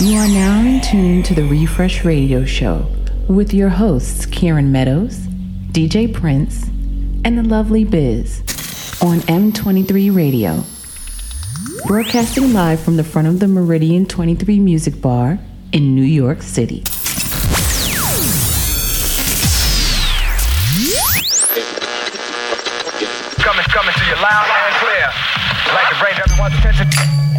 You are now in tune to the Refresh Radio Show with your hosts, Kieran Meadows, DJ Prince, and the lovely Biz on M23 Radio. Broadcasting live from the front of the Meridian 23 Music Bar in New York City. Coming, coming to you loud and clear. Like to bring everyone's attention.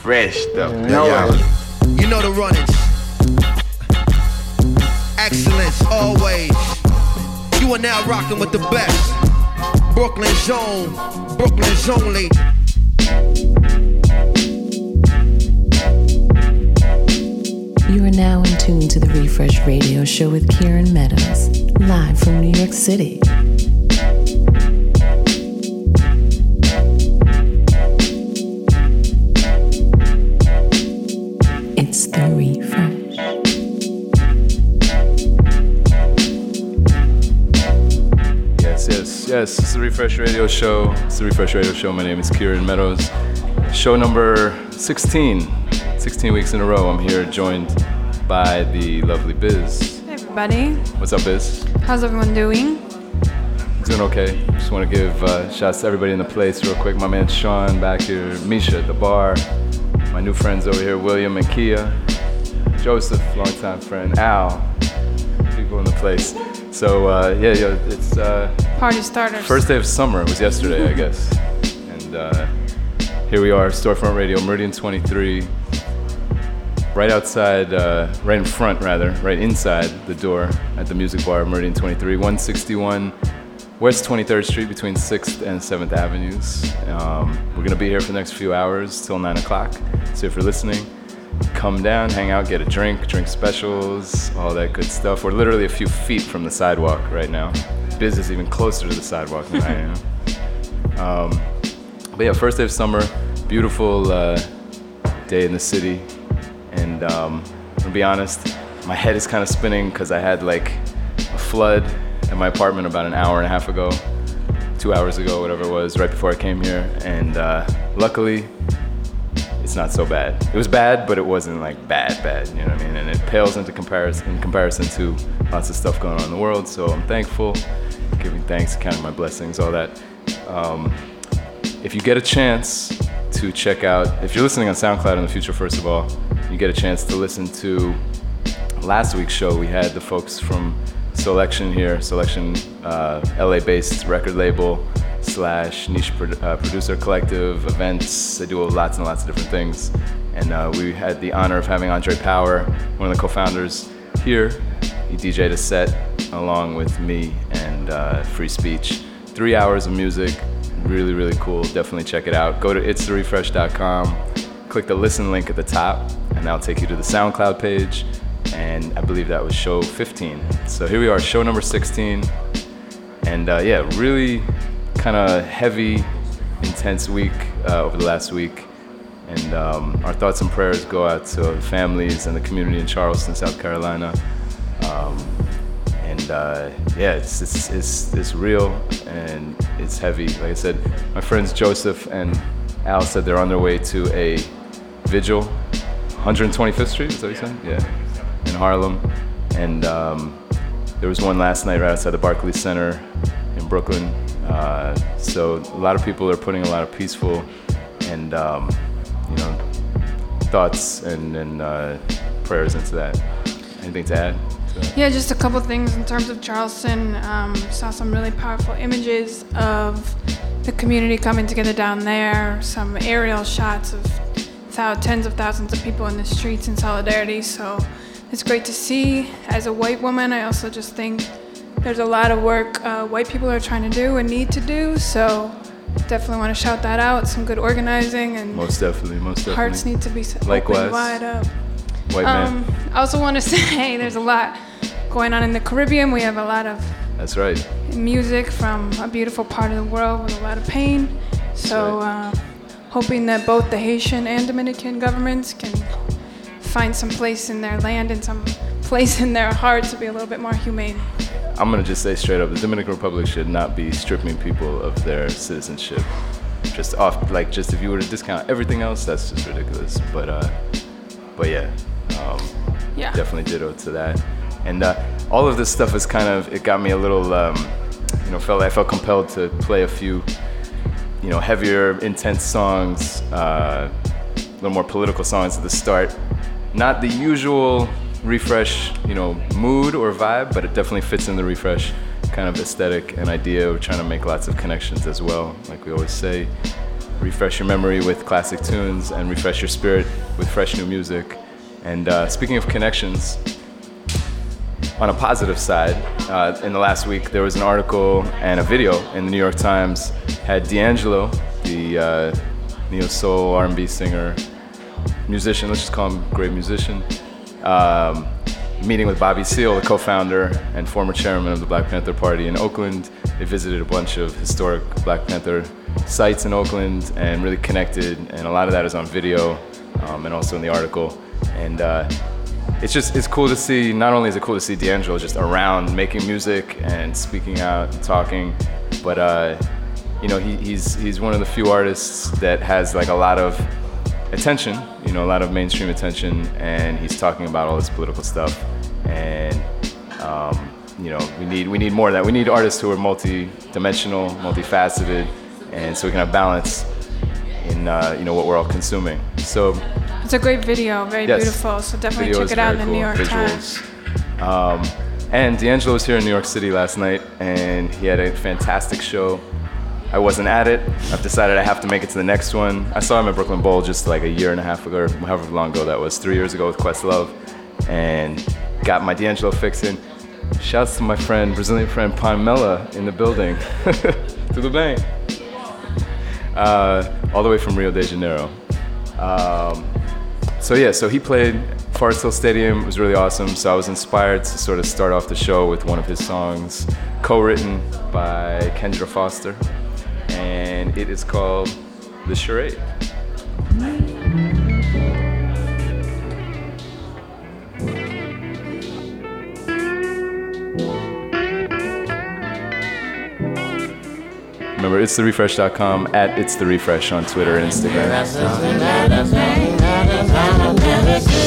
Fresh stuff. No. You know the runnings. Excellence always. You are now rocking with the best. Brooklyn Zone, Brooklyn's only. Show. It's the Refresh Radio Show. My name is Kieran Meadows. Show number 16. 16 weeks in a row. I'm here joined by the lovely Biz. Hey, everybody. What's up, Biz? How's everyone doing? Doing okay. Just want to give uh, shouts to everybody in the place real quick. My man Sean back here, Misha at the bar, my new friends over here, William and Kia, Joseph, longtime friend, Al, people in the place. So uh, yeah, yeah, it's uh, party starters. First day of summer it was yesterday, I guess, and uh, here we are, Storefront Radio, Meridian 23, right outside, uh, right in front rather, right inside the door at the music bar, Meridian 23, 161 West 23rd Street between 6th and 7th Avenues. Um, we're gonna be here for the next few hours till 9 o'clock. So if you're listening come down, hang out, get a drink, drink specials, all that good stuff. We're literally a few feet from the sidewalk right now. Is even closer to the sidewalk than I am. Um, but yeah, first day of summer, beautiful uh, day in the city. And um, to be honest, my head is kind of spinning because I had like a flood in my apartment about an hour and a half ago, two hours ago, whatever it was, right before I came here. And uh, luckily, it's not so bad. It was bad, but it wasn't like bad, bad. You know what I mean? And it pales into comparison in comparison to lots of stuff going on in the world. So I'm thankful, giving thanks, counting my blessings, all that. Um, if you get a chance to check out, if you're listening on SoundCloud in the future, first of all, you get a chance to listen to last week's show. We had the folks from Soulection here, Soulection uh, LA-based record label slash niche pro- uh, producer collective events. They do lots and lots of different things. And uh, we had the honor of having Andre Power, one of the co-founders, here. He DJed a set along with me and uh, Frei Speech. Three hours of music, really, really cool. Definitely check it out. Go to itstherefresh.com, click the listen link at the top, and that'll take you to the SoundCloud page. And I believe that was show 15. So here we are, show number 16. And uh, yeah, really kind of heavy, intense week uh, over the last week. And um, our thoughts and prayers go out to the families and the community in Charleston, South Carolina. Um, and uh, yeah, it's, it's it's it's real and it's heavy. Like I said, my friends Joseph and Al said they're on their way to a vigil, 125th Street. Is that what you said? Yeah, in Harlem, and um, there was one last night right outside the Barclays Center in Brooklyn. Uh, so a lot of people are putting a lot of peaceful and um, you know thoughts and, and uh, prayers into that. Anything to add? Yeah, just a couple things in terms of Charleston. Um, saw some really powerful images of the community coming together down there. Some aerial shots of tens of thousands of people in the streets in solidarity. So it's great to see. As a white woman, I also just think there's a lot of work uh, white people are trying to do and need to do. So definitely want to shout that out. Some good organizing and Most definitely, most definitely. hearts need to be Likewise. wide up. White Um, man. I also want to say there's a lot going on in the Caribbean. We have a lot of That's right. music from a beautiful part of the world with a lot of pain. So, uh, hoping that both the Haitian and Dominican governments can find some place in their land and some place in their heart to be a little bit more humane. I'm gonna just say straight up, the Dominican Republic should not be stripping people of their citizenship. Just off, like, just if you were to discount everything else, that's just ridiculous. But, uh, but yeah, um, Yeah. definitely ditto to that. And uh, all of this stuff is kind of, it got me a little, um, you know, felt I felt compelled to play a few, you know, heavier, intense songs, uh, a little more political songs at the start. Not the usual refresh, you know, mood or vibe, but it definitely fits in the refresh kind of aesthetic and idea. We're trying to make lots of connections as well, like we always say. Refresh your memory with classic tunes and refresh your spirit with fresh new music. And uh, speaking of connections, on a positive side, uh, in the last week there was an article and a video in the New York Times had D'Angelo, the uh, neo soul R&B singer, musician. Let's just call him great musician. Um, meeting with Bobby Seale, the co-founder and former chairman of the Black Panther Party in Oakland. They visited a bunch of historic Black Panther sites in Oakland and really connected. And a lot of that is on video um, and also in the article. And uh, it's just it's cool to see. Not only is it cool to see D'Angelo just around making music and speaking out and talking, but uh, you know he, he's he's one of the few artists that has like a lot of attention, you know, a lot of mainstream attention, and he's talking about all this political stuff. And um, you know, we need we need more of that. We need artists who are multi-dimensional, multifaceted, and so we can have balance in uh, you know what we're all consuming. So It's a great video, very Yes. beautiful. So definitely Video check it out in the very New cool, York Times. Um, and D'Angelo was here in New York City last night, and he had a fantastic show. I wasn't at it. I've decided I have to make it to the next one. I saw him at Brooklyn Bowl just like a year and a half ago, or however long ago that was, three years ago with Questlove, and got my D'Angelo fix in. Shouts to my friend, Brazilian friend Panmela in the building. to the bank. Uh, all the way from Rio de Janeiro. Um, so yeah, so he played Forest Hills Stadium. It was really awesome. So I was inspired to sort of start off the show with one of his songs, co-written by Kendra Foster, and it is called "The Charade." Remember, it's the therefresh.com at it's the refresh on Twitter and Instagram. Perpetrators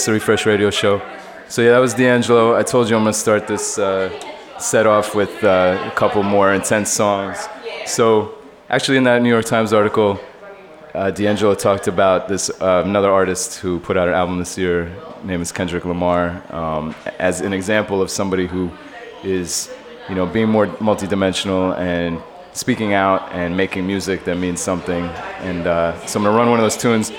it's the Refresh Radio Show. So yeah, that was D'Angelo. I told you I'm gonna start this uh, set off with uh, a couple more intense songs. So actually, in that New York Times article, uh, D'Angelo talked about this uh, another artist who put out an album this year. Name is Kendrick Lamar, um, as an example of somebody who is, you know, being more multidimensional and speaking out and making music that means something. And uh, so I'm gonna run one of those tunes.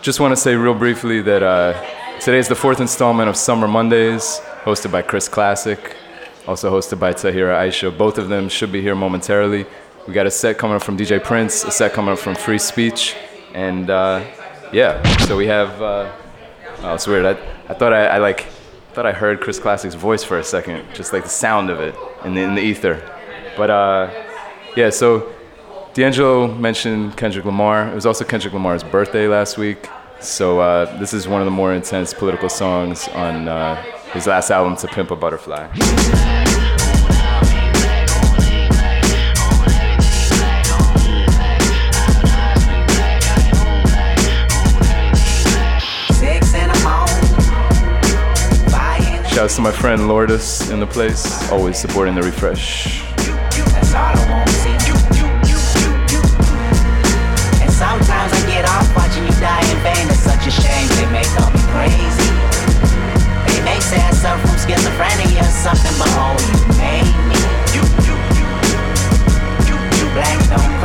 Just want to say real briefly that uh, today is the fourth installment of Summer Mondays, hosted by Chris Classic, also hosted by Tahira Aisha. Both of them should be here momentarily. We got a set coming up from DJ Prince, a set coming up from Frei Speech, and uh, yeah. So we have. Uh, oh, it's weird. I, I thought I, I like thought I heard Chris Classic's voice for a second, just like the sound of it in the, in the ether. But uh, yeah, so D'Angelo mentioned Kendrick Lamar. It was also Kendrick Lamar's birthday last week. So uh, this is one of the more intense political songs on uh, his last album, To Pimp a Butterfly. Shouts to my friend Lourdes in the place, always supporting the refresh. They may call me crazy. They may say I suffer from schizophrenia or something, but oh, you made me. You you black don't crack, my nigga.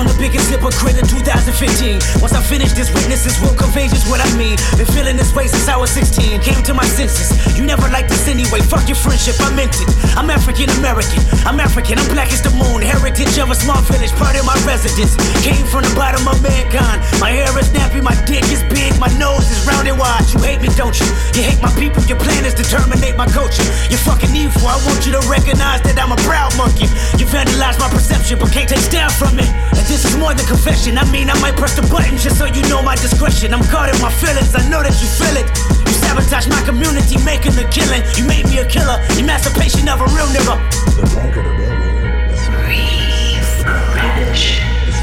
I'm the biggest hypocrite in 2015. Once I finish this, witnesses will convey just what I mean. Been feeling this way since I was 16. Came to my senses. You never liked this anyway. Fuck your friendship, I meant it. I'm African American. I'm African. I'm black as the moon. Heritage of a small village, part of my residence. Came from the bottom of mankind. My hair is nappy, my dick is big, my nose is round and wide. You hate me, don't you? You hate my people. Your plan is to terminate my culture. You're fucking evil. I want you to recognize that I'm a proud monkey. You vandalize my perception, but can't take down from it. This is more than confession. I mean, I might press the button just so you know my discretion. I'm guarding my feelings. I know that you feel it. You sabotage my community, making a killing. You made me a killer. Emancipation of a real nigga. The black of the building. The sweetie wishes.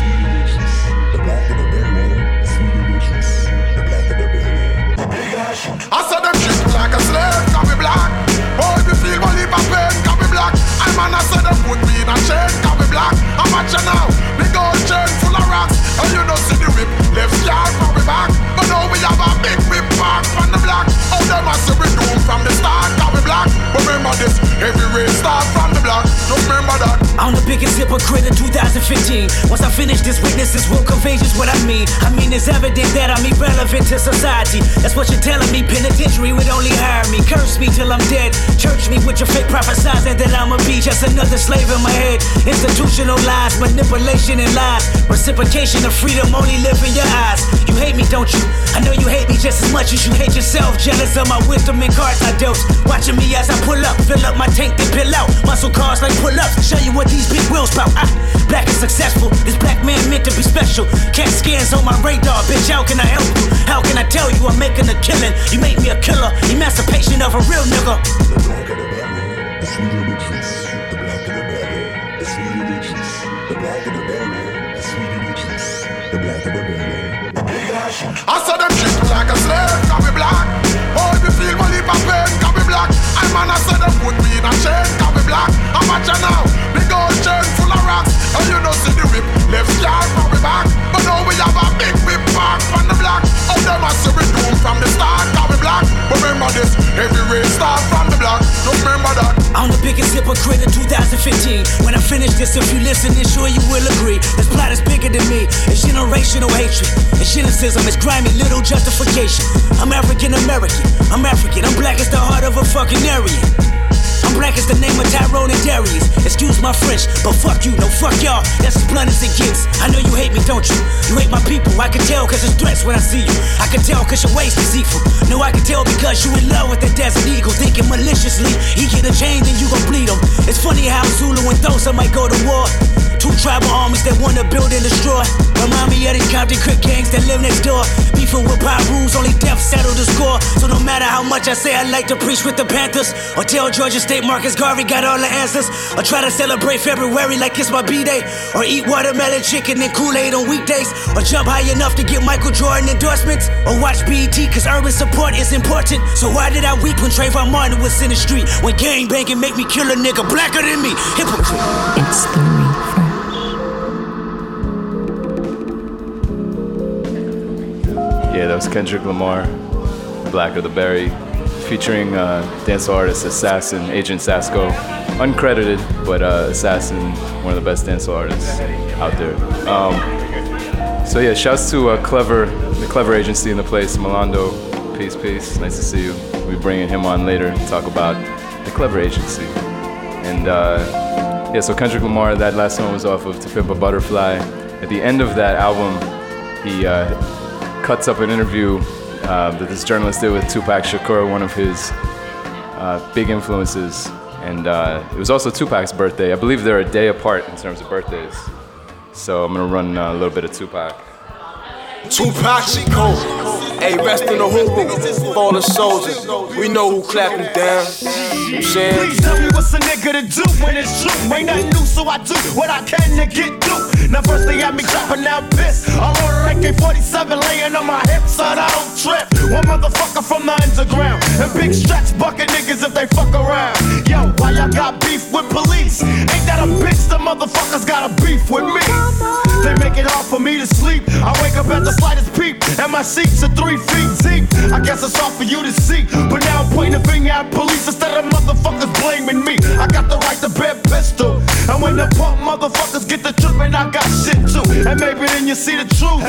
The black of the building. The sweetie. The black of the building. Oh. I saw them treat me like a slave, got me black. Oh, if you feel my lip of pain, got me black. I man, I said them put me in a chain, got me black. I'm at you now, big chain full of rocks. And you know see the whip, left yard. But now we have a big whip the block. Oh, them I say we doom from the start, black. But remember this, every race start from the block. Just remember that. I'm biggest hypocrite in 2015. Once I finish this, witnesses will convey just what I mean. I mean, it's evident that I'm irrelevant to society. That's what you're telling me. Penitentiary would only hire me. Curse me till I'm dead. Church me with your fake prophesizing that I'ma be just another slave in my head. Institutional lies, manipulation and lies. Reciprocation of freedom only live in your eyes. You hate me, don't you? I know you hate me just as much as you hate yourself. Jealous of my wisdom and cards I dealt. Watching me as I pull up, fill up my tank, then pill out. Muscle cars like pull ups. Show you what these big wheels bout. Ah, black and successful. This black man meant to be special. Cat scans on my radar, bitch. How can I help you? How can I tell you I'm making a killing? You made me a killer. Emancipation of a real nigga. The blacker the berry, the sweeter the juice. The blacker the berry, the sweeter the juice. The blacker the berry, the sweeter the juice. The blacker the berry. I saw them treat me like a slave, got me black. Oh, if you feel my of pain, got me black. I man, I said them put me in a chain, got black. I'm at you now, big old chain full of rocks. And you know see the whip, left yard for me back. But now we have a big whip park from the block. Oh, them I say we doom from the start, got me black. But remember this, every race start from the block. Just remember that. I'm the biggest hypocrite in 2015. When I finish this, if you listen, then sure you will agree. This plot is bigger than me. It's generational hatred. It's cynicism. It's grimy little justification. I'm African American. I'm African. I'm black as the heart of a fucking Aryan. I'm black as the name of Tyrone and Darius. Excuse my French, but fuck you, no fuck y'all. That's as blunt as it gets. I know you hate me, don't you? You hate my people. I can tell cause it's threats when I see you. I can tell cause your waist is deceitful. No, I can tell because you in love with the desert eagle. Thinking maliciously, he get a chain, then you gon' bleed him. It's funny how Zulu and Xhosa might go to war. Two tribal armies that wanna build and destroy. Remind me of the Compton Crip gangs that live next door. Beefing with Piru's, only death settle the score. So no matter how much I say I like to preach with the Panthers, or tell Georgia State Marcus Garvey got all the answers, or try to celebrate February like it's my B day, or eat watermelon chicken and Kool Aid on weekdays, or jump high enough to get Michael Jordan endorsements, or watch BET cause urban support is important. So why did I weep when Trayvon Martin was in the street? When gang banging make me kill a nigga blacker than me? Hypocrite. It's the Yeah, that was Kendrick Lamar, Blacker the Berry, featuring uh, dancehall artist Assassin, Agent Sasco. Uncredited, but uh, Assassin, one of the best dancehall artists out there. Um, so yeah, shouts to uh, Clever, the Clever agency in the place, Milando. Peace, peace. Nice to see you. We'll be bringing him on later to talk about the Clever agency. And uh, yeah, so Kendrick Lamar, that last song was off of To Pimp a Butterfly. At the end of that album, he uh, cuts up an interview uh, that this journalist did with Tupac Shakur, one of his uh, big influences. And uh, it was also Tupac's birthday. I believe they're a day apart in terms of birthdays. So I'm gonna run uh, a little bit of Tupac. Tupac, she cold. Hey, rest in the hoop, fallen soldiers. We know who clapping down. You saying? Please tell me what's a nigga to do when it's true. Ain't nothing new, so I do what I can to get through. Now first they had me dropping out piss. All over AK-47 laying on my hips, so I don't trip. One motherfucker from the underground. And big stretch bucket niggas if they fuck around. Yo, why y'all got beef with police? Ain't that a bitch? The motherfuckers got a beef with me. They make it hard for me to sleep. I wake up at the slightest peep, and my sheets are three feet deep. I guess it's hard for you to see, but now I'm pointing a finger at police instead of motherfuckers blaming me. I got the right to bear pistol, and when the punk motherfuckers get the trippin', I got shit too. And maybe then you see the truth.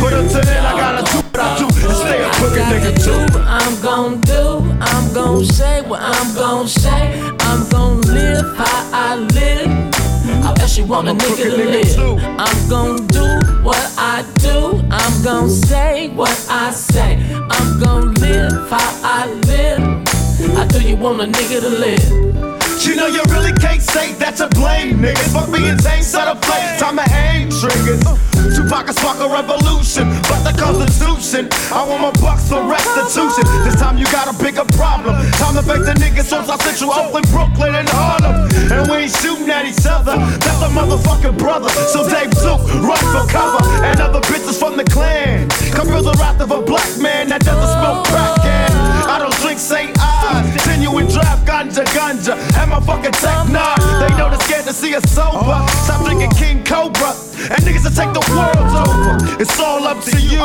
But until then, I gotta do what I do and stay a crooked nigga too. I'm gon' do. I'm gon' say what I'm gon' say. I'm gon' live how I live. How else you want a nigga to live? I'm gon' do what I do. I'm gon' say what I say. I'm gon' live how I live. How do you want a nigga to live? You know you really can't say that to blame niggas. Fuck being tame, set a play, time to aim triggers. Tupac can spark a revolution, but the constitution. I want my bucks for restitution. This time you got a bigger problem. Time to fake the niggas from South Central, Oakland, Brooklyn, and Harlem. And we ain't shooting at each other. That's a motherfucking brother. So Dave Duke, run for cover. And other bitches from the Klan. Come feel the wrath of a black man that doesn't smoke crack. And I don't drink St. Ides. Genuine draft ganja ganja. And my fucking tech nine. They know they're scared to see us sober. Stop drinking King Cobra. And niggas will take the world over. It's all up to you.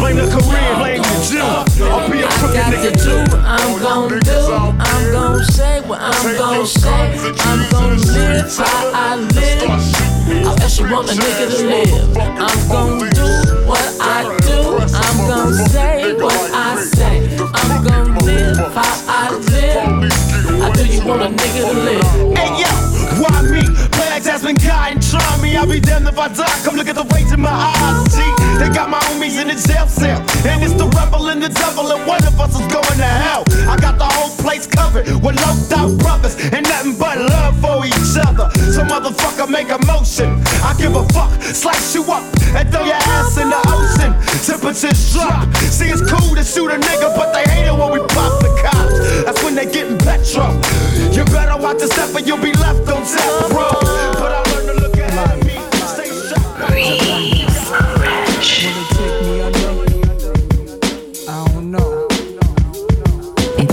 Blame the Korean, blame the Jew. I'll be a I crooked nigga too. I'm gon' do. I'm gon' say what I'm gon' say. I'm gon' live how I live. How else you want a nigga to live? I'm gon' do what I do. I'm gon' say what I say. I'm gon' live how I live. How do you want a nigga to live? Hey yo, why me? Play like Jasmine Guy and me. I'll be damned if I die. Come look at the rage in my eyes. G, they got my homies in the jail cell. And it's the rebel and the devil, and one of us is going to hell. I got the whole place covered with low out brothers and nothing but love for each other. So motherfucker make a motion. I give a fuck, slice you up and throw your ass in the ocean. Temperatures drop. See, it's cool to shoot a nigga, but they hate it when we pop the cops. That's when they getting petro. You better watch the step or you'll be left on death, bro. But I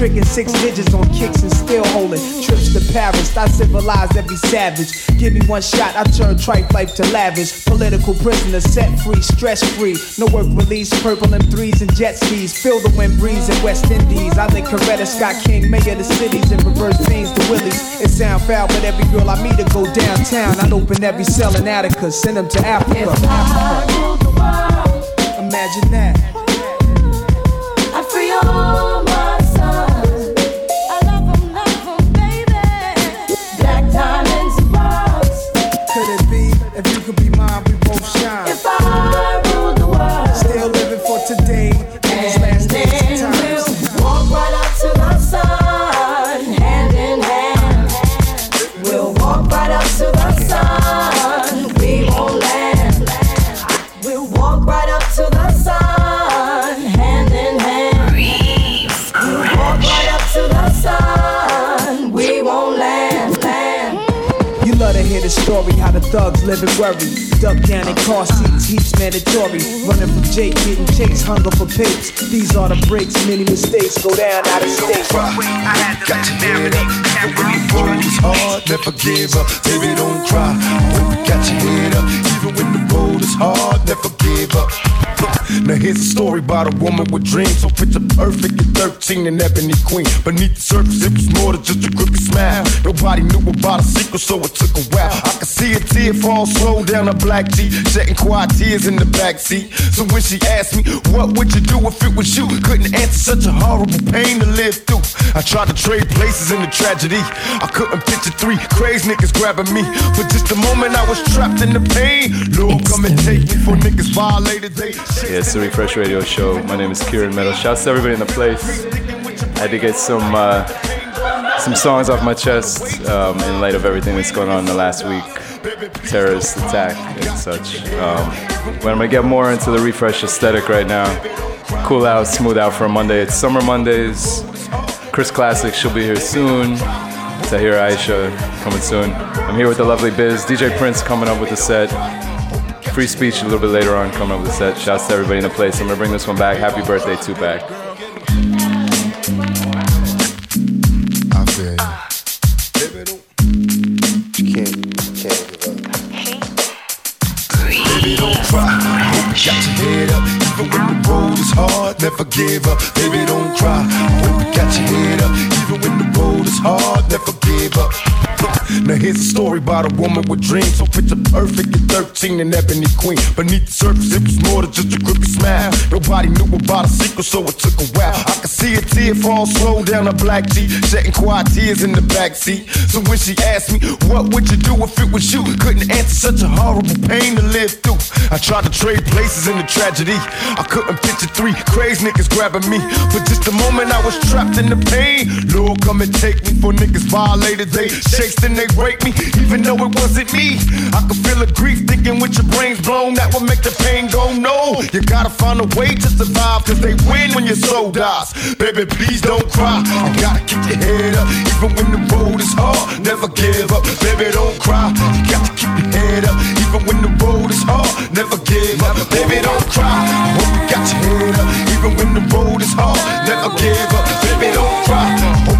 Tricking six digits on kicks and still holding. Trips to Paris. I civilized every savage. Give me one shot, I turn tripe life to lavish. Political prisoner set free, stress free. No work release. Purple M3s and jet skis. Feel the wind breeze in West Indies. I think Coretta Scott King, mayor of the cities, and reverse beans to Willies. It sound foul, but every girl I meet to go downtown. I'd open every cell in Attica, send them to Africa. Imagine that. Live and worry. Duck down in car seats, heaps mandatory. Running from Jake, getting chased, hunger for papes. These are the breaks, many mistakes go down out of state. Got your head up, even when the road is hard, never give up, baby don't cry. When you got your head up, even when the road is hard, never give up. Now here's a story about a woman with dreams, so picture perfect at 13 and ebony queen. Beneath the surface, it was more than just a creepy smile. Nobody knew about a secret, so it took a while. I could see a tear fall slow down a black G, shedding quiet tears in the backseat. So when she asked me, what would you do if it was you? Couldn't answer such a horrible pain to live through. I tried to trade places in the tragedy. I couldn't picture three crazy niggas grabbing me. For just a moment, I was trapped in the pain. Lord, come and take me for niggas violated. They it's the Refresh Radio Show. My name is Kieran Meadows. Shouts to everybody in the place. I had to get some uh, some songs off my chest um, in light of everything that's going on in the last week, terrorist attack and such. Um, but I'm gonna get more into the Refresh aesthetic right now. Cool out, smooth out for a Monday. It's summer Mondays. Chris Classic, she'll be here soon. Tahira Aisha coming soon. I'm here with the lovely Biz. DJ Prince coming up with a set. Frei Speech a little bit later on coming up with a set. Shouts to everybody in the place. I'm gonna bring this one back. Happy birthday, Tupac. I feel you. You can't, can't give up. Baby, don't cry. Hope you got your head up. Even when the road is hard, never give up. Baby, don't cry. Hope you got your head up. Now here's a story about a woman with dreams, so picture perfect at 13 and ebony queen. Beneath the surface, it was more than just a creepy smile. Nobody knew about a secret, so it took a while. I could see a tear fall slow down a black G, shedding quiet tears in the backseat. So when she asked me, what would you do if it was you? Couldn't answer such a horrible pain to live through. I tried to trade places in the tragedy. I couldn't picture three crazy niggas grabbing me. For just a moment, I was trapped in the pain. Lord, come and take me for niggas violated. They chased and they me, even though it wasn't me. I could feel the grief thinking with your brains blown. That would make the pain go no. You gotta find a way to survive, cause they win when your soul dies. Baby, please don't cry. You gotta keep your head up, even when the road is hard. Never give up. Baby, don't cry. You got to keep your head up, even when the road is hard. Never give up. Baby, don't cry. Hope you got your head up, even when the road is hard. Never give up. Baby, don't cry.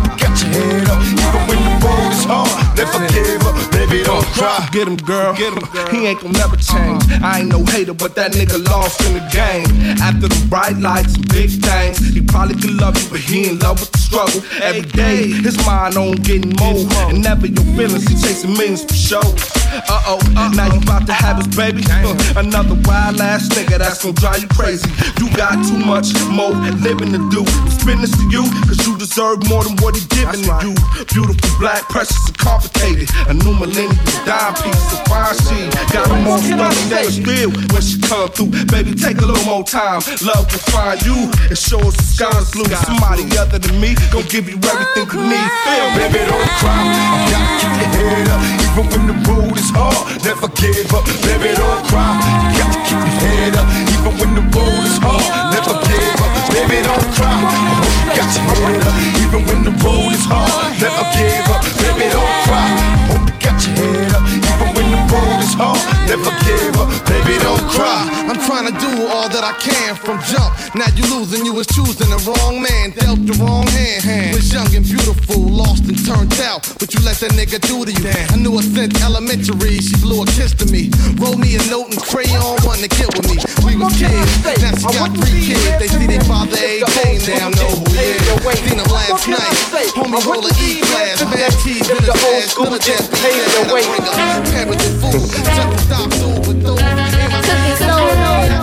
Never give up. Don't cry. Get him, girl. Get him, girl. He ain't gon' never change. I ain't no hater, but that nigga lost in the game. After the bright lights and big things, he probably could love you, but he in love with the struggle. Every day, his mind on getting more. And never your feelings, he chasing millions for show. Uh oh, now you about to have his baby. Uh, another wild ass nigga that's gon' drive you crazy. You got too much more living to do. Spin this to you, cause you deserve more than what he giving to you. Beautiful, black, precious, and complicated. A new millennium dime piece. So fine. She got them on stuck that still when she come through. Baby, take a little more time. Love will find you and show us the sky's blue. Somebody other than me gon' give you everything you need. Feel, Baby, don't cry. You gotta keep your head up, even when the road is hard. Never give up. Baby, don't cry. You gotta keep your head up, even when the road is hard. Never give up. Baby, don't cry. Hope got your head up, even when the road is hard. Never give up. Baby, don't cry. Hope you got your head up, even when the road is hard. Never give up. Baby, don't cry. I'm trying to do all that I can from jump. Now you losing, you was choosing the wrong man, dealt the wrong hand. Was young and beautiful, lost and turned out. What you let that nigga do to you? I knew her since elementary, she blew a kiss to me. Wrote me a note and crayon, wanted to get with me. We was kids, now she got three kids. They see their father 18 now, know who he is. Seen him last night. Homie roll a E class, bad cheese in his ass, still a dead beat. Bring a parents and food, just stop over those.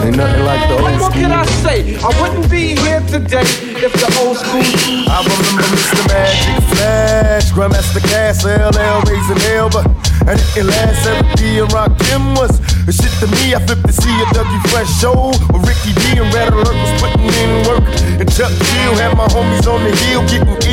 Ain't nothing like the old school. What school. can I say? I wouldn't be here today if the old school. I remember Mr. Magic Flash, Grandmaster Caz, LL raising hell, but and it last Eric B. and Rakim was the shit to me. I flipped to see a Dougie Fresh show with Ricky D and Red Alert was putting in work. And Chuck Chill had my homies on the hill getting ill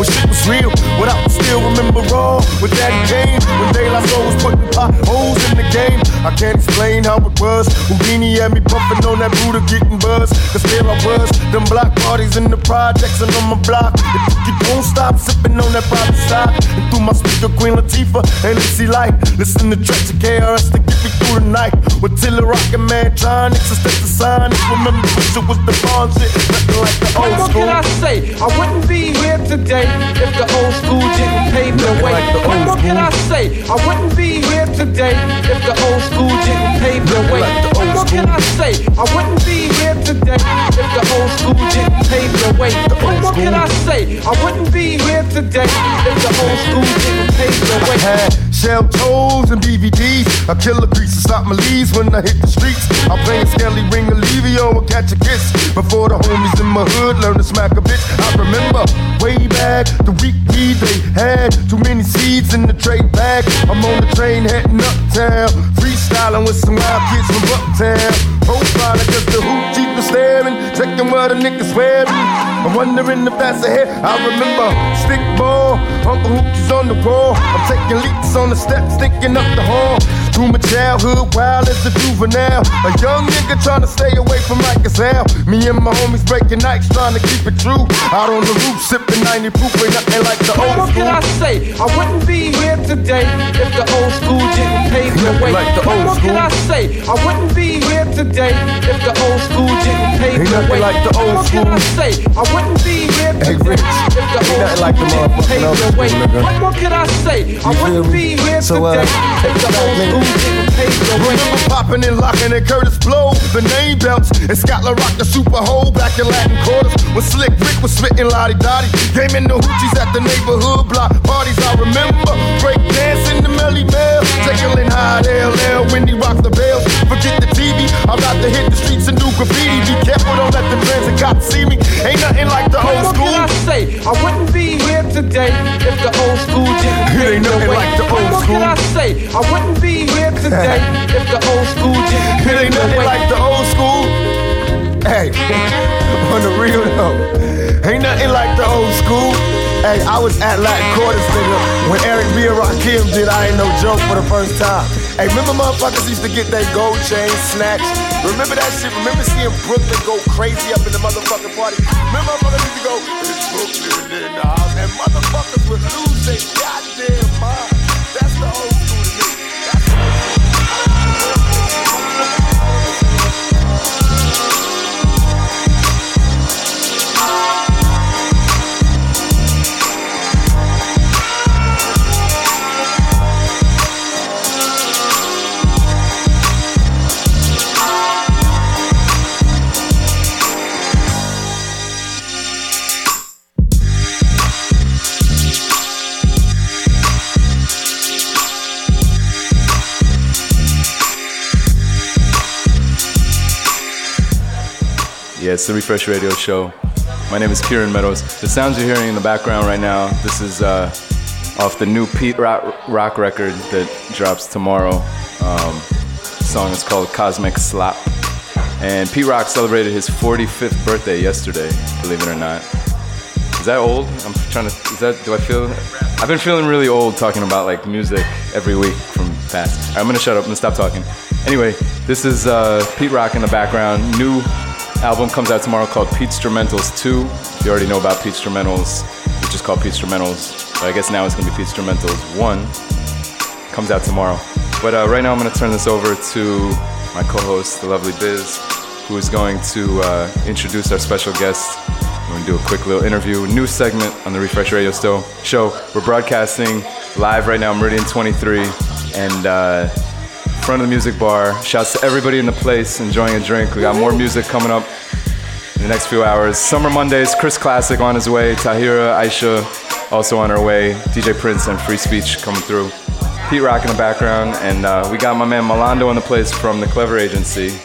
when shit was real. What I still remember raw with that game when De La Soul was putting potholes in the game. I can't explain how it was. Whodini had me pumping on that Buddha getting buzz. Cause there I was, them block parties in the projects and on my block. If you don't stop sipping on that private side. And through my speaker, Queen Latifah and MC Lyte. Listen to tracks of KRS to get me through the night. With Tiller Rockin' Man, Mantronix and Stetsasonic. Remember, it was the bomb shit. Nothing like the What old school. can I say? I wouldn't be here today if the old school didn't pave the way. like the What more can I say? I wouldn't be here today if the old school didn't pave the way. like the What more can I say? I wouldn't be here today the old school didn't pave the way. Oh, what can I say? I wouldn't be here today if the old school didn't pave the way. had shell toes and DVDs. I kill a grease to stop my leaves when I hit the streets. I'm playing Skelly Ring Olivio and catch a kiss. Before the homies in my hood learn to smack a bitch. I remember way back the week we they had too many seeds in the tray bag. I'm on the train heading uptown, freestyling with some wild kids from uptown. Profiling cause the hoop was staring, checking what a nigga swearing. I'm wondering if that's a hit. I remember stick ball, Uncle Hoochie's on the wall. I'm taking leaps on the steps, thinking up the hall. Through my childhood, wild as a juvenile. A young nigga trying to stay away from like a hell. Me and my homies breaking nights, trying to keep it true. Out on the roof, sipping 90 proof, ain't nothing like the old school. can I say? I wouldn't be here today if the old school didn't pave the way. like the what old more can I say? I wouldn't be here today if the old school didn't pave Ain't the way. like the old what more can I say? I wouldn't be here Hey, today Rich, if the old nothing like the didn't pave the way. What more can I say? I wouldn't be here uh, today if the old school didn't pave the way. Remember popping and locking and Kurtis Blow, the name belts, and Scotland Rock the Super Hole back in Latin quarters. When Slick Rick was spitting Lottie Dottie, game in the hoochies at the neighborhood block parties. I remember break dancing the Melle Mel, tickling high LL when he rocked the bells. Forget the TV, I'm about to hit the streets and do graffiti. Be careful, don't let the transit cops see me. Ain't nothing like the old school. can I say? I wouldn't be here today if the old school didn't It ain't nothing like the what old school. can I say? I wouldn't be here today if the old school didn't It ain't nothing like the old school. Hey, on the real though, ain't nothing like the old school. Hey, I was at Latin Quarters, nigga, when Eric B. and Rakim did I Ain't No Joke for the first time. Hey, remember motherfuckers used to get that gold chain snatched? Remember that shit? Remember seeing Brooklyn go crazy up in the motherfucking party? Remember motherfuckers used to go, it's Brooklyn in the house, and motherfuckers would lose their goddamn mind. Yeah, it's the Refresh Radio Show. My name is Kieran Meadows. The sounds you're hearing in the background right now, this is uh, off the new Pete Rock, rock record that drops tomorrow. Um, song is called Cosmic Slap. And Pete Rock celebrated his 45th birthday yesterday, believe it or not. Is that old? I'm trying to. Is that? Do I feel? I've been feeling really old talking about like music every week from past. Right, I'm gonna shut up. I'm gonna stop talking. Anyway, this is uh, Pete Rock in the background. New album comes out tomorrow called PeteStrumentals 2. You already know about PeteStrumentals, which is called PeteStrumentals. But I guess now it's gonna be PeteStrumentals 1. Comes out tomorrow. But uh, right now I'm gonna turn this over to my co-host, the lovely Biz, who is going to uh, introduce our special guest. We're gonna do a quick little interview, new segment on the Refresh Radio Show. We're broadcasting live right now, Meridian 23, and uh, front of the music bar. Shouts to everybody in the place enjoying a drink. We got more music coming up in the next few hours. Summer Mondays, Chris Classic on his way. Tahira, Aisha also on her way. DJ Prince and Frei Speech coming through. Pete Rock in the background, and uh, we got my man Malando in the place from the Clever Agency.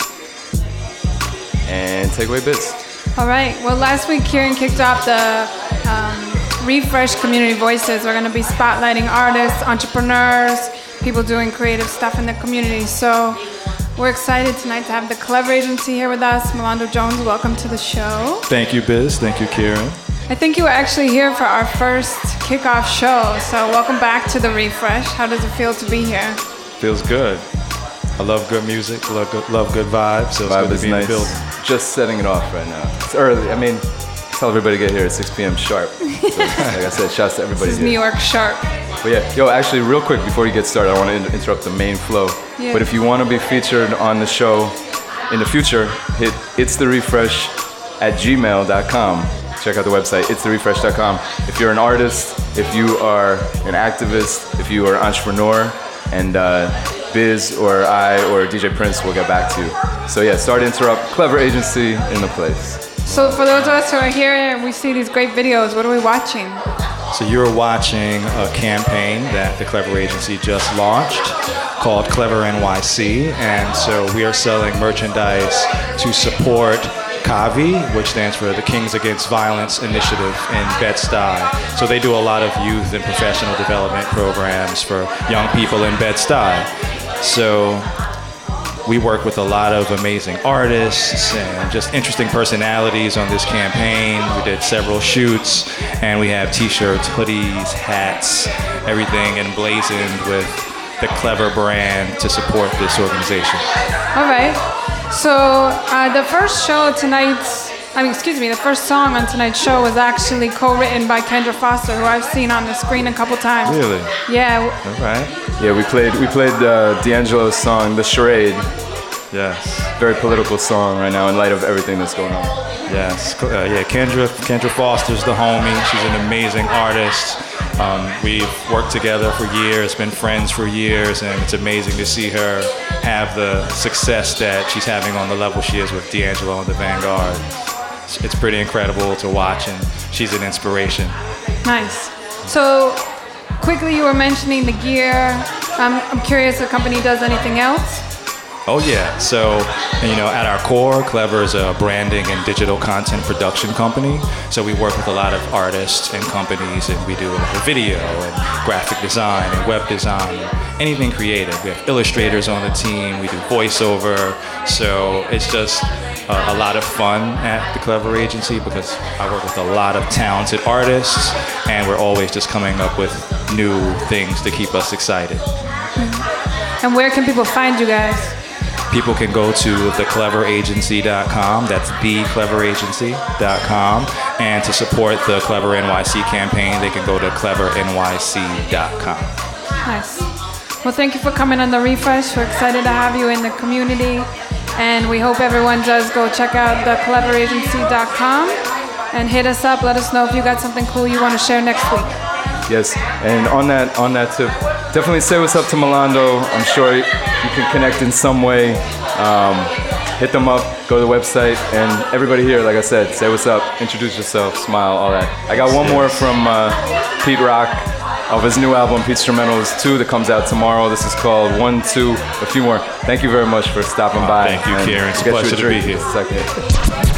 And take away Biz. All right. Well, last week Kieran kicked off the um, Refresh Community Voices. We're going to be spotlighting artists, entrepreneurs, people doing creative stuff in the community. So we're excited tonight to have the Clever Agency here with us. Melando Jones, welcome to the show. Thank you, Biz. Thank you, Kieran. I think you were actually here for our first kickoff show. So welcome back to the Refresh. How does it feel to be here? Feels good. I love good music. Love good, love good vibes. So it's Vibe good to is be in the building. Just setting it off right now. It's early. I mean, tell everybody to get here at 6 p.m. sharp. So, like I said, shouts to everybody. This is here. New York Sharp. But yeah, yo, actually, real quick before you get started, I want to in- interrupt the main flow. Yeah. But if you want to be featured on the show in the future, hit it's the refresh at gmail.com. Check out the website, it's the refresh.com. If you're an artist, if you are an activist, if you are an entrepreneur, and uh, Biz or I or DJ Prince will get back to you. So yeah, start to interrupt. Clever agency in the place. So for those of us who are here and we see these great videos, what are we watching? So you're watching a campaign that the Clever Agency just launched called Clever NYC, and so we are selling merchandise to support KAVI, which stands for the Kings Against Violence Initiative in Bed-Stuy. So they do a lot of youth and professional development programs for young people in Bed-Stuy. So we work with a lot of amazing artists and just interesting personalities on this campaign. We did several shoots, and we have t-shirts, hoodies, hats, everything emblazoned with the Clever brand to support this organization. All right. So uh, the first show tonight's, I mean, excuse me, the first song on tonight's show was actually co-written by Kendra Foster, who I've seen on the screen a couple times. Really? Yeah. All right. Yeah, we played we played uh, D'Angelo's song, "The Charade." Yes. Very political song right now in light of everything that's going on. Yes, uh, yeah. Kendra, Kendra Foster's the homie. She's an amazing artist. Um, we've worked together for years, been friends for years, and it's amazing to see her have the success that she's having on the level she is with D'Angelo and the Vanguard. It's, it's pretty incredible to watch, and she's an inspiration. Nice. So quickly, you were mentioning the gear. Um, I'm curious, if the company does anything else? Oh yeah. So, you know, at our core, Clever is a branding and digital content production company. So we work with a lot of artists and companies, and we do video and graphic design and web design, anything creative. We have illustrators on the team. We do voiceover. So it's just a lot of fun at the Clever Agency because I work with a lot of talented artists, and we're always just coming up with new things to keep us excited. And where can people find you guys? People can go to thecleveragency.com. That's thecleveragency.com. And to support the Clever NYC campaign, they can go to clevernyc.com. Nice. Well, thank you for coming on the refresh. We're excited to have you in the community. And we hope everyone does go check out thecleveragency.com and hit us up. Let us know if you got something cool you want to share next week. Yes, and on that on that tip, definitely say what's up to Milando. I'm sure you can connect in some way. Um, hit them up, go to the website, and everybody here, like I said, say what's up, introduce yourself, smile, all that. I got one more from uh, Pete Rock of his new album, PeteStrumentals 2, that comes out tomorrow. This is called One, Two, a few more. Thank you very much for stopping by. Thank you, Kieran. It's a pleasure to be here. second.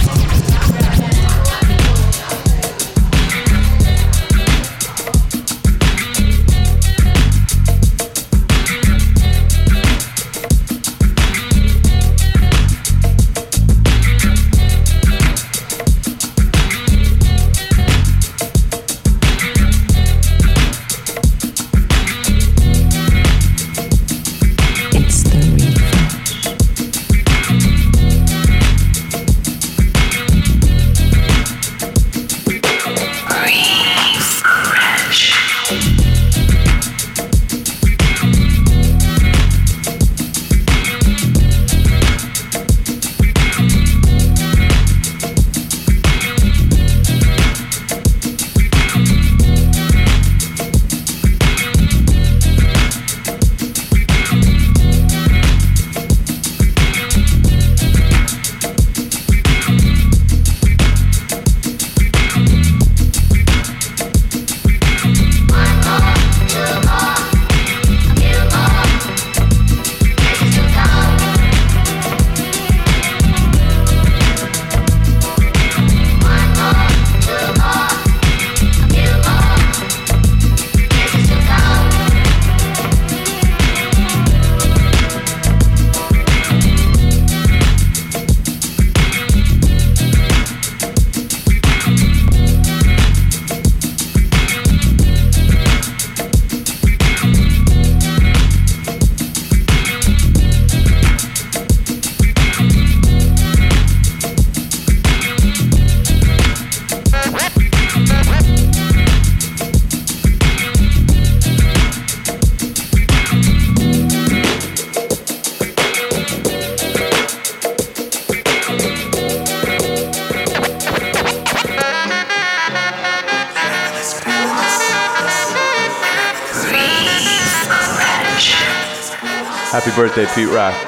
Pete Rock.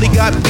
Really got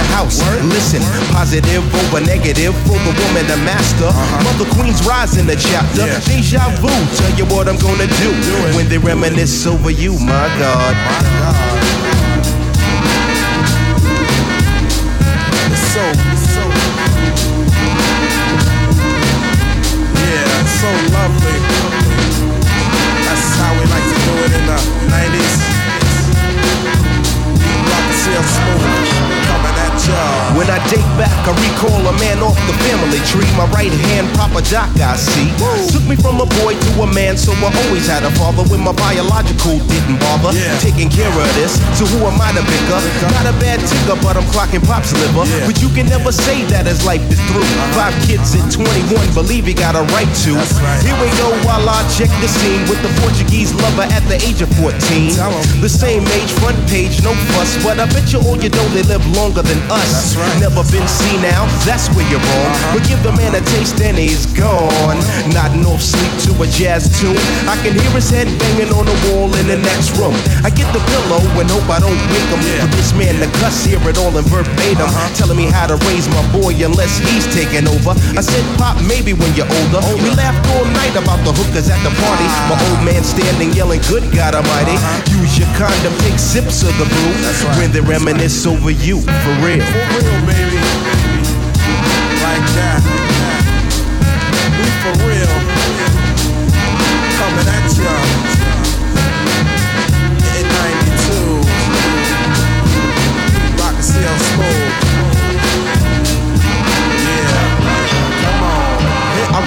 the house. Listen, positive over negative for the woman, the master. Uh-huh. Mother Queen's rise in the chapter. Deja vu, tell you what I'm gonna do when they reminisce over you, my God. So, it's so. Yeah, so lovely. That's how we like to do it in the 90s. Rock the smooth. When I date back, I recall a man off the family tree. My right hand, Papa Doc, I see. Took me from a boy to a man, so I always had a father when my biological didn't bother. Taking care of this, so who am I to pick up? Not a bad ticker, but I'm clocking Pop's liver. But you can never say that as life is through. Five kids at 21, believe he got a right to. Here we go while I check the scene with the Portuguese lover at the age of 14. The same age, front page, no fuss, but I bet you all you know they live longer than us. Never been seen now, that's where you're wrong. But give the man a taste and he's gone. Nodding off sleep to a jazz tune. I can hear his head banging on the wall in the next room. I get the pillow and hope I don't wake him. But this man, the cuss, hear it all in verbatim. Telling me how to raise my boy unless he's taking over. I said, Pop, maybe when you're older. We laughed all night about the hookers at the party. My old man standing yelling, Good God Almighty. Use your condom, take sips of the brew. When they reminisce over you, for real. For real, baby. Like that. We for real. Coming at y'all. In 92. Rock the CL Smooth.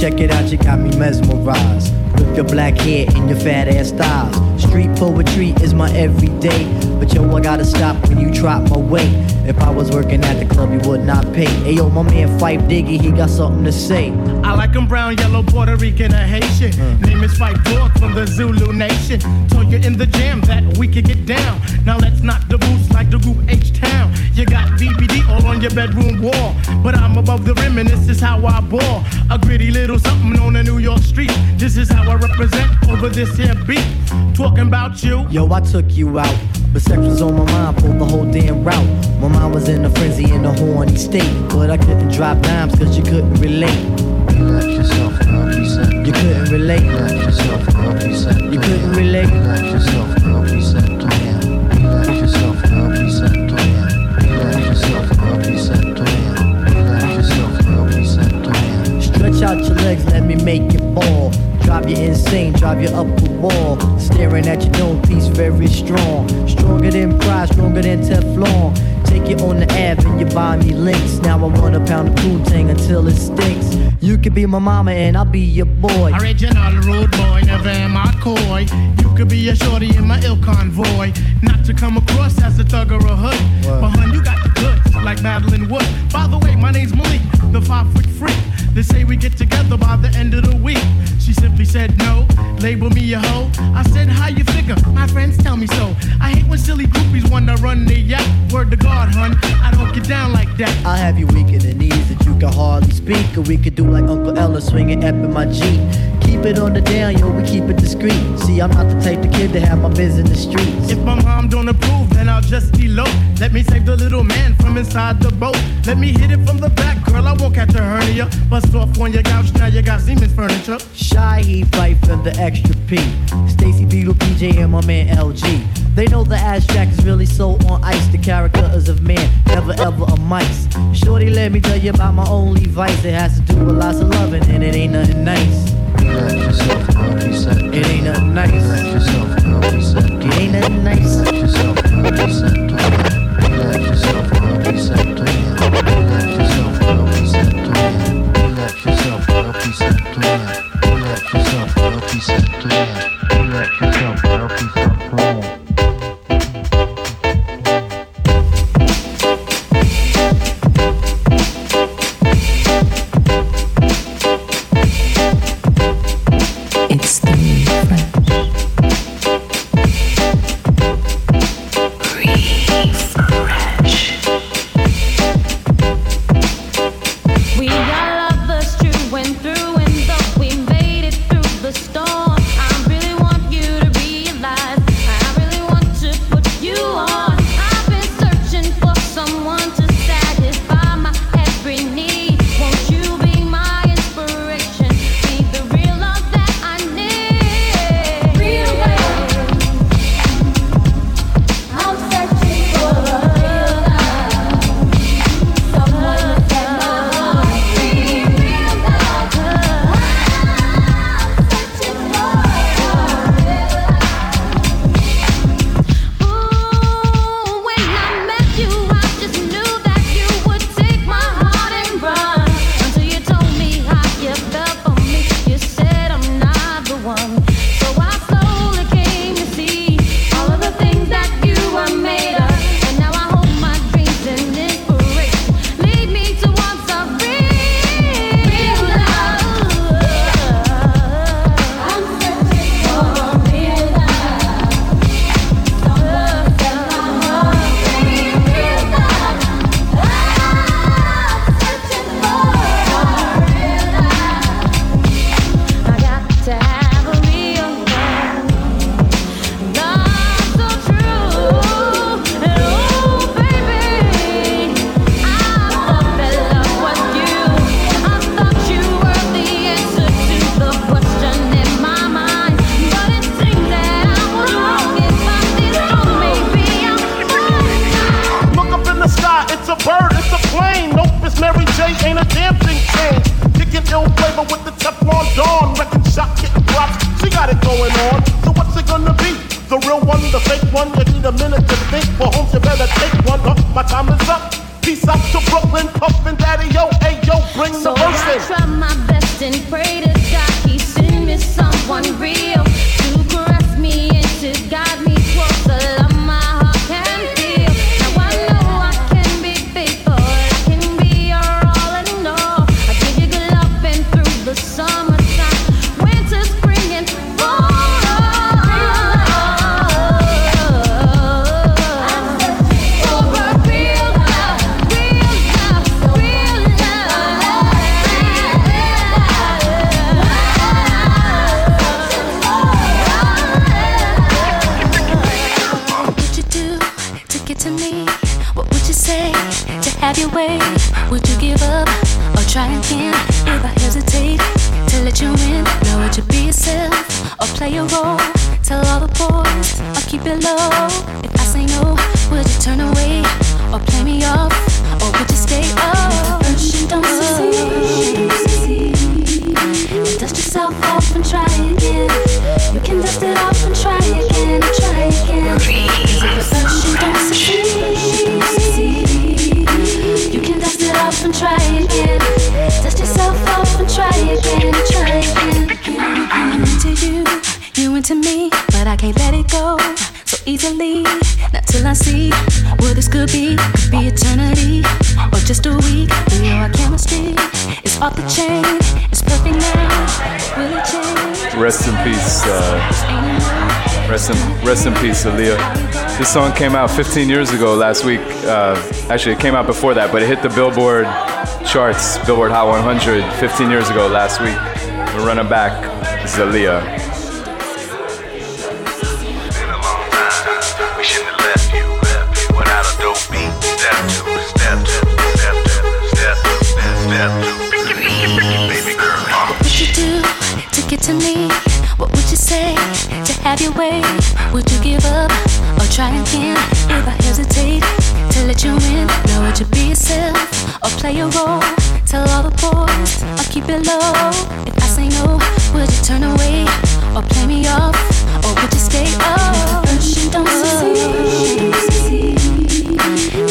check it out, you got me mesmerized. With your black hair and your fat ass styles. Street poetry is my everyday. But yo, I gotta stop when you drop my weight. If I was working at the club, you would not pay. Hey yo, my man Phife Diggy, he got something to say. I like 'em brown, yellow, Puerto Rican, or Haitian. Hmm. Name is Phife Dawg from the Zulu Nation. Told you in the jam that we could get down. Now let's knock the boots like the group H Town. You got BBD all on your bedroom wall. But I'm above the rim and this is how I ball. A gritty little something on a New York street. This is how I represent over this here beat. Talking about you. Yo, I took you out. But sex was on my mind, pulled the whole damn route. My mind was in a frenzy in a horny state. But I couldn't drop dimes cause you couldn't relate. Relax yourself, girl, reset. You couldn't relate. Relax yourself, girl, reset. You couldn't relate. Relax yourself, girl, reset. Relax yourself, Stretch out your legs, let me make you fall. Drive you insane, drive you up the wall. Staring at your dome piece, very strong. Stronger than pride, stronger than Teflon. Take you on the app and you buy me links. Now I want a pound of poontang until it stinks. You could be my mama and I'll be your boy. Original rude boy, never am I coy. You could be a shorty in my ill convoy. Not to come across as a thug or a hood. But hun, you got the goods, like Madeline Wood. By the way, my name's Malik, the five foot freak. They say we get together by the end of the week. She simply said no, label me a hoe. I said, how you figure? My friends tell me so. I hate when silly groupies wanna run their yacht. Word to God, hun, I don't get down like that. I'll have you weak in the knees that you can hardly speak. Or we could do like Uncle Ella swinging up in my Jeep. Keep it on the down, yo, we keep it discreet. See, I'm not the type of kid to have my biz in the streets. If my mom don't approve, just elope. Let me save the little man from inside the boat. Let me hit it from the back, girl. I won't catch a hernia. Bust off on your couch, now you got Seaman's furniture. Shy, he fight for the extra P. Stacy Beetle, PJ, and my man LG. They know the ass jack is really so on ice. The character is of man, never ever a mice. Shorty, let me tell you about my only vice. It has to do with lots of loving, and it ain't nothing nice. It ain't nothing nice. It ain't nice. Yourself. This song came out 15 years ago last week. Uh, actually, it came out before that, but it hit the Billboard charts, Billboard Hot 100, 15 years ago last week. We're running back. This is Aaliyah. We shouldn't have left you, left you without a. Step two, step two, step two, step two, step, step two. Baby girl, What would you do to get to me? What would you say to have your way? Try again? If I hesitate to let you in, now would you be yourself or play a role? Tell all the boys or keep it low. If I say no, would you turn away or play me off? Or would you stay? You don't succeed.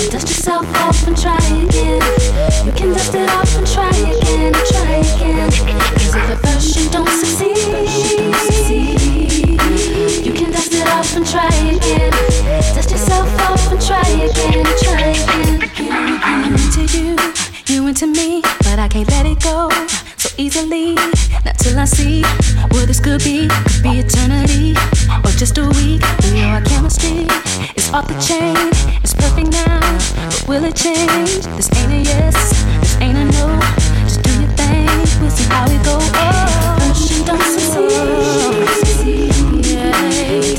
Dust yourself off and try again. You can dust it off and try again, try again. Cause if at first you don't succeed, off and try again. Dust yourself off and try again, try again. I'm into you, you into me, but I can't let it go so easily. Not till I see what this could be. Could be eternity or just a week. We know our chemistry is off the chain. It's perfect now, but will it change? This ain't a yes, this ain't a no. Just do your thing, we'll see how it go. Oh, don't succeed. Yeah.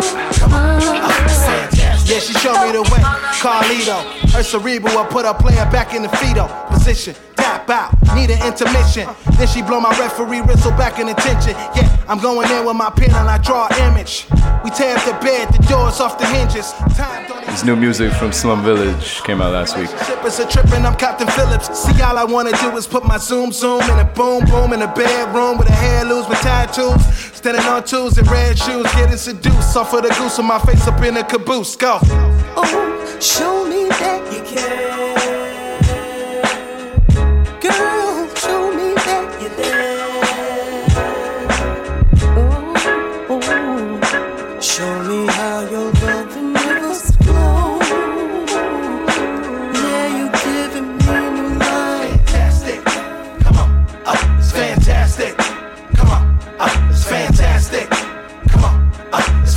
Uh, she showed me the way. Carlito, her cerebral, I put her player back in the fetal position. Tap out, need an intermission. Then she blow my referee whistle back in attention. Yeah, I'm going in with my pen and I draw an image. We tear up the bed, the doors off the hinges. Time don't His new music from Slum Village came out last week. Shippers are tripping, I'm Captain Phillips. See, all I wanna do is put my zoom zoom in a boom boom in a bedroom with a hair loose with tattoos. Standing on twos and red shoes, getting seduced. Off of the goose with my face up in a caboose. Go.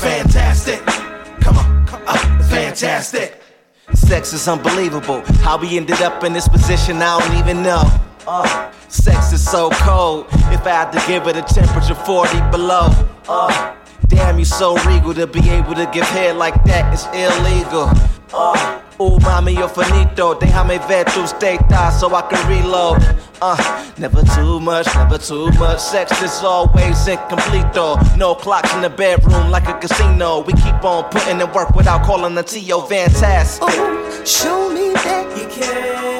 Fantastic. Come on, up, it's fantastic. Sex is unbelievable. How we ended up in this position, I don't even know. Uh, sex is so cold. If I had to give it a temperature 40 below. Uh, damn, you so regal to be able to give head like that. It's illegal. Uh, Ooh, mami, yo finito. Déjame ver tu estás so I can reload. Uh, never too much, never too much. Sex is always incomplete though. No clocks in the bedroom like a casino. We keep on putting in work without calling the T.O. fantastic. Oh, show me that you care.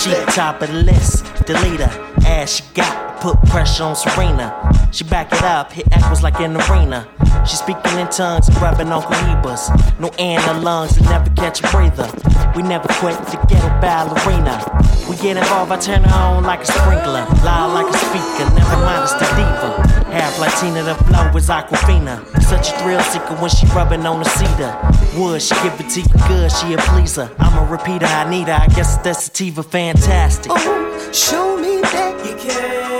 She top of the list, the leader. Ass she got, put pressure on Serena. She back it up, hit echoes like an arena. She speaking in tongues rubbing on cohibas. No air in her lungs and never catch a breather. We never quit the ghetto ballerina. We get involved, I turn her on like a sprinkler. Loud like a speaker, never mind it's the diva. Half Latina, the flow is Aquafina. Such a thrill seeker when she rubbing on the cedar. Wood, she give it to you good, she a pleaser. I'm a repeater, I need her, I guess that's sativa fantastic. Oh, show me that you care.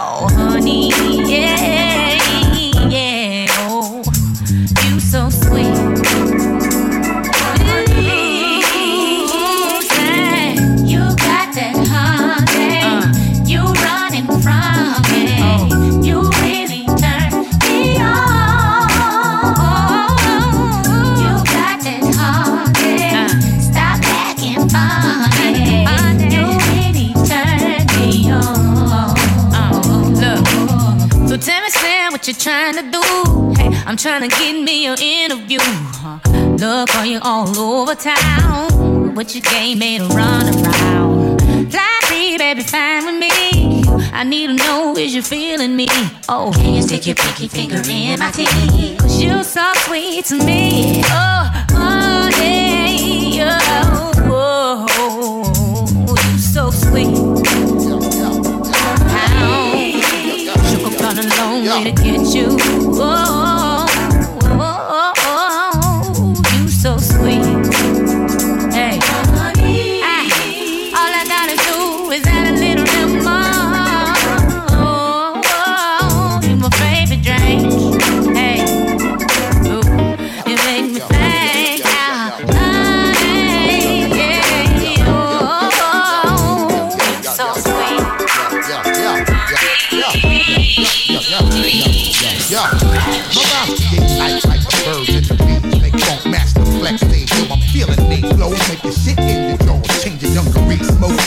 Oh. Trying to get me an interview. Look on you all over town. But your game made a run around. Fly free, baby, fine with me. I need to know is you feeling me? Oh, can you stick your pinky finger in my teeth? Cause you're so sweet to me. Oh, oh, yeah. Oh, oh, you so sweet. How? Shook up on a long way to get you.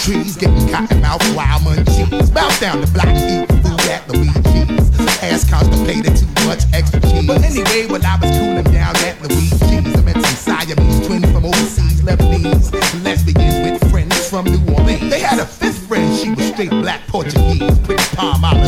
Trees, getting cotton mouth, wild munchies. Bounce down the block, eat food at Luigi's. Ass constipated, too much extra cheese. But anyway, when I was cooling down at Luigi's, I met some Siamese twins from overseas, Lebanese, lesbians with friends from New Orleans. They had a fifth friend, she was straight black Portuguese, pretty palm olive,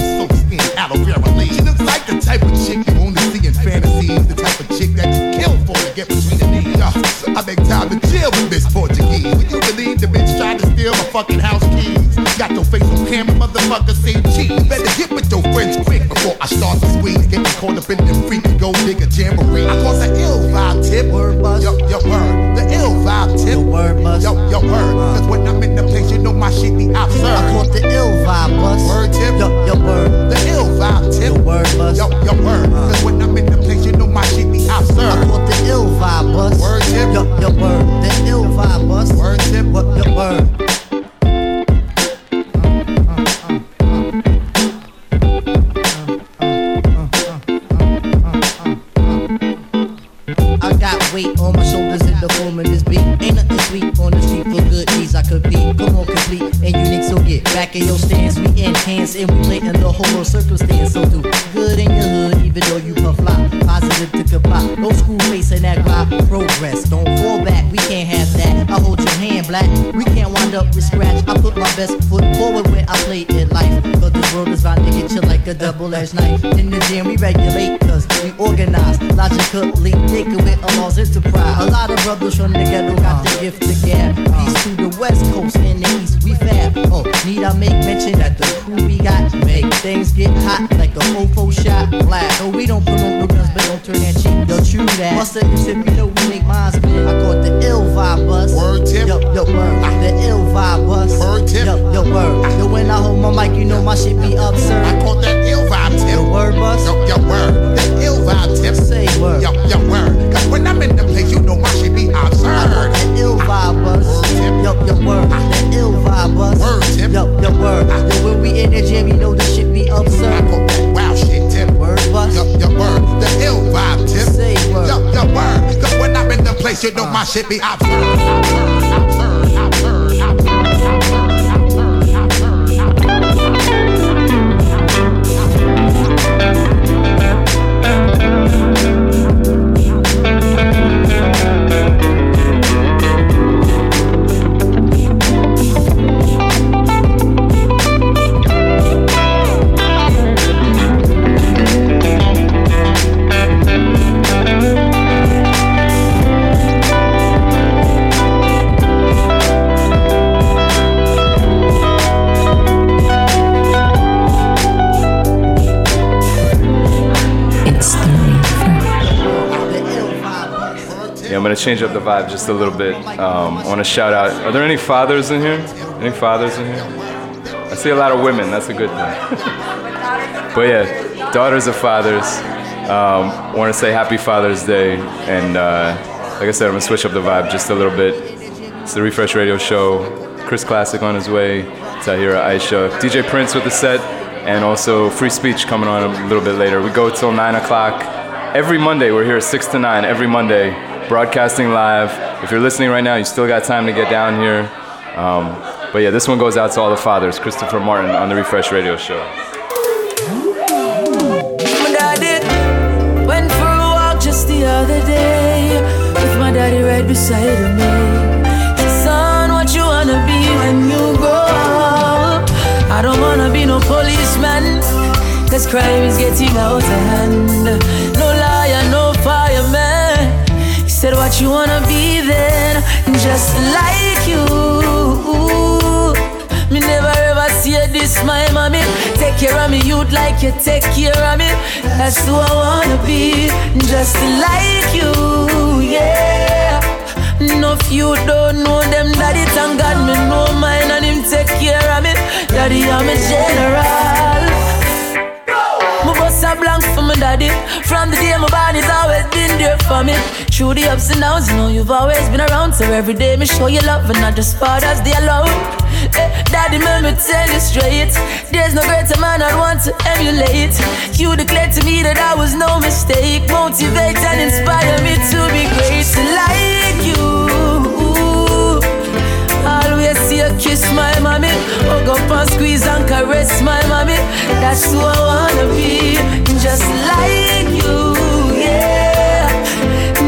to steal my fucking house keys? Got your face on camera, motherfucker, say cheese. Better get with your friends quick before I start to squeeze. Get me caught up in the freak and go dig a jamboree. I cause the ill vibe tip. Word buzz. Yo, yo, word. The ill vibe tip. The Word buzz. Yo, yo, word. Cause when I'm in the place, you know my shit be absurd. I caught the ill vibe buzz. Word tip. Yo, yo, word. The ill vibe tip. The word buzz. Yo, yo, word. Cause when I'm in the place, you know my shit be absurd. I caught the ill vibe buzz. Word tip. Yo, yo, word. Shit be absurd. Change up the vibe just a little bit. Um, I want to shout out. Are there any fathers in here? Any fathers in here? I see a lot of women. That's a good thing. but yeah, daughters of fathers. Um, want to say Happy Father's Day, and uh, like I said, I'm gonna switch up the vibe just a little bit. It's the Refresh Radio Show. Chris Classic on his way. Tahira Aisha, DJ Prince with the set, and also Frei Speech coming on a little bit later. We go till nine o'clock every Monday. We're here six to nine every Monday, broadcasting live. If you're listening right now, you still got time to get down here. Um, but yeah, this one goes out to all the fathers. Christopher Martin on the Refresh Radio Show. My daddy went for a walk just the other day with my daddy right beside me. Son, what you wanna be when you grow up? I don't wanna be no policeman, cause crime is getting out of hand said, What you wanna be then? Just like you. Me never ever see this, my mommy. Take care of me, you'd like you take care of me. That's who I wanna be, just like you, yeah. No, you don't know them, daddy, thank God me know mine and him take care of me. Daddy, I'm a general. My bust a blank for my daddy. From the day my body has always been there for me. Through the ups and downs, you know you've always been around. So every day me show you love and not just fathers they alone. Eh, daddy, let me tell you straight. There's no greater man I'd want to emulate. You declared to me that I was no mistake. Motivate and inspire me to be great like you. Always you kiss my mommy. Hug up and squeeze and caress my mommy. That's who I wanna be, just like you, yeah.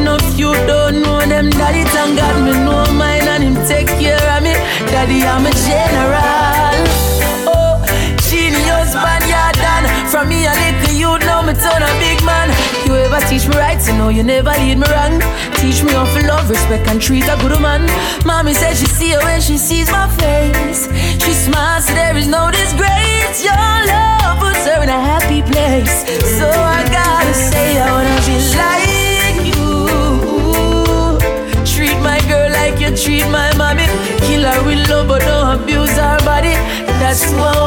No, if you don't know them, daddy, thank God me know mine and him take care of me. Daddy, I'm a general. Oh, genius man, you're done. From me a little turn a big man. You ever teach me right, so know you never lead me wrong. Teach me how to love, respect, and treat a good man. Mommy said she see you when she sees my face. She smiles, so there is no disgrace. Your love puts her in a happy place. So I gotta say, I wanna be like you. Treat my girl like you treat my mommy. Kill her with love, but don't abuse her body. That's who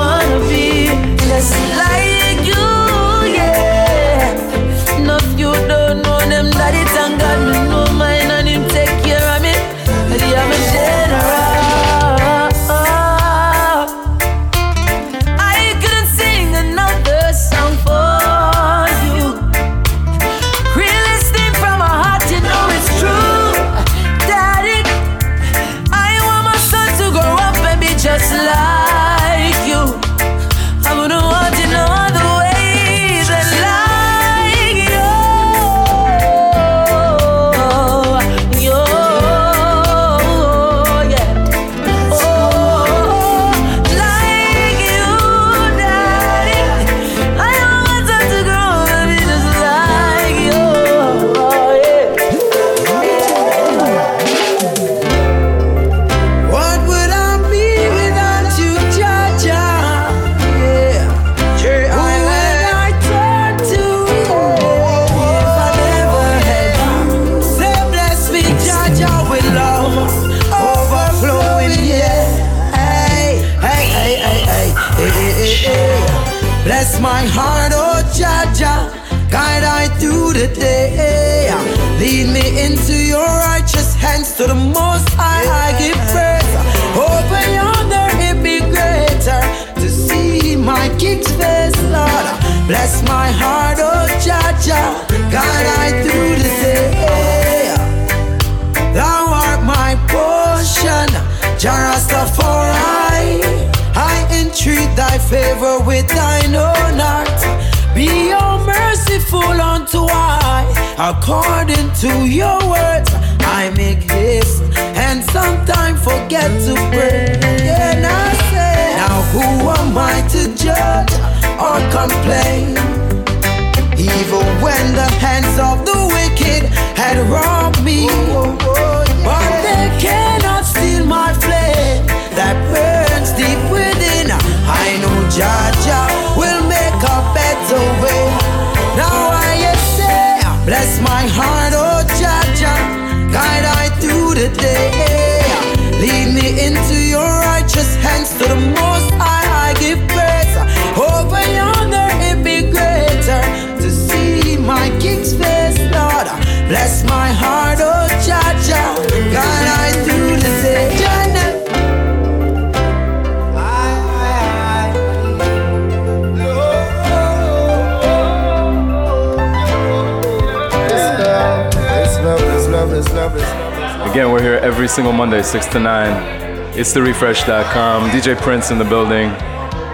6 to 9. It's therefresh.com. DJ Prince in the building.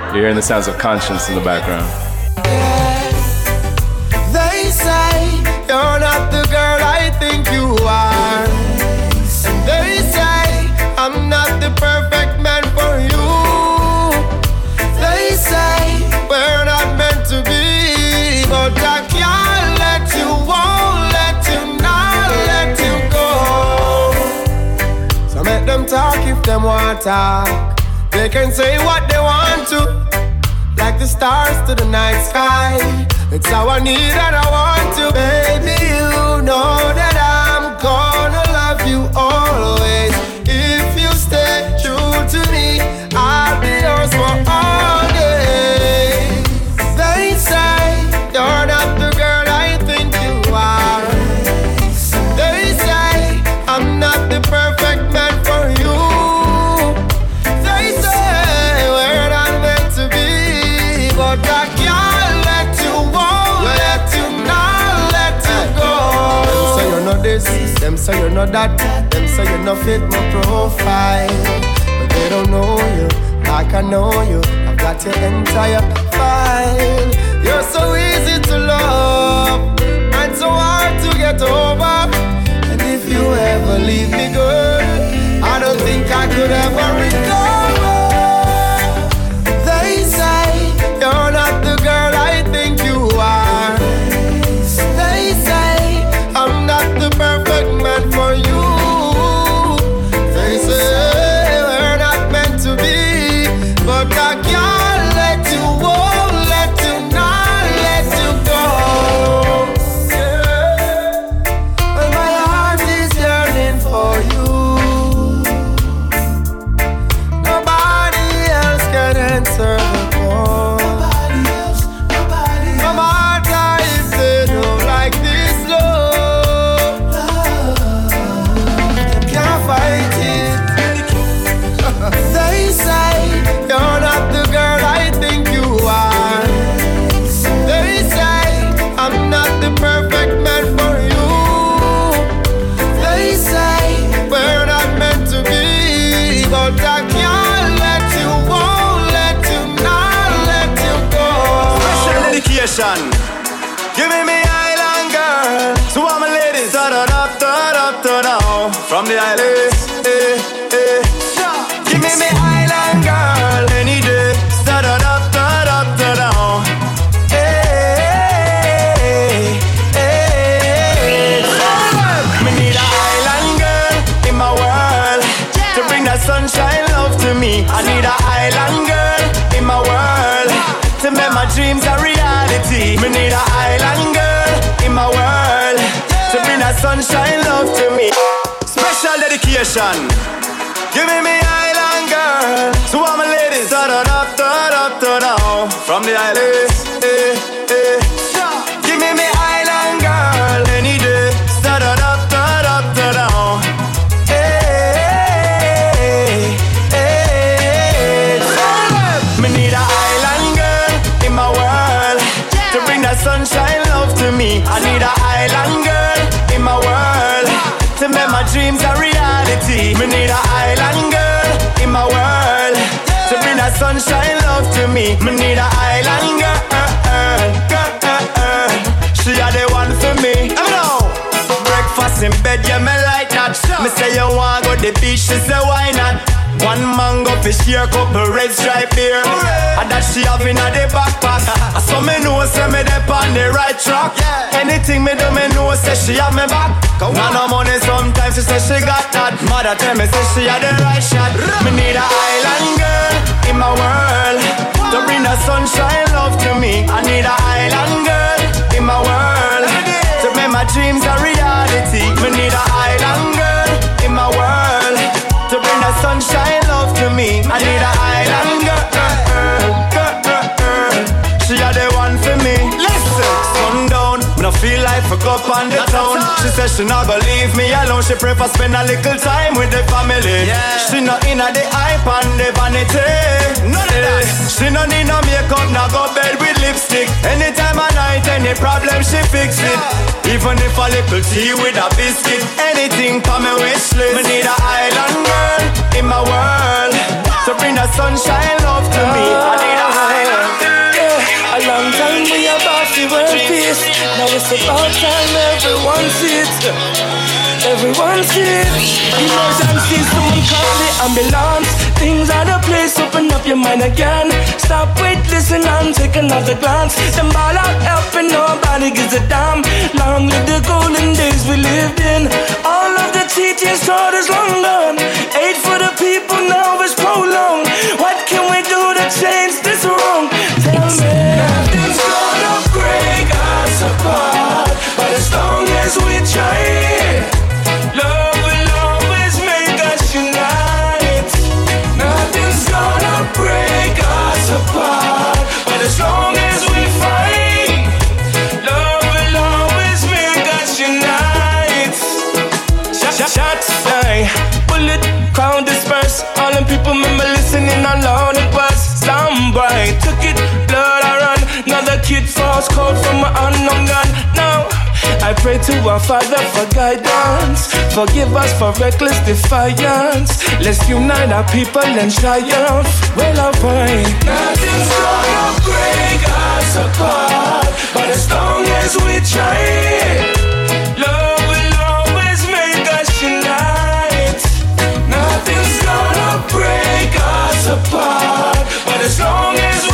You're hearing the sounds of Konshens in the background. Them want talk. They can say what they want to, like the stars to the night sky. It's how I need and I want to, baby. You know that I'm gonna love you always. Say you're not that, them say you're not fit my profile, but they don't know you like I know you. I've got your entire file. You're so easy to love and so hard to get over. And if you ever leave me, girl, I don't think I could ever recover. Dedication. Give me island girl to all my ladies. Da da da da da da. From the island. Sunshine love to me. Me need a island girl, girl, girl. She are the one for me. Let me know. Breakfast in bed, yeah, me like that. Me say you want go the beach, she say? One mango fish here, couple red stripe beer. And that she have in the backpack. So me know say me dep on the right track. Anything me do, me know say she have me back. Now no money sometimes she say she got that. Mother tell me say she have the right shot. Me need a island girl in my world the up on the town. She says she not gonna leave me alone. She prefer spend a little time with the family. She not in a the hype and the vanity. None of that. She no need no makeup, now go bed with lipstick. Anytime of night, any problem she fix it. Even if a little tea with a biscuit, anything for me wish list. Me need a island girl in my world to bring the sunshine love to me. I need a island girl long time we about the world peace. Now it's about time everyone sees. Everyone sees Emergency, someone call the ambulance. Things out of place, open up your mind again. Stop, wait, listen, I'm take another glance. Them ball out help and nobody gives a damn. Long live the golden days we lived in. All of the teaching taught is long gone. Aid for the people now is prolonged. What can we do to change this wrong? Nothing's gonna break us apart, but as long as we try. Falls cold from my unknown gun. Now. I pray to our Father for guidance. Forgive us for reckless defiance. Let's unite our people and triumph. Well, I pray. Nothing's gonna break us apart, but as long as we try, love will always make us unite. Nothing's gonna break us apart, but as long as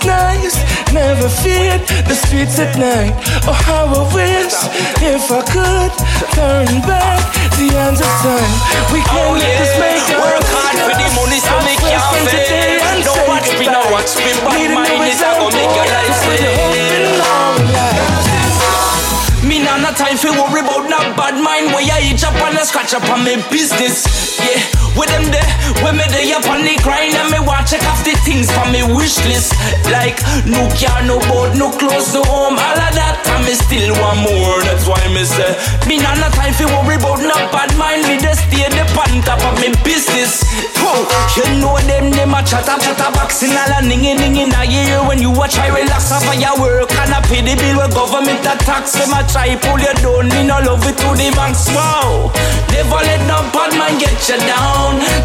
was nice, never feared the streets at night. Oh, how I wish if I could turn back the hands of time. We can Oh, let yeah. this make us Work hard for the money so can't friends fail. today and Don't watch me, no watch me, but mine is a go make your life example. Hope in our lives. Me nah no time fi worry about no bad mind Where I itch up and I scratch up on me business Yeah, with them there When me there up on the grind And me want check off the things from me wish list. Like no car, no boat, no clothes, no home All of that and me still want more. That's why me say Me nah no time fi worry about no bad mind. Me just stay the on top of me business. Whoa, you know them, them a chatter, chatter boxing All a ningy, ningy in a When you a try relax of your work And a pay the bill. Where government a tax Them a try pull you down. Me no love it to the max, wow Never let no bad man get you down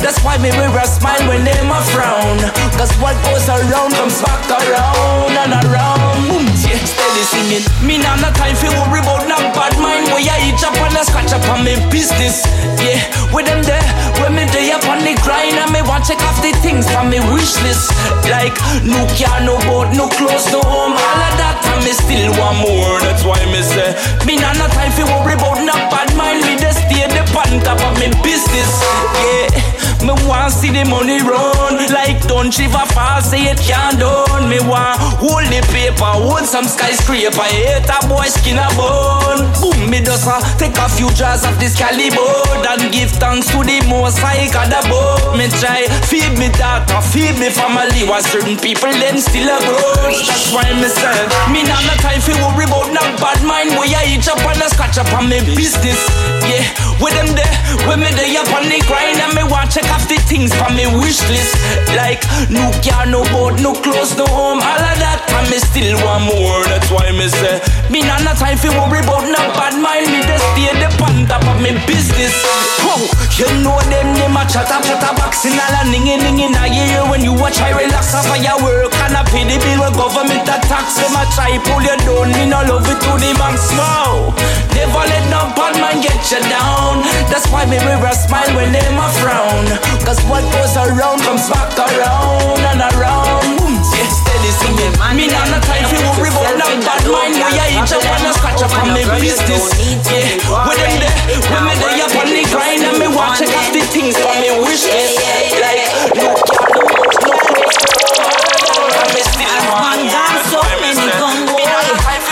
That's why me wear a smile when them a frown. Cause what goes around comes back around and around. Yeah, steady singing. Me nah no time fi worry about no bad mind. Where you itch up and I scratch up on me business. Yeah, with them there When me day up on the grind And me want check off the things from me wish list. Like no car, no boat, no clothes, no home. All of that and me still want more. That's why me say Me nah no time fi worry about no bad mind. Me just stay the on top of me business Yeah me want see the money run. Like don't shiver fast, say it can't done. Me want hold the paper, hold some skyscraper. Hate a boy skin a bone. Boom, me just uh, take a few jars of this caliber. And give thanks to the most high God above. Me try feed me daughter, feed me family. While certain people them still a grudge That's why me say Me not no time for worry about no bad mind. Where you itch up and a scratch up on me business. Yeah, with them there, when me there? Up on the grind And me want check off the things from me wish list. Like no car, no boat, no clothes, no home. All of that and me still want more. That's why me say Me not no time for worry about no bad mind. Me just stay the on top of me business. Whoa, you know them, them a chatter, chatter boxing All a ningy, ningy in a ear When you a try relax off of your work And a pay the bill where government tax Them a try pull you down Me no love it to the max, wow Never let no bad man get you down. That's why me wear a smile when them a frown Cause what goes around comes back around and around. Yeah, steady singing Me not no time for worry about no bad mind Where you itch up and a scratch up on me business. Yeah, with them there, when me there up on the grind And me watch check off the things for me wish list. Like, no car, no boat, no clothes, no home And me still want Man gone so many gone boy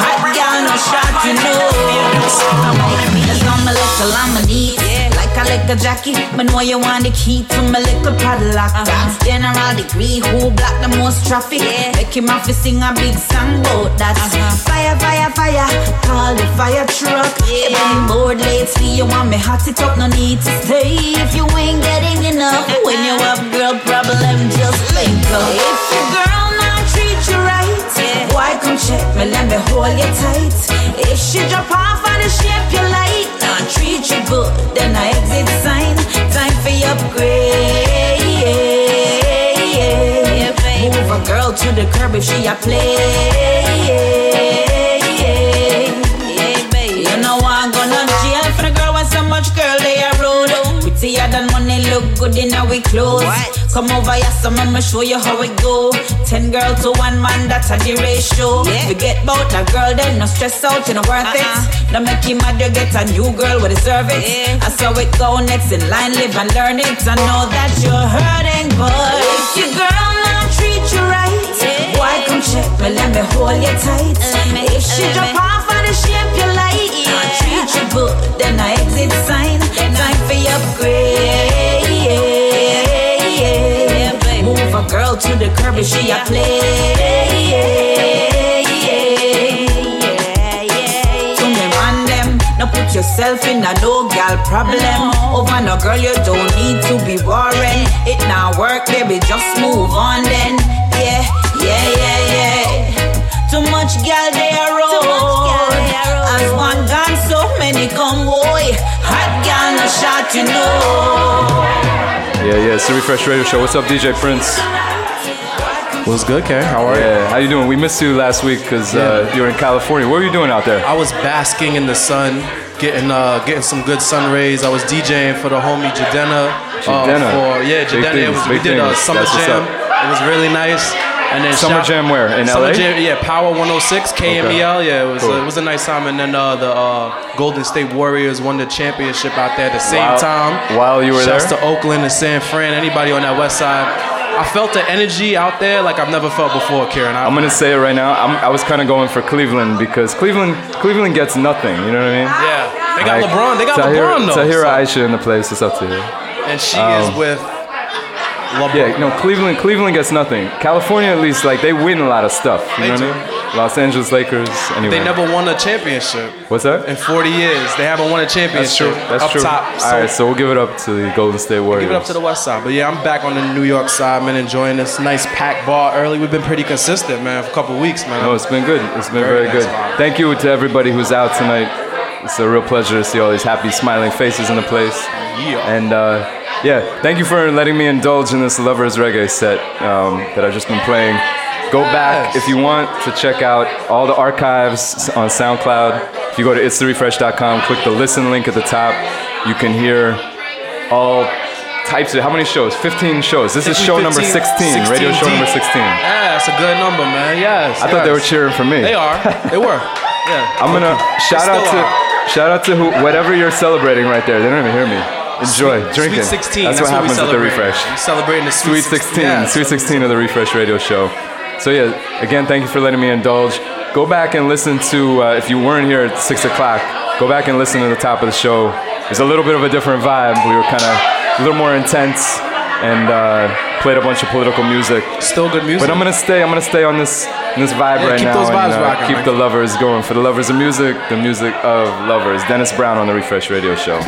Hot girl no shot you know. As long my little I'm a neat Like a liquor Jackie But know you want the key to my little padlock That's uh-huh. general degree Who block the most traffic? Make him to sing a big song about that. Uh-huh. Fire, fire, fire Call the fire truck. If I'm bored lately You want me hot it up No need to stay. If you ain't getting enough uh-huh. When you have girl problem Just link up If your girl not treat you right Why come check me, let me hold you tight. If she drop off on the shape you like treat you good, then I exit sign. Time for your upgrade Move a girl to the curb if she a play Prettier than money look good in our clothes Come over here, so I'ma show you how it go. Ten girl to one man, that's a the ratio. Forget about that girl, then no stress out, you know worth it. Uh-uh. Don't make you mad, you get a new girl, we deserve it. I saw it go next in line, live and learn it. I know that you're hurting, but if your girl not treat you right, why come check me, let me hold you tight. If she drop off on the shape you like, treat you good, then I exit sign. Time for your upgrade. Move a girl to the curb if she a play. To me man them, now put yourself in a no gal problem. Over no girl, you don't need to be worrying. It now work, baby, just move on then. Yeah, yeah, yeah, yeah. Too much gal they are road. As one gone, so many come boy. Hot gal no shot, you know. Yeah, yeah. It's the Refresh Radio Show. What's up, DJ Prince? What's good, Kieran? How are you? Yeah, how you doing? We missed you last week because uh, you were in California. What were you doing out there? I was basking in the sun, getting uh, getting some good sun rays. I was DJing for the homie Jidenna. Jidenna. for, yeah, Big Jidenna. It things, was, we did a things. summer That's jam. It was really nice. And then Summer shout- jam where? In Summer LA? Jam, yeah, Power 106, KMEL. Okay. Yeah, it was Cool. it was a nice time. And then uh, the uh, Golden State Warriors won the championship out there at the same time. while you were Shouts there? to Oakland and San Fran. Anybody on that West side. I felt the energy out there like I've never felt before, Kieran. I, I'm gonna say it right now. I'm, I was kind of going for Cleveland because Cleveland, Cleveland gets nothing. You know what I mean? Yeah, they got LeBron. They got Tahira, LeBron though. Tahira so- Aisha in the place. It's up to you. and she Um, is with Yeah, no, Cleveland, Cleveland gets nothing. California, at least, like they win a lot of stuff. You They know do. what I mean? Los Angeles Lakers. Anyway, They never won a championship What's that? in 40 years. They haven't won a championship. That's true. That's up true. top. All right, so we'll give it up to the Golden State Warriors. Give it up to the West Side. But yeah, I'm back on the New York side, man, enjoying this nice packed bar early. We've been pretty consistent, man, for a couple weeks, man. No, it's been good. It's been very, Very nice good. vibe. Thank you to everybody who's out tonight. It's a real pleasure to see all these happy, smiling faces in the place. Yeah. And uh, yeah, thank you for letting me indulge in this lovers reggae set um, that I've just been playing. Go back if you want to check out all the archives on SoundCloud. If you go to itstherefresh.com, click the listen link at the top. You can hear all types of how many shows? 15 shows. This is show number 16, radio show number 16. Yeah, that's a good number, man. Yes. I thought they were cheering for me. They are. They were. Yeah. I'm gonna shout out to are. shout out to who, whatever you're celebrating right there. They don't even hear me. Enjoy Sweet- drinking. Sweet 16. That's, That's, what we happens at the refresh. We're celebrating the Sweet 16. Yeah, Sweet 16 of the refresh radio show. So yeah, again, thank you for letting me indulge. Go back and listen to uh, if you weren't here at six o'clock. Go back and listen to the top of the show. It's a little bit of a different vibe. We were kind of a little more intense and uh, played a bunch of political music. Still good music. But I'm gonna stay. I'm gonna stay on this this vibe Yeah, right keep now. those vibes and, uh, rocking, keep man. the lovers going. For the lovers of music, the music of lovers. Dennis Brown on the Refresh Radio Show.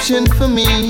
Prescription for me.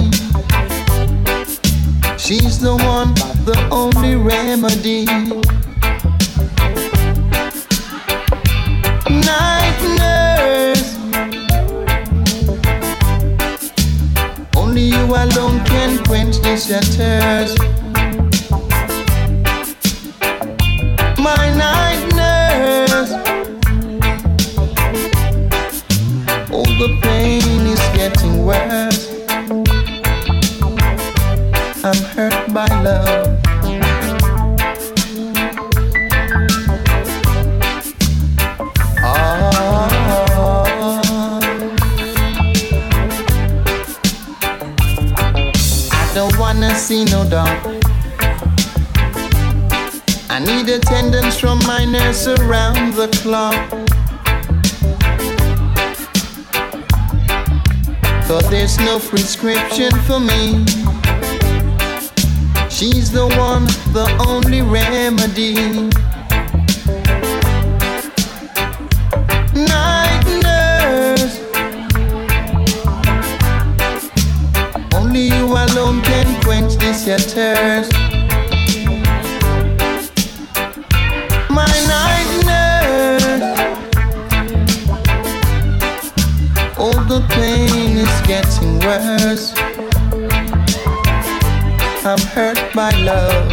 Don't wanna see no dog. I need attendance from my nurse around the clock. Cause there's no prescription for me. She's the one, the only remedy. Thirst. My night nurse. Oh, the pain is getting worse. I'm hurt by love.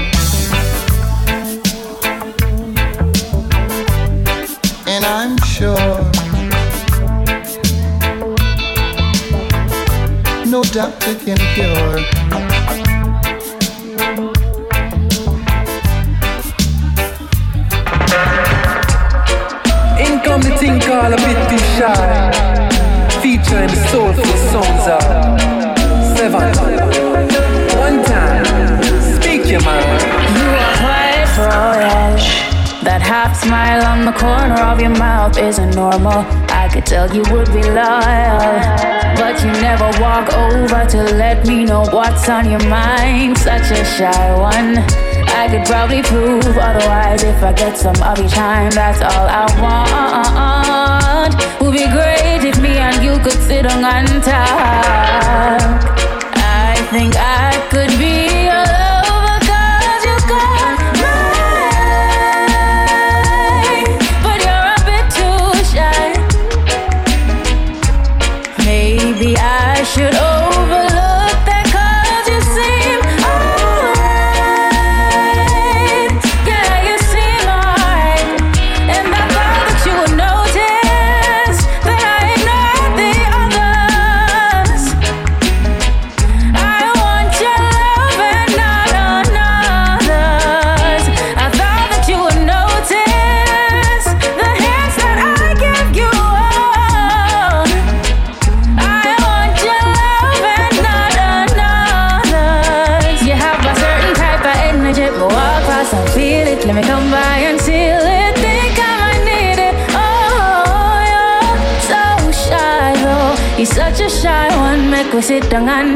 And I'm sure no doctor can cure. The corner of your mouth isn't normal. I could tell you would be loyal. But you never walk over to let me know what's on your mind. Such a shy one. I could probably prove otherwise if I get some of your time. That's all I want. Would be great if me and you could sit on and talk. I think I dengan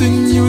in you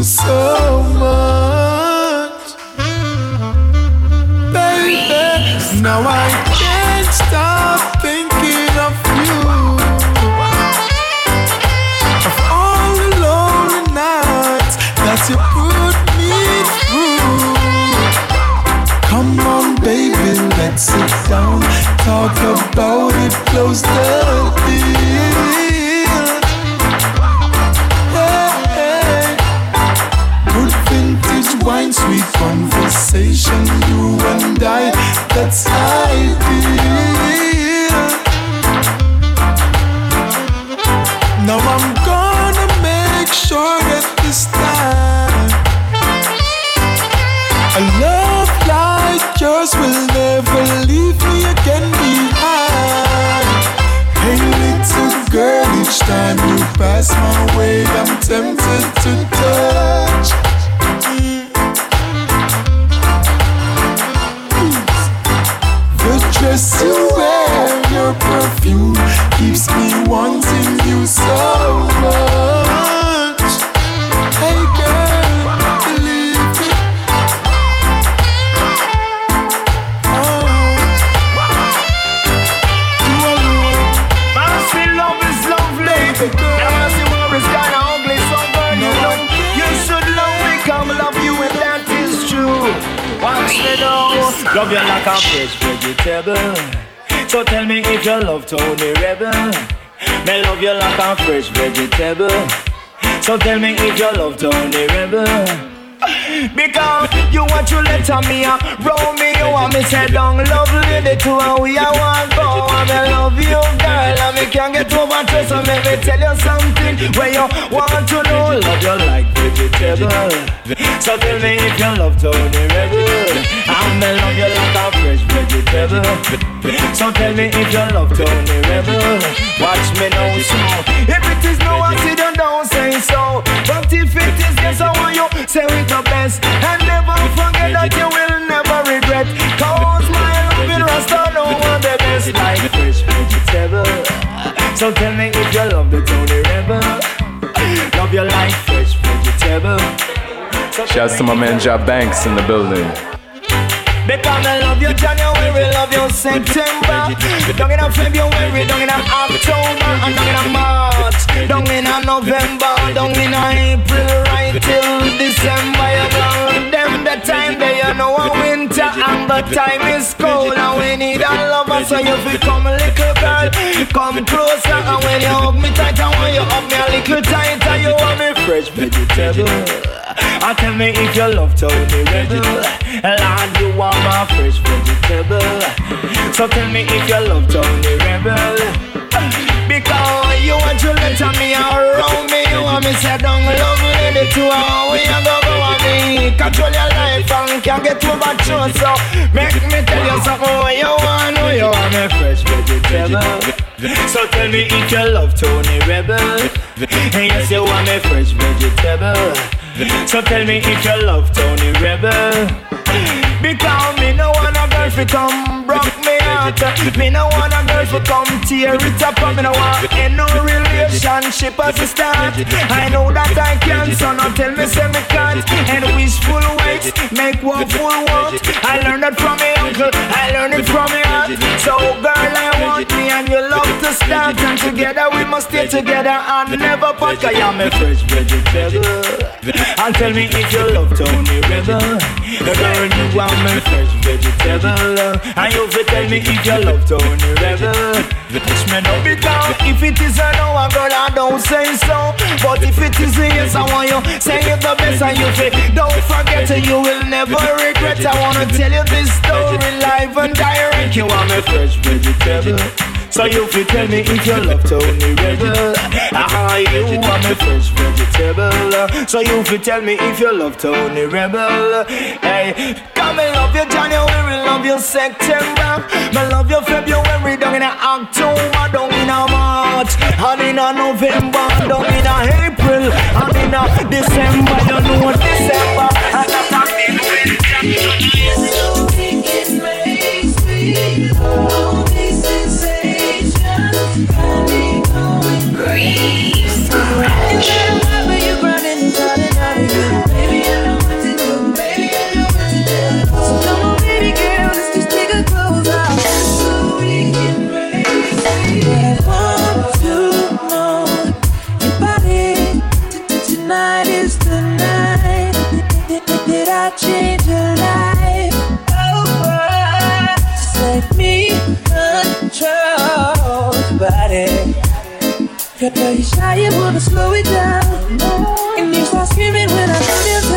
put your love down the river. Watch me now, so if it is no accident, don't say so. But if it is yes, I want you say with the best, and never forget that you will never regret. Cause my love in Rasta no one the best, like fresh vegetable. So tell me if you love the Tony Rebel. Love your life, fresh vegetable. So Shouts to my man Job Banks in the building. September, down in February, down in October, and down in March, down in November, down in April, right till December. You know, them the time they you know a winter and the time is cold, and we need a lover, so you become a little girl, come closer, and when you hug me tight, and when you hug me a little tighter, you want me fresh vegetable. I tell me if you love Tony Rebel. Lord, you are my fresh vegetable. So tell me if you love Tony Rebel. Because you want to let me around me, you want me sit down, love lady to how we are go on me. Control your life and can't get over you. So make me tell you something what you want, know you want me fresh vegetable. So tell me if you love Tony Rebel. And yes, you want me fresh vegetable. So tell me if you love Tony Rebel. Because me no want a girl fi come broke me no want a girl fi come tear it up me no want in no relationship as a start. I know that I can't so now tell me say me can't. And wishful ways make one full want I learned that from me uncle, I learned it from me aunt. So girl I want me and you love to start. And together we must stay together and never part. Cause you're my fresh vegetable. And tell me if you love Tony The girl you want me fresh vegetable. And you fi tell me if you love Tony Rebel Wish me no because if it is a no a girl I don't say so. But if it is a yes I want you. Say it the best and you fi Don't forget it, you will never regret. I wanna tell you this story live and direct. You want me fresh vegetable so you fi tell me if you love Tony Rebel. Ah, you want me fresh vegetable. So you fi tell me if you love Tony Rebel. Hey, come and love you January, love you September. Me love you February, down in October, down in March. And in November, down in a April. And in December, you know what December. And that's a big Tonight Girl, you shy, you wanna slow it down. And you start screaming when I come you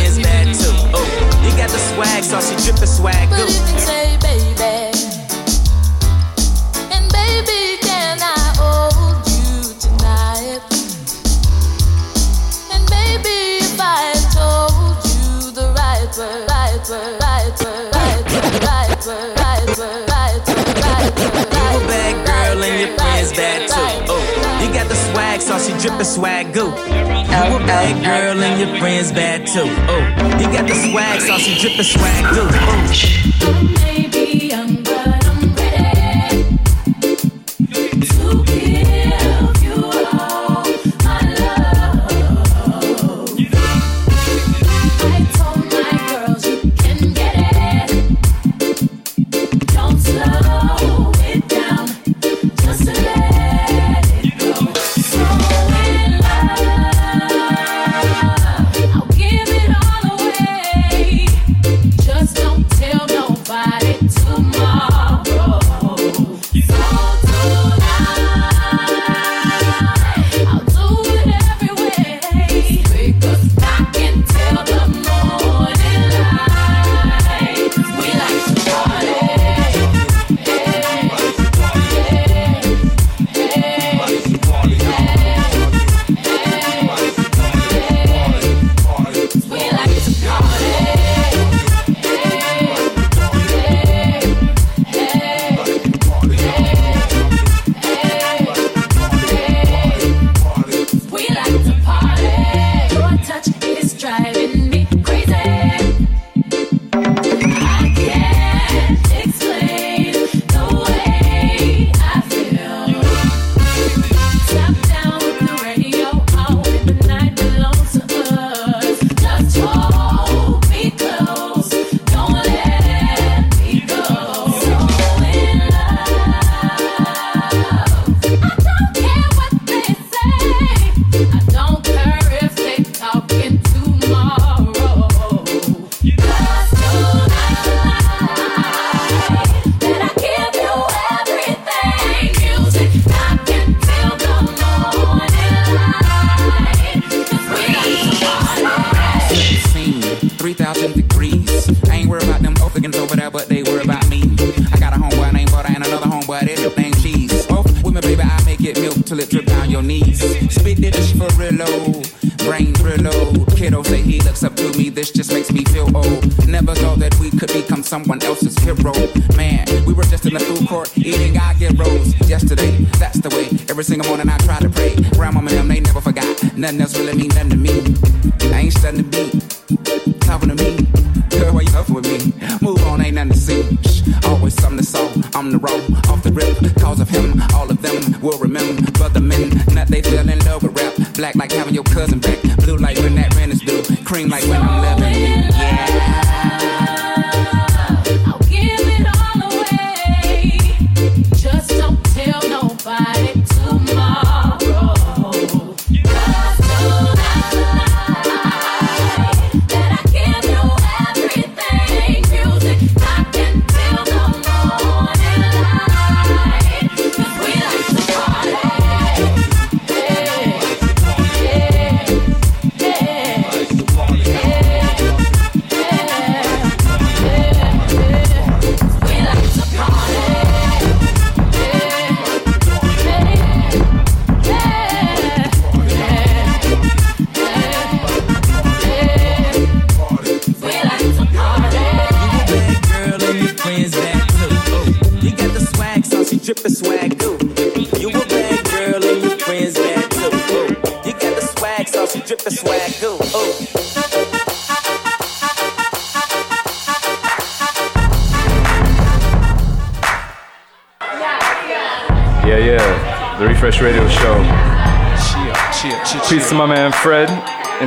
friends bad too. Oh, you got the swag, so she drippin' swag But goo. you say, baby. And baby, can I hold you tonight? And baby, if I told you the right word, right word, right word, right word, right word, right word, right word, right word, Well, bad girl and your friends bad too. Oh, you got the swag, so she drippin' swag goo. Bad girl and your friends bad too. Oh, you got the swag, so she drippin' swag goo. Oh.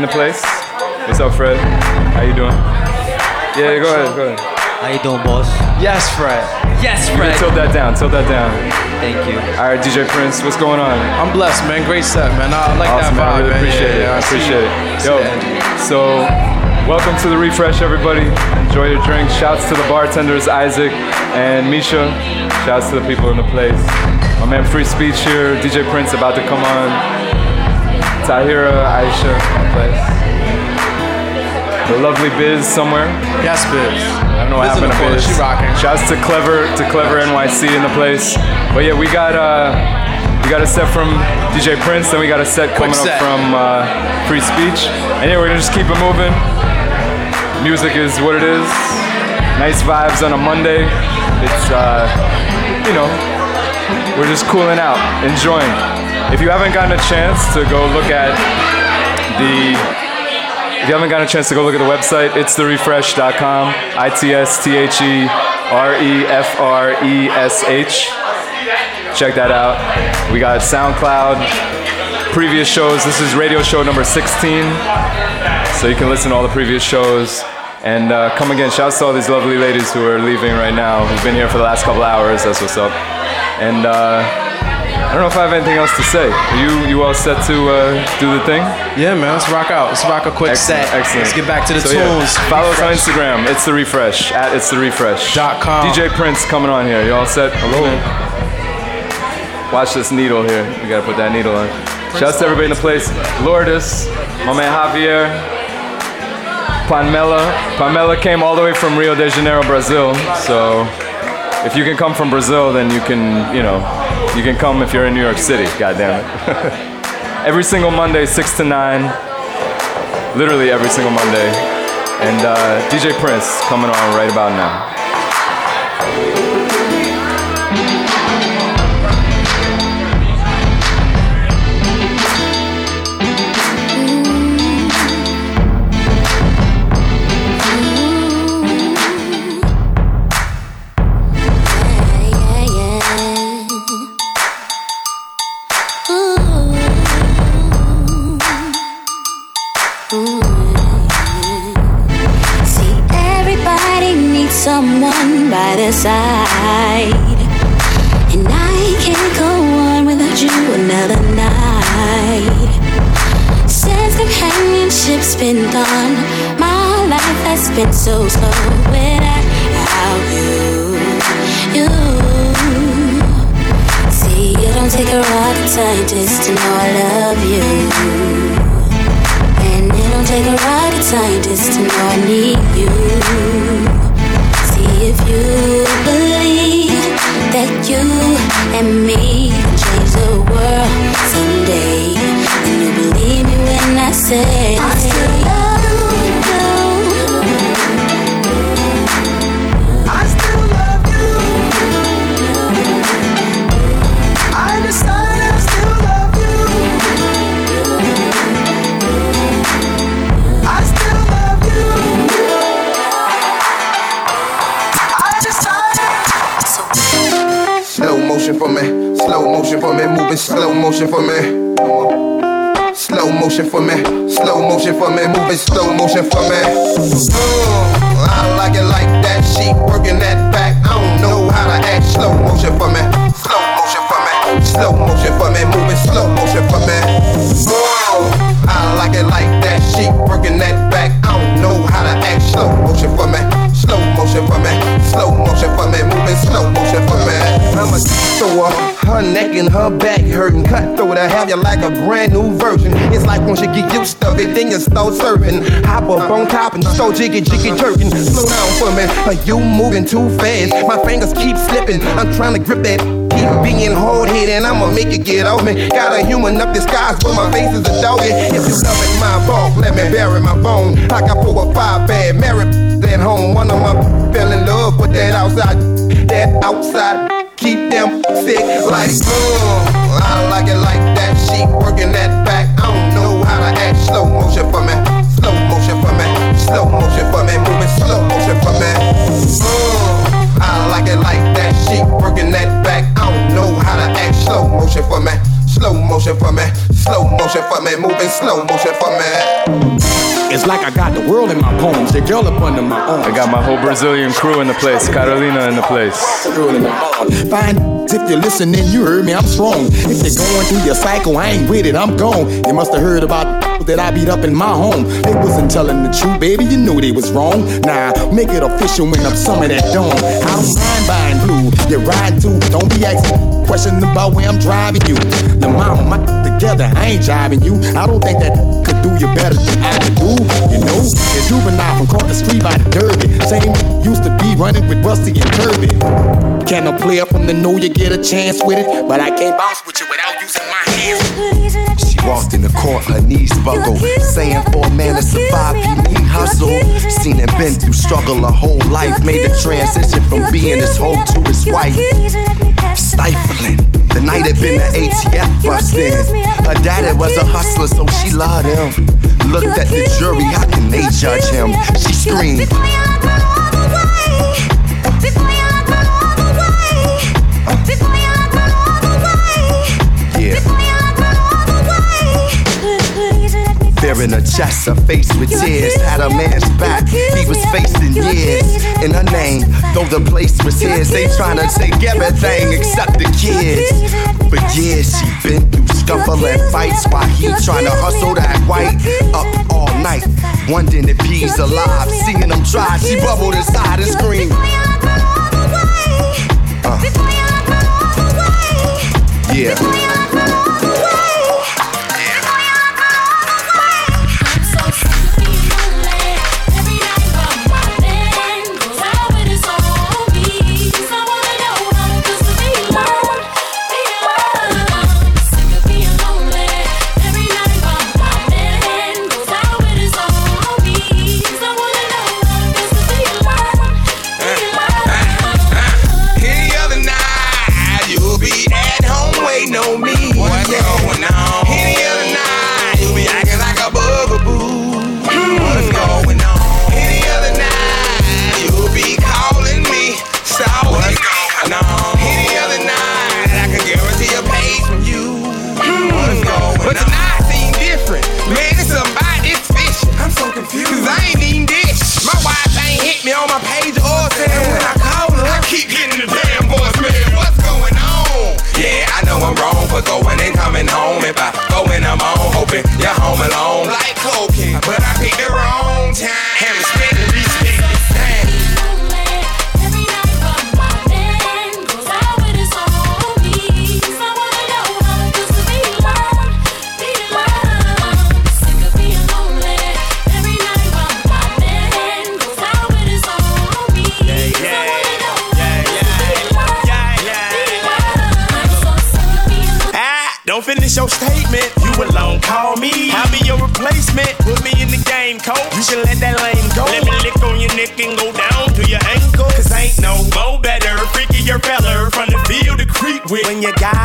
The place. What's up, Fred? How you doing? Yeah, go ahead, go ahead. How you doing, boss? Yes, Fred. Yes, You can Fred. tilt that down, tilt that down. Thank you. All right, DJ Prince, what's going on? I'm blessed, man. Great set, man. I like awesome, that man. I vibe, really man. appreciate Yeah, it. yeah, I appreciate it. Yo, so welcome to the refresh, everybody. Enjoy your drink. Shouts to the bartenders, Isaac and Misha. Shouts to the people in the place. My man Frei Speech here. DJ Prince about to come on. Tahira, Aisha, in the place. The lovely Biz somewhere. Yes, Biz. I don't know what happened to Biz. she rocking. Shouts to Clever to Clever NYC in the place. But yeah, we got uh we got a set from DJ Prince, then we got a set coming set. up from uh, Frei Speech. And yeah, we're gonna just keep it moving. Music is what it is. Nice vibes on a Monday. It's uh you know, we're just cooling out, enjoying. If you haven't gotten a chance to go look at the if you haven't gotten a chance to go look at the website, it's therefresh.com. I T S T H E R E F R E S H. Check that out. We got SoundCloud, previous shows. This is radio show number 16. So you can listen to all the previous shows. And uh, come again. Shouts to all these lovely ladies who are leaving right now, who've been here for the last couple hours. That's what's up. And uh, I don't know if I have anything else to say. Are you you all set to uh, do the thing? Yeah, man. Let's rock out. Let's rock a quick Excellent, set. excellent. Let's get back to the So, yeah, tunes. follow us on Instagram. It's the refresh at it's the refresh. Dot com. DJ Prince coming on here. You all set? Hello. Watch this needle here. We gotta put that needle on. Shouts to everybody in the place. Lourdes, my man Javier, Pamela. Pamela came all the way from Rio de Janeiro, Brazil. So if you can come from Brazil, then you can, you know, you can come if you're in New York City. God damn it. every single Monday, six to nine. Literally every single Monday. And uh, DJ Prince coming on right about now. Side. And I can't go on without you another night. Since companionship's been gone, my life has been so slow without you. You. See, you don't take a rocket scientist to know I love you. And it don't take a rocket scientist to know I need you. See if you and me can change the world someday. And you believe me when I say I motion for me, moving slow motion for me. Slow motion for me, slow motion for me, moving slow motion for me. Mm, I like it like that. She working that back. I don't know how to act. Slow motion for me, slow motion for me, slow motion for me, moving slow motion for me. Mm, I like it like that. She working that back. I don't know how to act. Slow motion for me, motion for me, slow motion for me, moving slow motion for me. I'ma throw her, her neck and her back hurting. Cut through to have you like a brand new version. It's like once you get used to it, then you start serving. Hop up on top and so jiggy jiggy jerking. Slow down for me, are you moving too fast? My fingers keep slipping. I'm trying to grip that. Keep being hard headed, I'ma make it get on me. Got a human up disguise, but my face is a doggy. If you loving my bulk, let me bury my bone. I got four or five bad married at home. One of my fell in love with that outside, that outside. Keep them sick like, mm, I like it like that. She working that back. I don't know how to act. Slow motion for me, slow motion for me, slow motion for me, moving slow motion for me. Mm, I like it like that. She working that back. I don't know how to act. Slow motion for me, slow motion for me, slow motion for me, moving slow motion for me. It's like I got the world in my palms, the girl up under my arms. I got my whole Brazilian crew in the place, Carolina in the place. Girl in my arms. Fine, if you're listening, you heard me, I'm strong. If you're going through your cycle, I ain't with it, I'm gone. You must have heard about that I beat up in my home. They wasn't telling the truth, baby, you knew they was wrong. Nah, make it official when I'm some of that dawn. I don't mind buying blue, you ride too. Don't be asking questions about where I'm driving you. The mama, my together, I ain't driving you. I don't think that could do you better than I could do. You know, it's juvenile from across the street by the derby. Same used to be running with Rusty and Kirby. Can a player from the know you get a chance with it? But I can't bounce with you without using walked in the court, her knees buckled. Saying for a man to survive, you need hustle. Seen and been through struggle a whole life. Made the transition from being his hoe to his wife. Stifling. The night had been the ATF bust in. Her daddy was a hustler, so she loved him. Looked at the jury, how can they judge him? She screamed. Yeah. In her chest, her face with tears. Had a man's back, he was facing years. In her name, though the place was his, they tryna take everything except the kids. For years, she been through scuffling fights while he tryna hustle that white up all night. Wondering if he's alive, seeing him try, she bubbled inside and screamed. Uh. Yeah.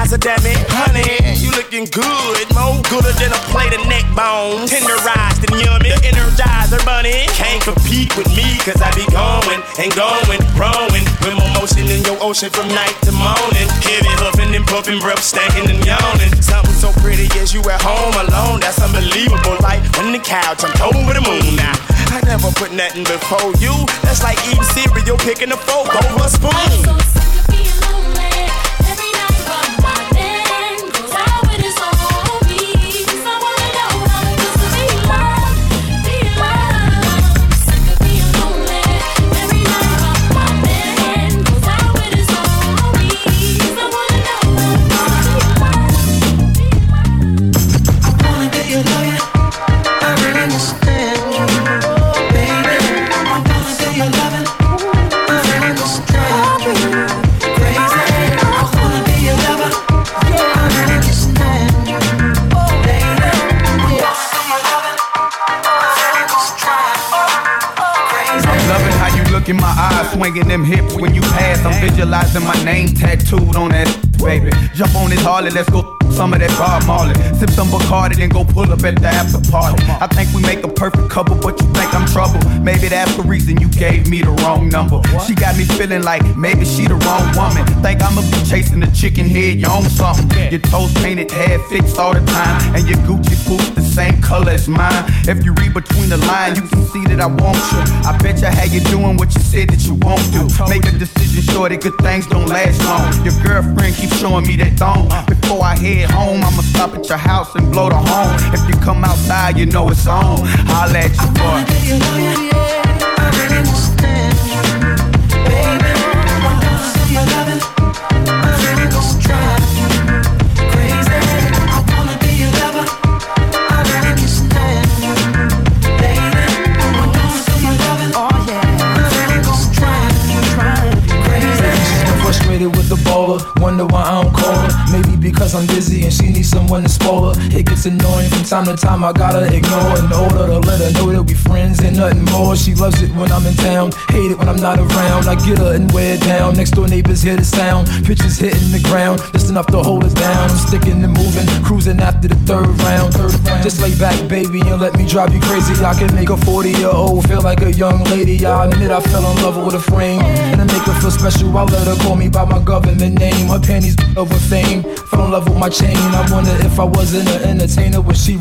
Guys damn it, honey, you looking good. More gooder than a plate of neck bones. Tenderized and yummy. The Energizer bunny. Can't compete with me, cause I be going and going, growing. With more motion in your ocean from night to morning. Heavy huffing and puffing, breath stankin' and yawning. Something so pretty as you at home alone, that's unbelievable. Like when the cow jumped over the moon now. I never put nothing before you. That's like eating cereal, picking a fork over a spoon. Swinging them hips when you pass. I'm visualizing my name tattooed on that, baby. Jump on this Harley, let's go some of that Bob Marley. Sip some Bacardi, then go pull up at the after party. I think we make a perfect couple, but you think I'm trouble. Maybe that's the reason you gave me the wrong number. She got me feeling like maybe she the wrong woman. Think I'ma be chasing the chicken head, you own something. Your toes painted, hair fixed all the time, and your Gucci boots the same color as mine. If you read between the lines, you can see that I want you. I bet you how you doing what you said that you won't do. Make a decision, shorty, good things don't last long. Your girlfriend keeps showing me that thong. Before I head home, I'ma stop at your house and blow the horn. If you come outside, you know it's on. Holla at your time to time, I gotta ignore in order to let her know that we friends and nothing more. She loves it when I'm in town, hate it when I'm not around. I get her and wear it down. Next door neighbors hear the sound, pitches hitting the ground, just enough to hold us down. I'm sticking and moving, cruising after the third round. Third round. Just lay back, baby, and let me drive you crazy. I can make a 40 year old feel like a young lady. I admit I fell in love with a frame, and to make her feel special, I let her call me by my government name. Her panties over fame, fell in love with my chain. I wonder if I wasn't an entertainer, would she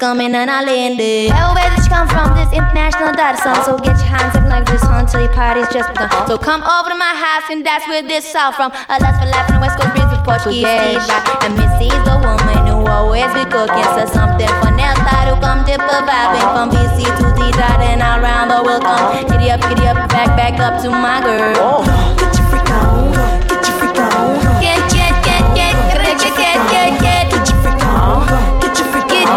coming and I'll end it. Hell, where did you come from? This international data song, so get your hands up like this until your party's just begun. So come over to my house and that's where this all from. A lust for life in the West Coast breeze with Portuguese Steve And Missy's the woman who always be cooking. So something for Nelsa to come tip a vibing from BC to D-Dot and around the world. Come giddy up, giddy up, back, back up to my girl. Get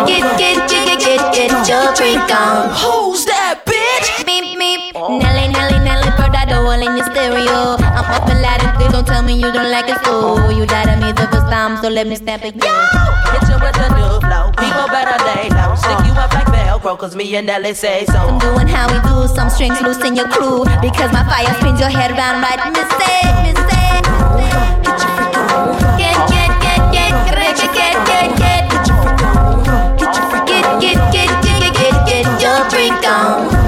Get, get, get, get, get, get your freak on. Who's that bitch? Beep, beep. Nelly, Nelly, Nelly, put that all in your stereo. I'm up and loud and don't tell me you don't like it. So you died on me the first time, so let me stamp it. Yo! Hit you with the new flow. People better lay low. Stick you up like Velcro, cause me and Nelly say so. I'm doing how we do, some strings loose in your crew. Because my fire spins your head round right. Get your freak on. Get, get, get, get, get, get, get, get, get. drink break down.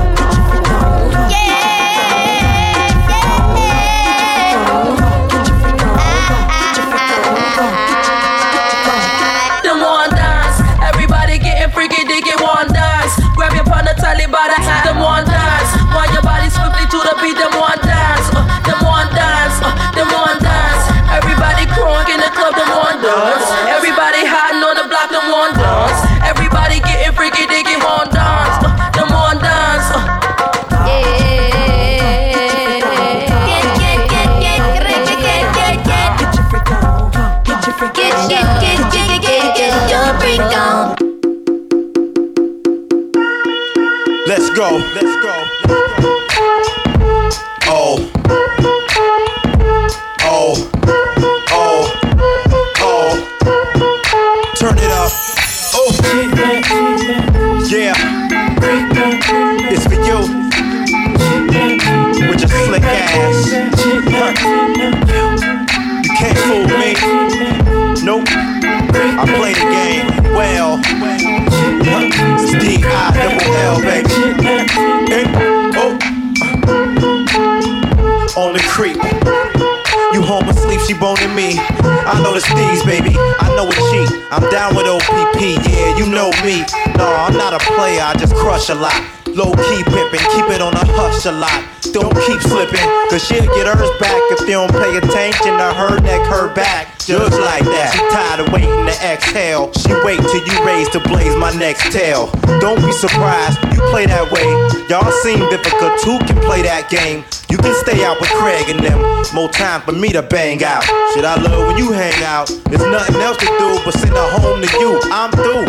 The steez, baby. I know a cheat. I'm down with OPP, yeah, you know me. No, I'm not a player, I just crush a lot. Low key pimpin', keep it on a hush a lot. Don't keep slipping, cause she'll get hers back if you don't pay attention to her neck, her back. Just like that. She tired of waiting to exhale. She wait till you raise to blaze my next tail. Don't be surprised, you play that way. Y'all seem difficult, two can play that game. You can stay out with Craig and them. More time for me to bang out. Shit, I love when you hang out. There's nothing else to do but send her home to you. I'm through.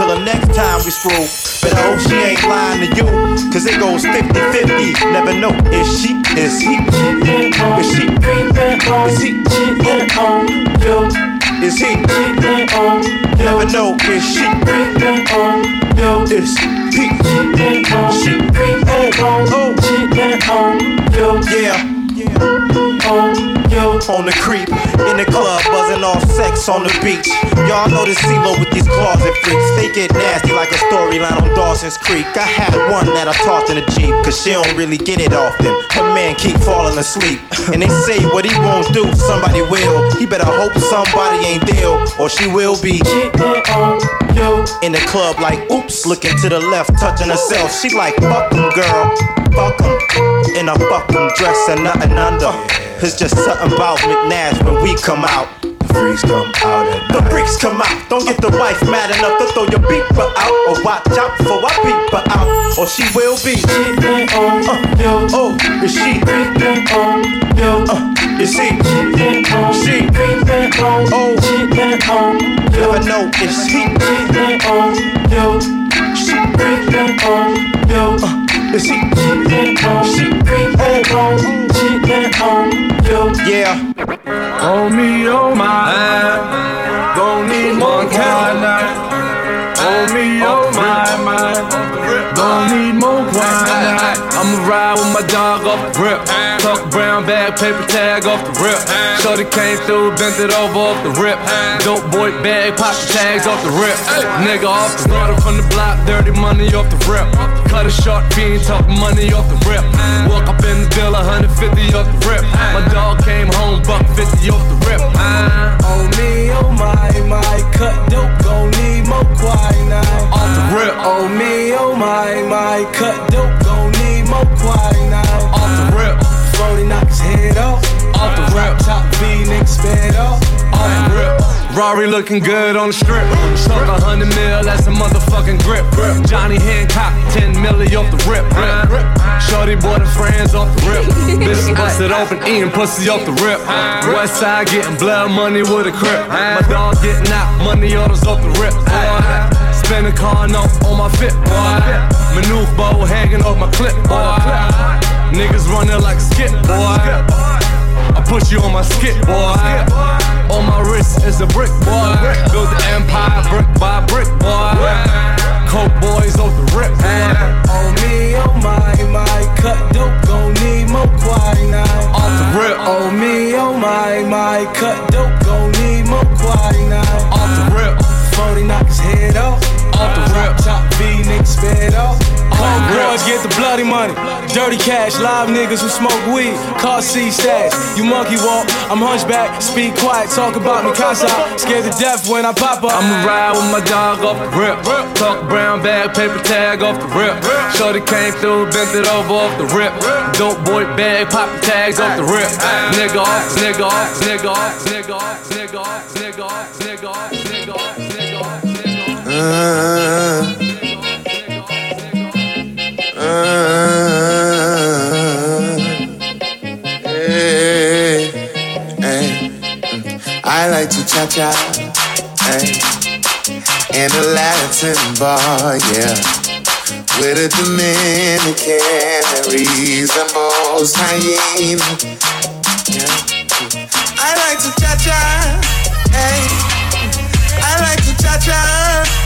Till the next time we screw. But I hope she ain't lying to you. Cause it goes 50 50. Never know. Is she? Is he? Is she? Is he? Is he? Never know. Is she? Is she peep. Oh. Yeah. yeah. On you. On the creep in the club, buzzing off sex on the beach. Y'all know the CeeLo with these closet freaks. They get nasty like a storyline on Dawson's Creek. I had one that I tossed in a Jeep, cause she don't really get it often. Her man keep falling asleep. And they say what he won't do, somebody will. He better hope somebody ain't there, or she will be. In the club, like, oops, looking to the left, touching herself. She like, fuck 'em, girl, fuck 'em. In a fuck dress and nothing under. It's just something about McNash when we come out. The freaks come out at The freaks come out. Don't get the wife mad enough to throw your beeper out. Or watch out for I peep her out. Or she will be. Uh, oh, is she? Uh, is he? She? Oh, never know. Is he? She? Uh, but she, let it go, she let it go, she let it yo. Yeah. On me, my, I don't need more candlelight. On me, my, don't need more I'ma ride with my dog off the rip. Tuck brown bag, paper tag off the rip. Shorty came through, bent it over off the rip. Dope boy bag, pocket tags off the rip. Nigga off the starter from the block, dirty money off the rip. Cut a short fiend, talk money off the rip. Walk up in the bill, 150 off the rip. My dog came home, buck 50 off the rip. Oh me, oh my, my, cut dope, gon' need more quinine. Off the rip. Oh me, oh my, my, cut dope, gon' need more quinine. Off the rip. Brody knock his head off. Off the rip. Top V, nigga sped off. Off the rip. Rory looking good on the strip. Stuck a hundred mil, that's a motherfucking grip. Johnny Hancock, 10 milli off the rip. Shorty bought her friends off the rip. Bitch busted open, eating pussy off the rip. West side getting blood money with a crip. My dog getting out, money orders off the rip. Boy. Spin a car note on my fit, boy. Maneuver bow hanging off my clip, boy. Niggas running like skip, boy. I put you on my skip, boy. On my wrist is a brick, boy. Build the empire brick by brick, boy. Coke boys off the rip, boy. On me, oh my, my, cut dope, gon' need more quinine. Off the rip. On me, oh my, my, cut dope, gon' need more quinine. Off the rip. 40 knock his head off. Off the rip. Top V, nigga sped off. Homeboys get the bloody money. Dirty cash, live niggas who smoke weed. Car C stats. You monkey walk, I'm hunchback. Speak quiet, talk about me, casa. Scared to death when I pop up. I'ma ride with my dog off the rip. Talk brown bag, paper tag off the rip. Shorty came through, bent it over off the rip. Dope boy bag, pop the tags off the rip. Nigga off, nigga off, nigga off, nigga off, nigga off, nigga off, nigga off, I like to cha cha, in a Latin bar, yeah. with a Dominican that resembles hyena. Yeah. I like to cha cha, hey. I like to cha cha.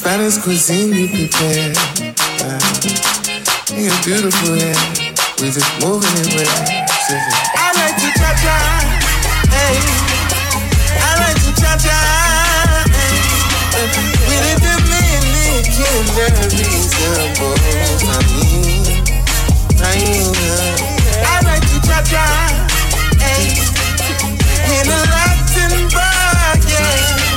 Spanish cuisine you prepare. Uh, you're beautiful, yeah. We just moving it with I like to cha cha, hey. I like to cha cha, hey. I like to cha cha, hey. In a Latin bar, yeah.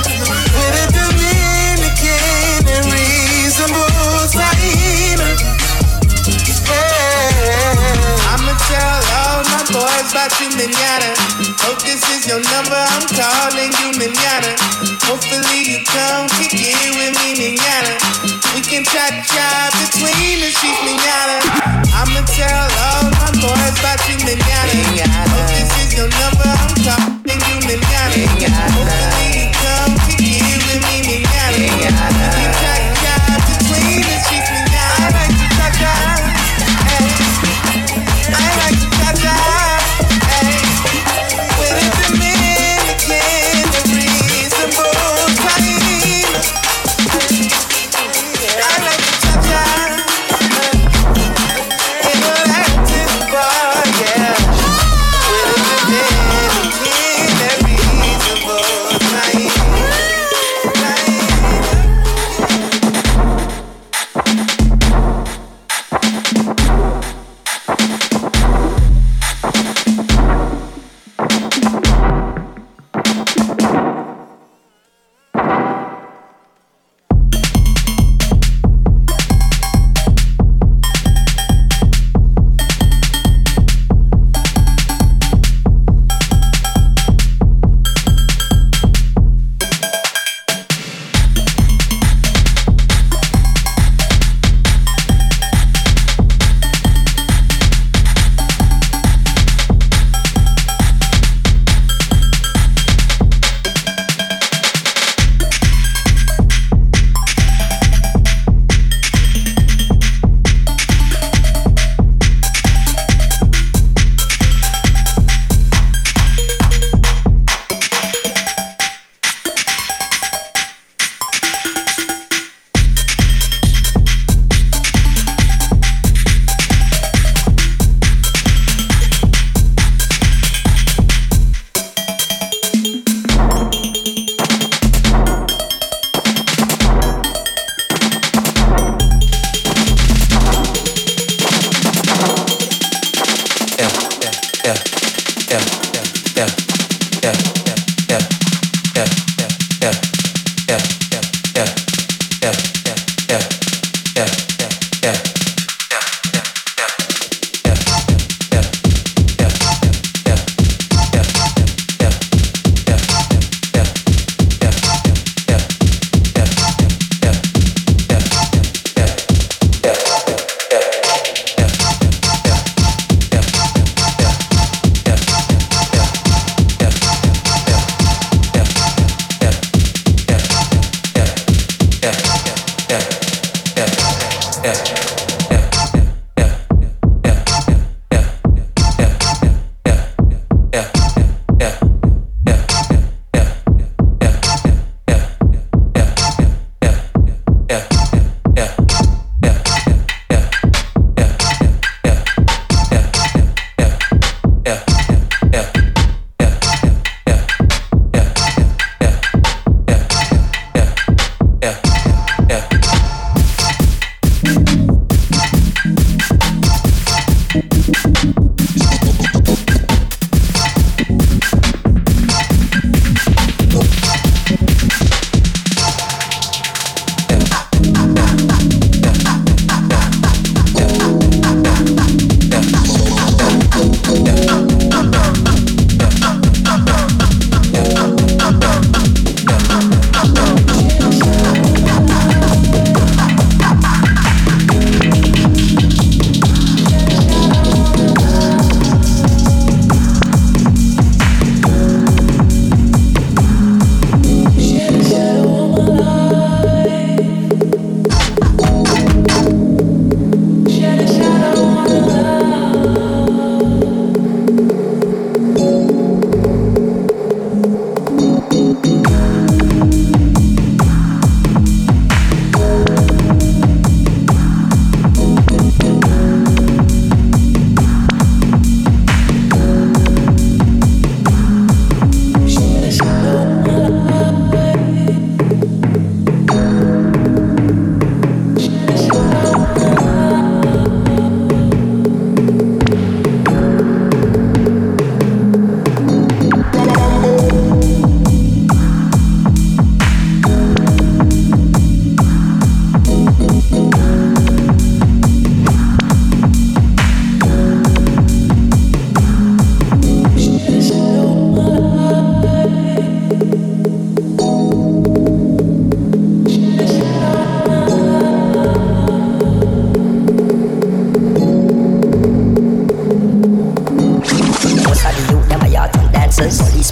Tell all my boys about you, manana. Hope this is your number, I'm calling you, manana. Hopefully you come kick it with me, manana. We can chat chat between the sheets, manana. I'ma tell all my boys about you, manana. Hope this is your number, I'm calling you, manana. Hopefully you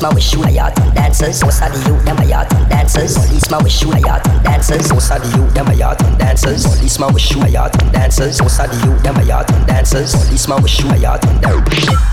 Policeman we shoot a yacht on dancers. Most of the youth them a yacht on dancers. Policeman we shoot a yacht on dancers. Most of the youth them a yacht on dancers. Policeman we shoot a yacht on dancers. Most of the youth them a yacht on dancers. Policeman we shoot a yacht on dancers.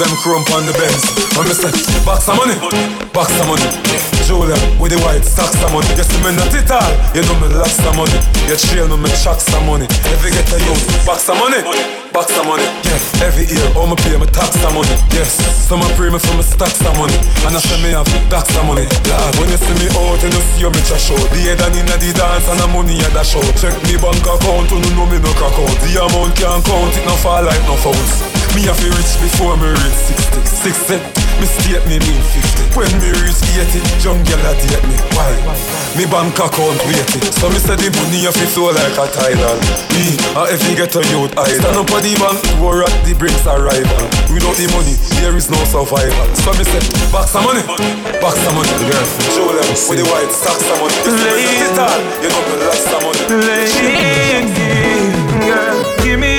Them crump on the Benz. I'm say, box of money, box of money. Julia with the white stocks of money. Just me not it all, you know me lots of money. You trail me, me chucks of money. Every ghetto youth, box of money, box of money. Yeah, every year, all me pay me tax of money. Yes, some I pray me for me stacks of money. And I say me have stacks of money. Lord, when you see me out, you know see you me trash out. The head and inna the dance and the money at the show. Check me bank account, you know me no crack out. The amount can't count, it no fall like no fouls. Me have to rich before me reach 60. 60, me state me mean 50. When me reach 80, young girl a date me. Why? Me bank account weighty. So me say the money have to flow like a tidal. Me, a every get a youth idol. Stand up at the bank, war at the brinks arrival. Without the money, there is no survival. So me say, box some money, box some money. Girl, show them with the white stacks some money. If you it all, you know me lost some money. Lady, girl, give me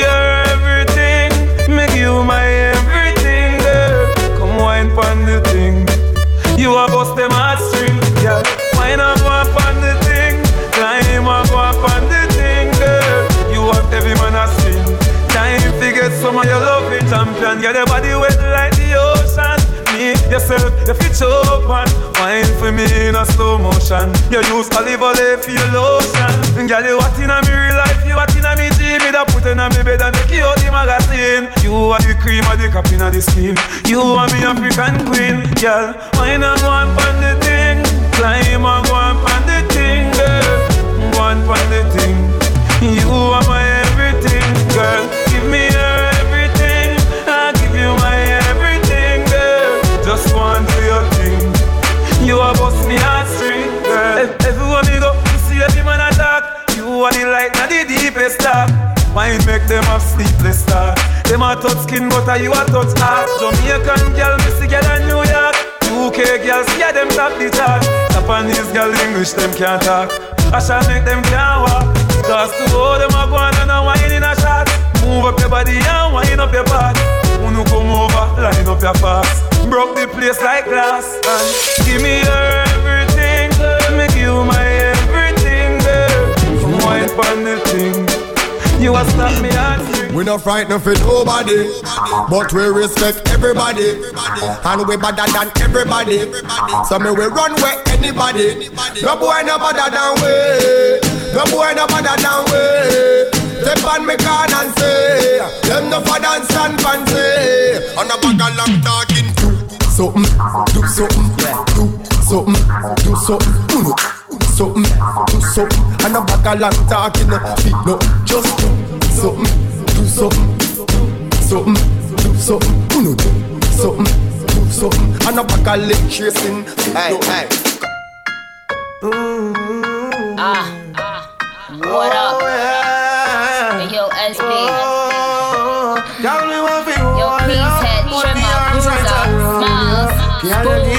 get your body wet like the ocean. Me yourself, you fit open. Wine for me in a slow motion. You use olive oil for your lotion. Girl, you what in a me real life, you what in a me dream. Me da put in a me bed and make you out the magazine. You are the cream of the cap in the skin. You are me African queen, girl. Wine and go on the thing. Climb and go on the thing, girl. Go on the thing. You are Wine make them have sleepless start. Them a touch skin, but are you a touch heart. Jamaican girl, see girl in New York. UK girls, yeah, them top the talk. Japanese girl, English, them can't talk. I shall make them can't walk. Cause to all them a go on and a wine in a shot. Move up your body and wine up your back. When you come over, line up your fast. Broke the place like glass. And give me your everything. Make you my everything, girl. Wine pon the thing. You a stop me heart. We not frightened for nobody, but we respect everybody, and we better than everybody. So me we run where anybody. No boy no better than we. No boy no better than we. Step on me can and say, them no for dance and fancy. On a bag of long talking, do something, do something, do something, do something. Uno. Something, do something, and a bag of long talking, feet no, just do something do something, something, do something, uno do something, do something, and a back a leg chasing. Hey, hey. Ah, ah, what up? Hey, Yo, SB. Yo, peace head, trimmer, bruiser, smiles.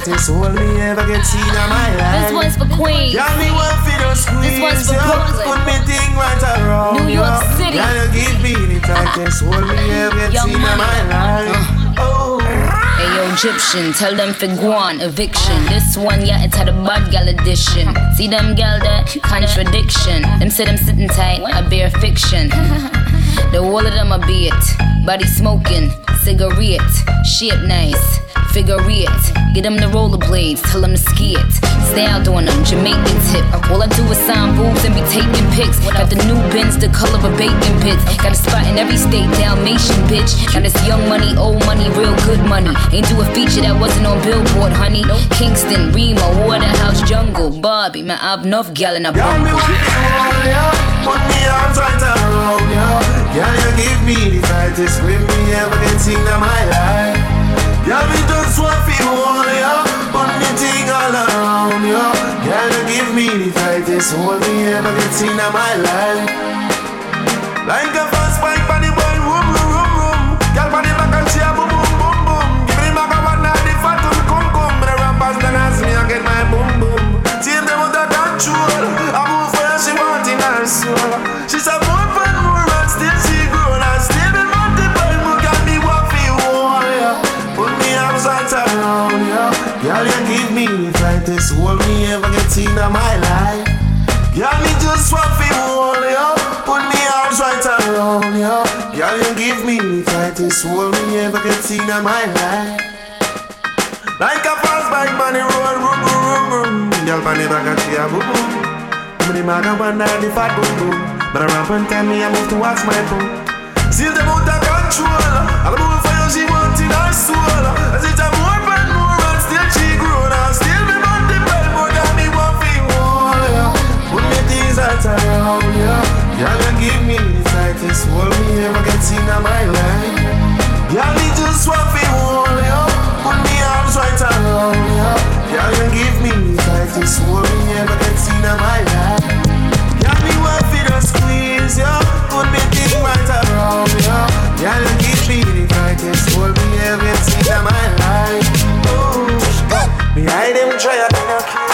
You give me the ever get seen in my life. This one's for Queens. Girl, me want fi just squeeze This one's for. Brooklyn. Put me thing right around New York you. City. Girl, you give me the tightest hold me ever get Young seen in my life. Uh-huh. Oh. Hey yo, Egyptian, tell them for guan, eviction. This one, yeah, it's had a bad gal edition. See them gal that contradiction. Them say them sitting tight, a bear fiction. The wall of them a be it. Body smoking, cigarette, shape nice. Figure it, get them the rollerblades, tell them to ski it. Stay out doing them, Jamaican tip. All I do is sign boobs and be taking pics. Got the new bins, the color of bacon pits. Got a spot in every state, Dalmatian bitch. Got this young money, old money, real good money. Ain't do a feature that wasn't on Billboard, honey. Kingston, Remo, Waterhouse, Jungle, Bobby. Man, I've enough gal in a Girl, me bungle. want to hold ya, put me arms right around ya. Girl, you give me the tightest grip me ever seen in my life. Girl, me just want to hold ya, put me thing all around ya. Girl, you give me the tightest hold me ever seen in my life. Like a fast bike on me ever get seen in my life. Girl, me just want to hold ya. Put me arms right around ya. Girl, you give me the tightest hold me ever get seen in my life. Like a fast bike on the road, room, room, room. Girl, on the back of she a boom, boom. Me the maga one down the fat boom, boom. But I rap and tell me I move towards my boom. Still the of control. I'll move for you, she want in her soul. As it's a more Right around, yeah. Girl, you give me the tightest hold me ever get in my life. Girl, me just want to hold you. Put me arms right around you. Girl, you give me the tightest hold me ever get in my life. Girl, me want to just squeeze you. Put me thing right around you. Girl, you give me the tightest hold me ever get in my life. Oh, me hide them try to be no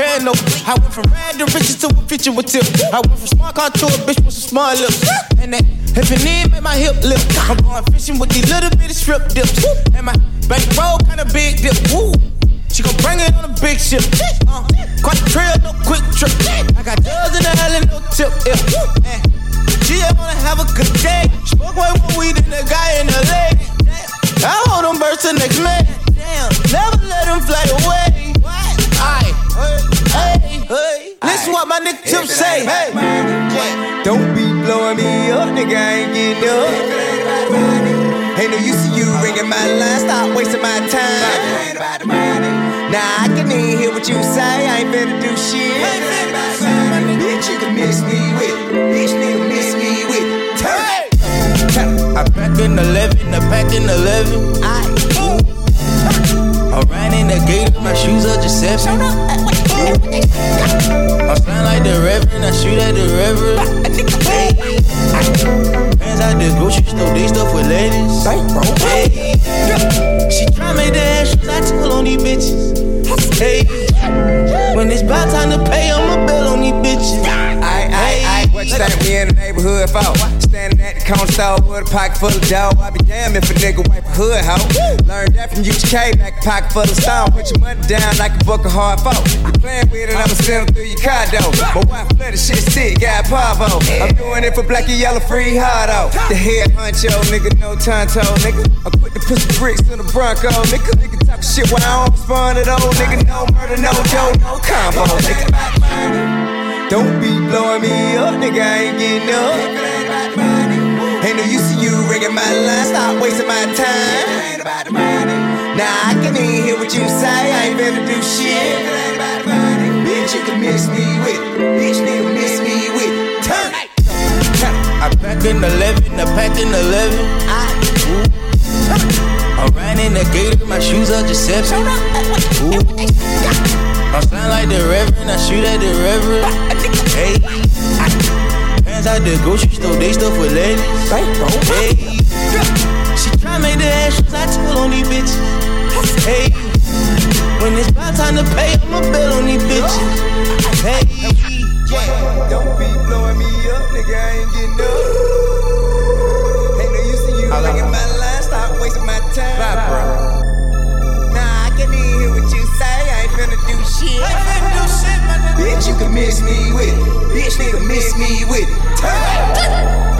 a candle. I went from rad to riches to a feature with tip. I went from smart car to a bitch with some small lips. And that if it need make my hip lift. I'm going fishing with these little bitty strip dips. And my back roll kinda big dip. Woo. She gon' bring it on a big ship. Uh, quite a trail, no quick trip. I got drugs in the alley, no tip. Yeah. Eh. She just wanna have a good day. Smoke way more weed than the guy in the leg. I hold them birds till next May. Never let them fly away. Aye. Hey, hey. Listen what my nigga Tip say. Hey. Don't be blowing me up, nigga. I ain't getting up. Ain't no use to you ringing my line. Stop wasting my time. Nah, I can even hear what you say. I ain't finna do shit. Bitch, you can miss me with. Bitch, nigga, miss me with. Turn. I pack in 11, I pack in 11. I, I ran in the gate, my shoes are deception. I sound like the reverend, I shoot at the reverend. Hey. Hands out the grocery store, they stuff with ladies. Hey. She try make the extras, I tell on these bitches. Hey. When it's about time to pay, I'ma bill on these bitches. What we in the neighborhood for? Standing at the corner store with a pocket full of dough. I be damned if a nigga wipe a hood hoe. Learned that from UK, back a pocket full of stone. Put your money down like a book of hard folk. You playing with it, I'ma send through your condo. My wife let the shit stick, got pavo. I'm doing it for black and yellow, free hardo. Oh. The head honcho, nigga, no tonto, nigga. I put the pussy bricks in the Bronco, nigga. Nigga talk shit while I don't respond at all, nigga. No murder, no dough, no combo, nigga. Don't be blowing me up, nigga. I ain't getting up. Ain't no use to you ringing my line. Stop wasting my time. Nah, I can even hear what you say. I ain't finna do shit. Bitch, you can miss me with. Bitch, nigga, miss me with. Turn. I pack in 11, I pack in 11. I ran in the gate, my shoes are deception. Ooh. I sound like the reverend, I shoot at the reverend. Hey, hands out the grocery store, they stuff with ladies. Hey, she try make the extras, I tell on these bitches. Hey, when it's about time to pay, I'ma bill on these bitches. Hey, Don't be blowing me up, nigga. I ain't getting up. Ain't no use to you ringing my line. Stop wasting my time. Nah, I can't even hear what you say. I ain't finna do shit. I ain't finna do shit, my nigga. Bitch, you can miss me with. it. Bitch, nigga, miss me with. it. Turn.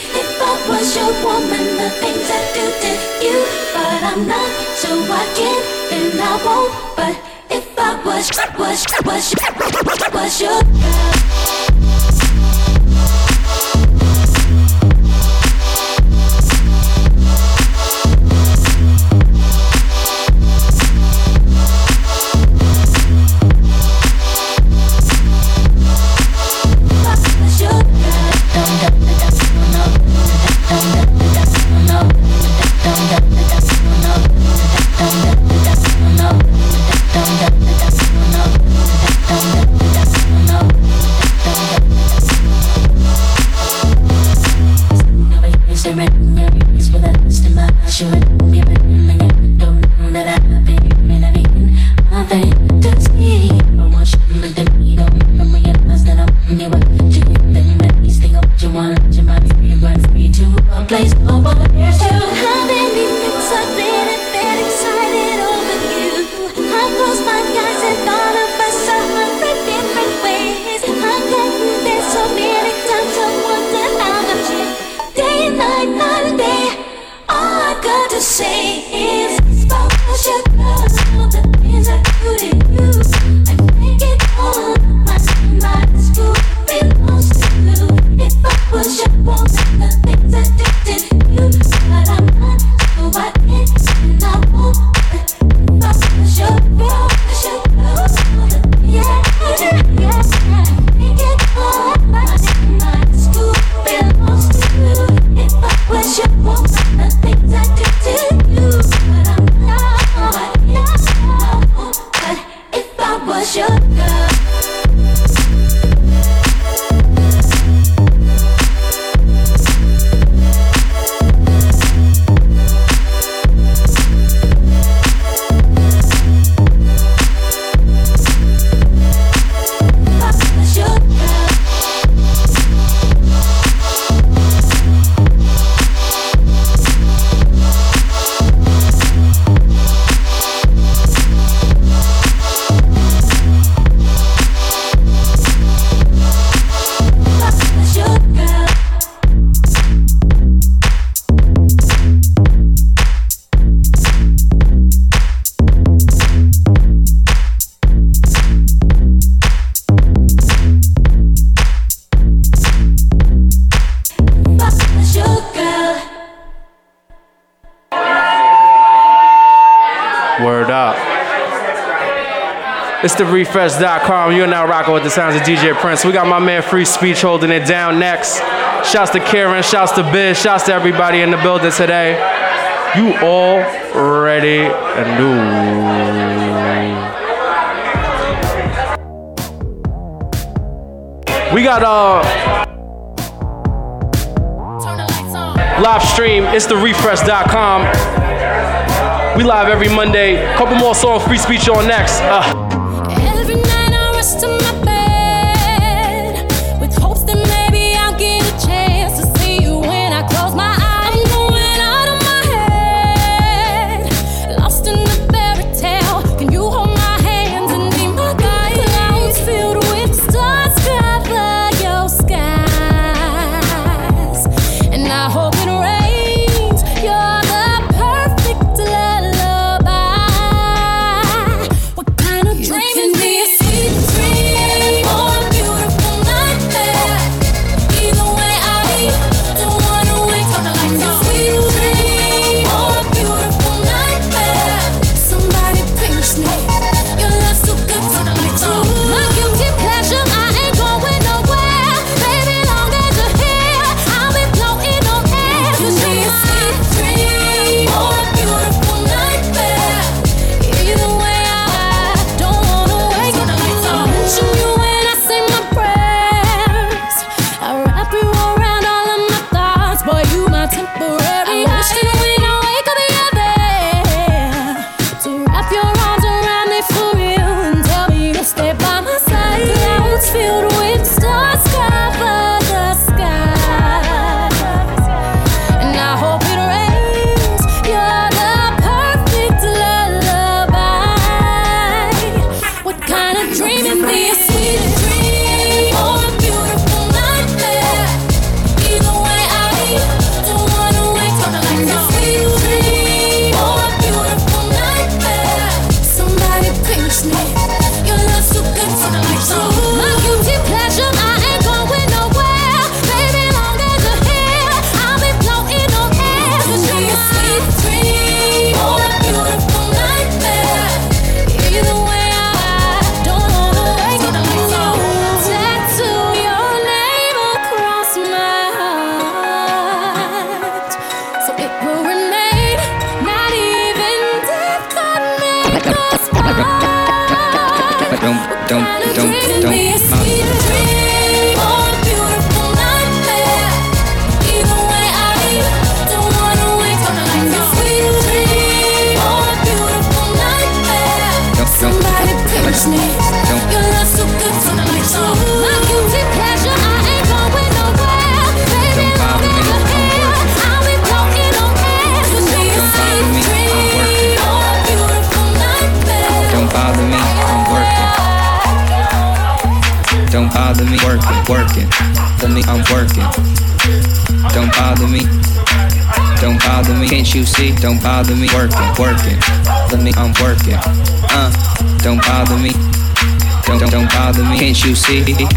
was your woman, the things I do to you, but I'm not, so I can't and I won't. But if I was, was, was, was your girl. Place no ActiveRefresh.com. You're now rocking with the sounds of DJ Prince. We got my man Frei Speech holding it down next. Shouts to Kieran, shouts to Biz, shouts to everybody in the building today. You already knew. We got uh live stream. It's the refresh.com. We live every Monday. Couple more songs, Frei Speech on next. Uh. see.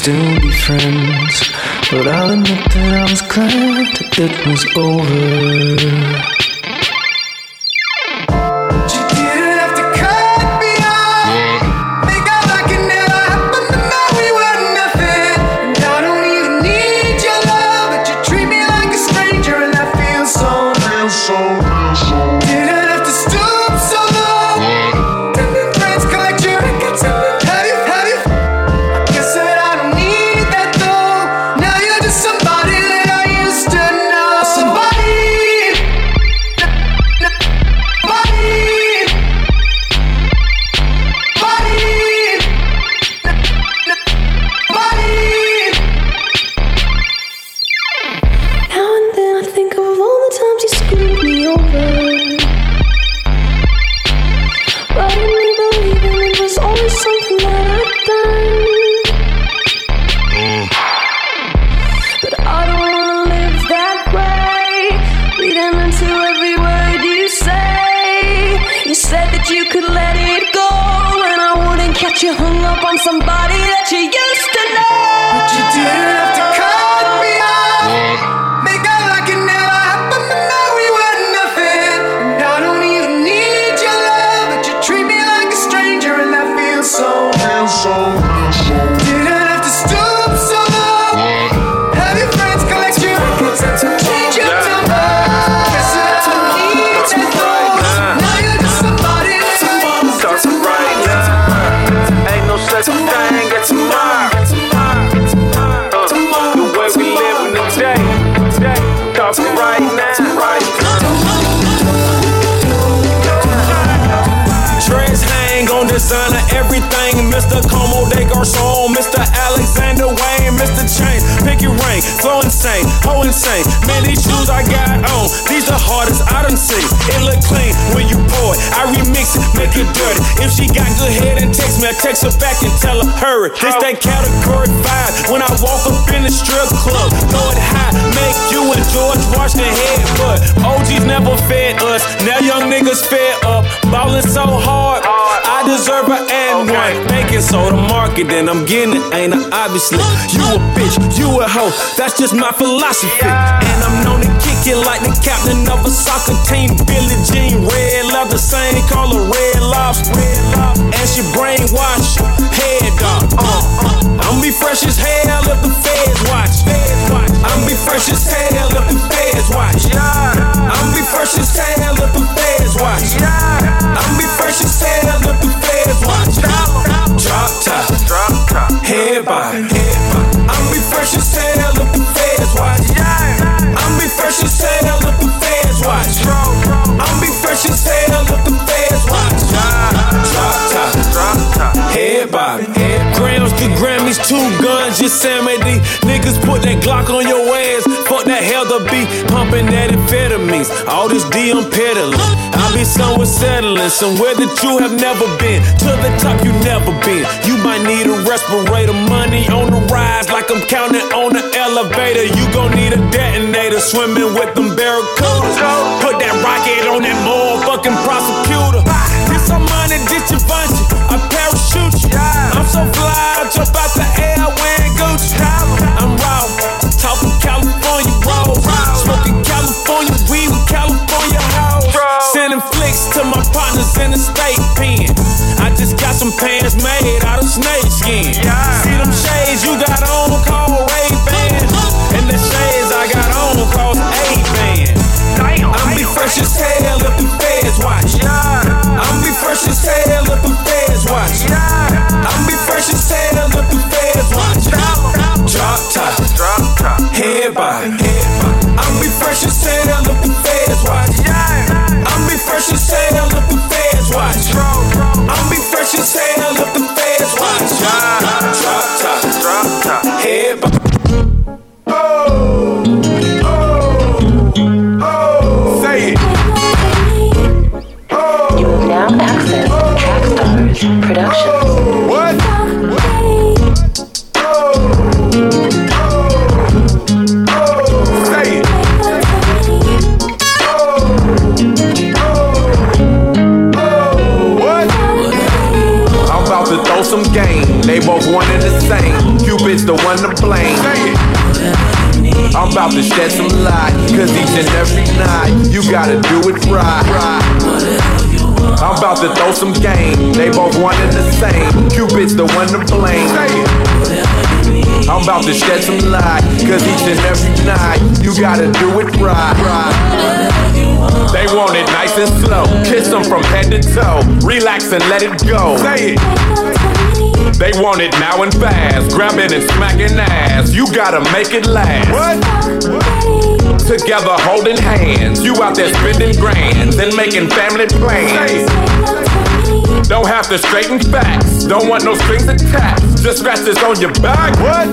still be friends. But I'll admit that I was glad it was over. And I'm known to kick it like the captain of a soccer team. Billy Jean, red love, the same color, red lobster. And she brainwashed, head dog. Uh, uh, I'm be fresh as hell if the feds watch. I'm be fresh as hell if the feds watch. I'm be fresh as hell if the feds watch. Yosemite. Niggas put that Glock on your ass. Fuck that hell to be pumping that amphetamines. All this D I'm peddling. I be somewhere settling, somewhere that you have never been. To the top you never been. You might need a respirator. Money on the rise, like I'm counting on the elevator. You gon' need a detonator. Swimming with them barracudas. Put that rocket on that motherfucking prosecutor. Get some money, ditch your bunch. I parachute you. I'm so fly, I jump out the air go travel. I'm raw, talking California roll, smoking California weed with California hoes. Sending flicks to my partners in the state pen. I just got some pants made out of snake skin. See them shades you got on, call about to shed some light, cause each and every night you gotta do it right. I'm about to throw some game. They both and the same. Cupid's the one to blame. I'm about to shed some light, cause each and every night you gotta do it right. They want it nice and slow. Kiss them from head to toe. Relax and let it go. Say it. They want it now and fast. Grabbing and smacking ass. You gotta make it last. What? Together holding hands. You out there spending grands and making family plans. Don't have to straighten facts. Don't want no strings attached. Just scratches on your back. What?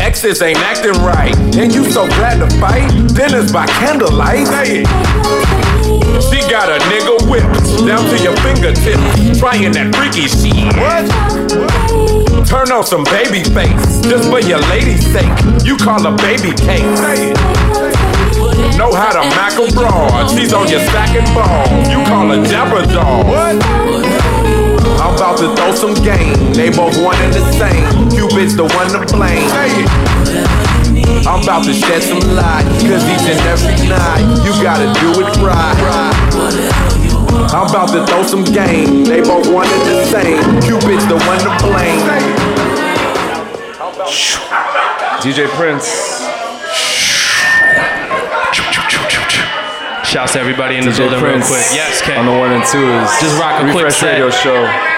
Exes ain't acting right. And you so glad to fight. Dinners by candlelight. Say it. She got a nigga whipped down to your fingertips. Trying that freaky shit. What? Turn on some baby face. Just for your lady's sake. You call her baby cake. Know how to mack a broad. She's on your sack and ball. You call her Jabba dog. What? I'm about to throw some game. They both one and the same. Cupid's the one to blame. I'm about to shed some light. Cause each and every night you gotta do it right. I'm about to throw some game. They both wanted the same. Cupid's the one to blame. DJ Prince. Shouts to everybody in the DJ building Prince real quick. Yes, K. on the one and two is Just rock a quick set. Radio Show.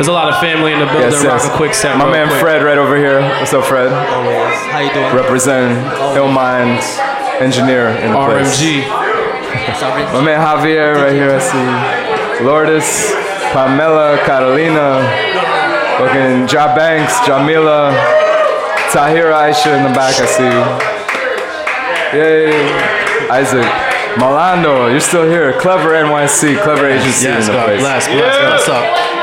There's a lot of family in the building. Yes, rock yes. a quick set. My man quick. Fred right over here. What's up, Fred? Always. How you doing? Representing Illmind engineer in the place. RMG. My man Javier right here. I see Lourdes, Pamela, Catalina, fucking Ja Banks, Jamila, Tahira Aisha in the back. I see you. Yay, Isaac. Malando, you're still here. Clever NYC, clever agency Yes, in the God place. bless, bless. What's up?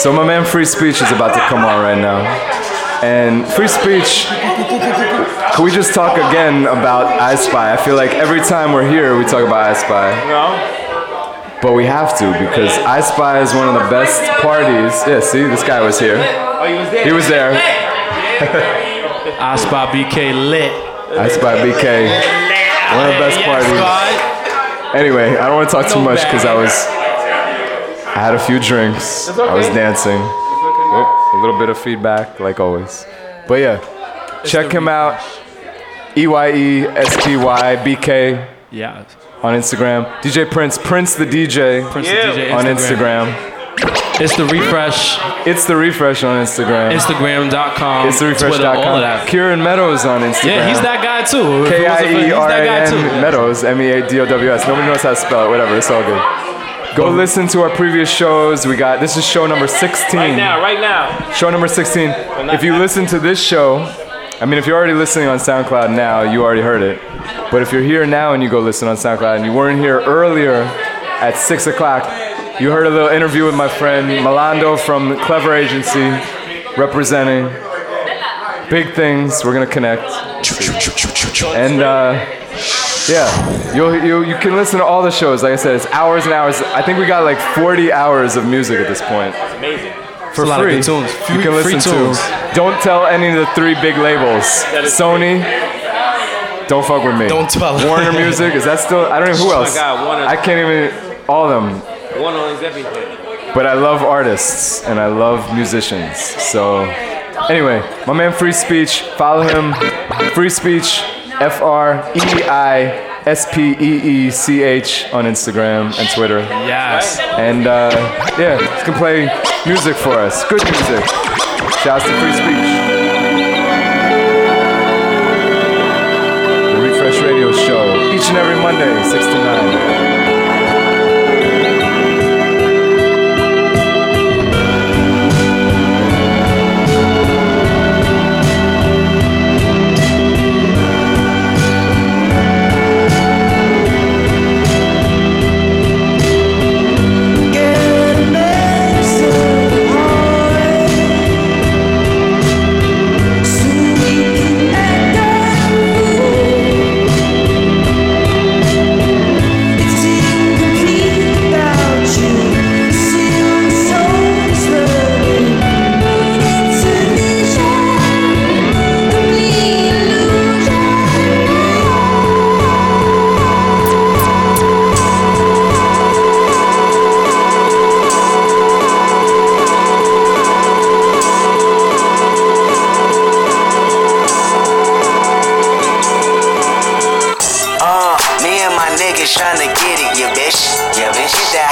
So my man Frei Speech is about to come on right now. And Frei Speech, can we just talk again about I Spy? I feel like every time we're here, we talk about I Spy. No. But we have to because I Spy is one of the best parties. Yeah, see, this guy was here. Oh, he was there. He was there. I spot BK lit. I Spy BK. One of the best parties. Anyway, I don't want to talk too much because I was. I had a few drinks. It's I was okay. dancing. Oh, a little bit of feedback, like always. But yeah, check him out. E Y E S P Y B K. Yeah. On Instagram. DJ Prince, Prince the DJ. Prince the DJ on Instagram. Instagram. It's the refresh. It's the refresh on Instagram. Instagram.com. It's the refresh. Twitter, all of that. Kieran Meadows on Instagram. Yeah, he's that guy too. K I E he's that guy too. Meadows, M E A D O W S. Nobody knows how to spell it. Whatever, it's all good. Go listen to our previous shows. We got this is show number 16. Right now, right now. Show number 16. If you listen to this show, I mean, if you're already listening on SoundCloud now, you already heard it. But if you're here now and you go listen on SoundCloud and you weren't here earlier at 6 o'clock, you heard a little interview with my friend Malando from Clever Agency, representing big things. We're going to connect. And, uh, yeah, you'll, you you can listen to all the shows. Like I said, it's hours and hours. I think we got like 40 hours of music at this point. Amazing. For It's a lot of free. good tunes. you can listen to. Don't tell any of the three big labels. Sony. Don't fuck with me. Don't tell- Warner Music. Is that still? I don't know who Oh my else. God, Warner- I can't even. All of them. One owns everything. But I love artists and I love musicians. So, anyway, my man Frei Speech, follow him. Frei Speech, F R E I S P E E C H on Instagram and Twitter. Yes. And uh, yeah, he's gonna play music for us. Good music. Shouts to Frei Speech. The Refresh Radio Show, each and every Monday, 6 to 9.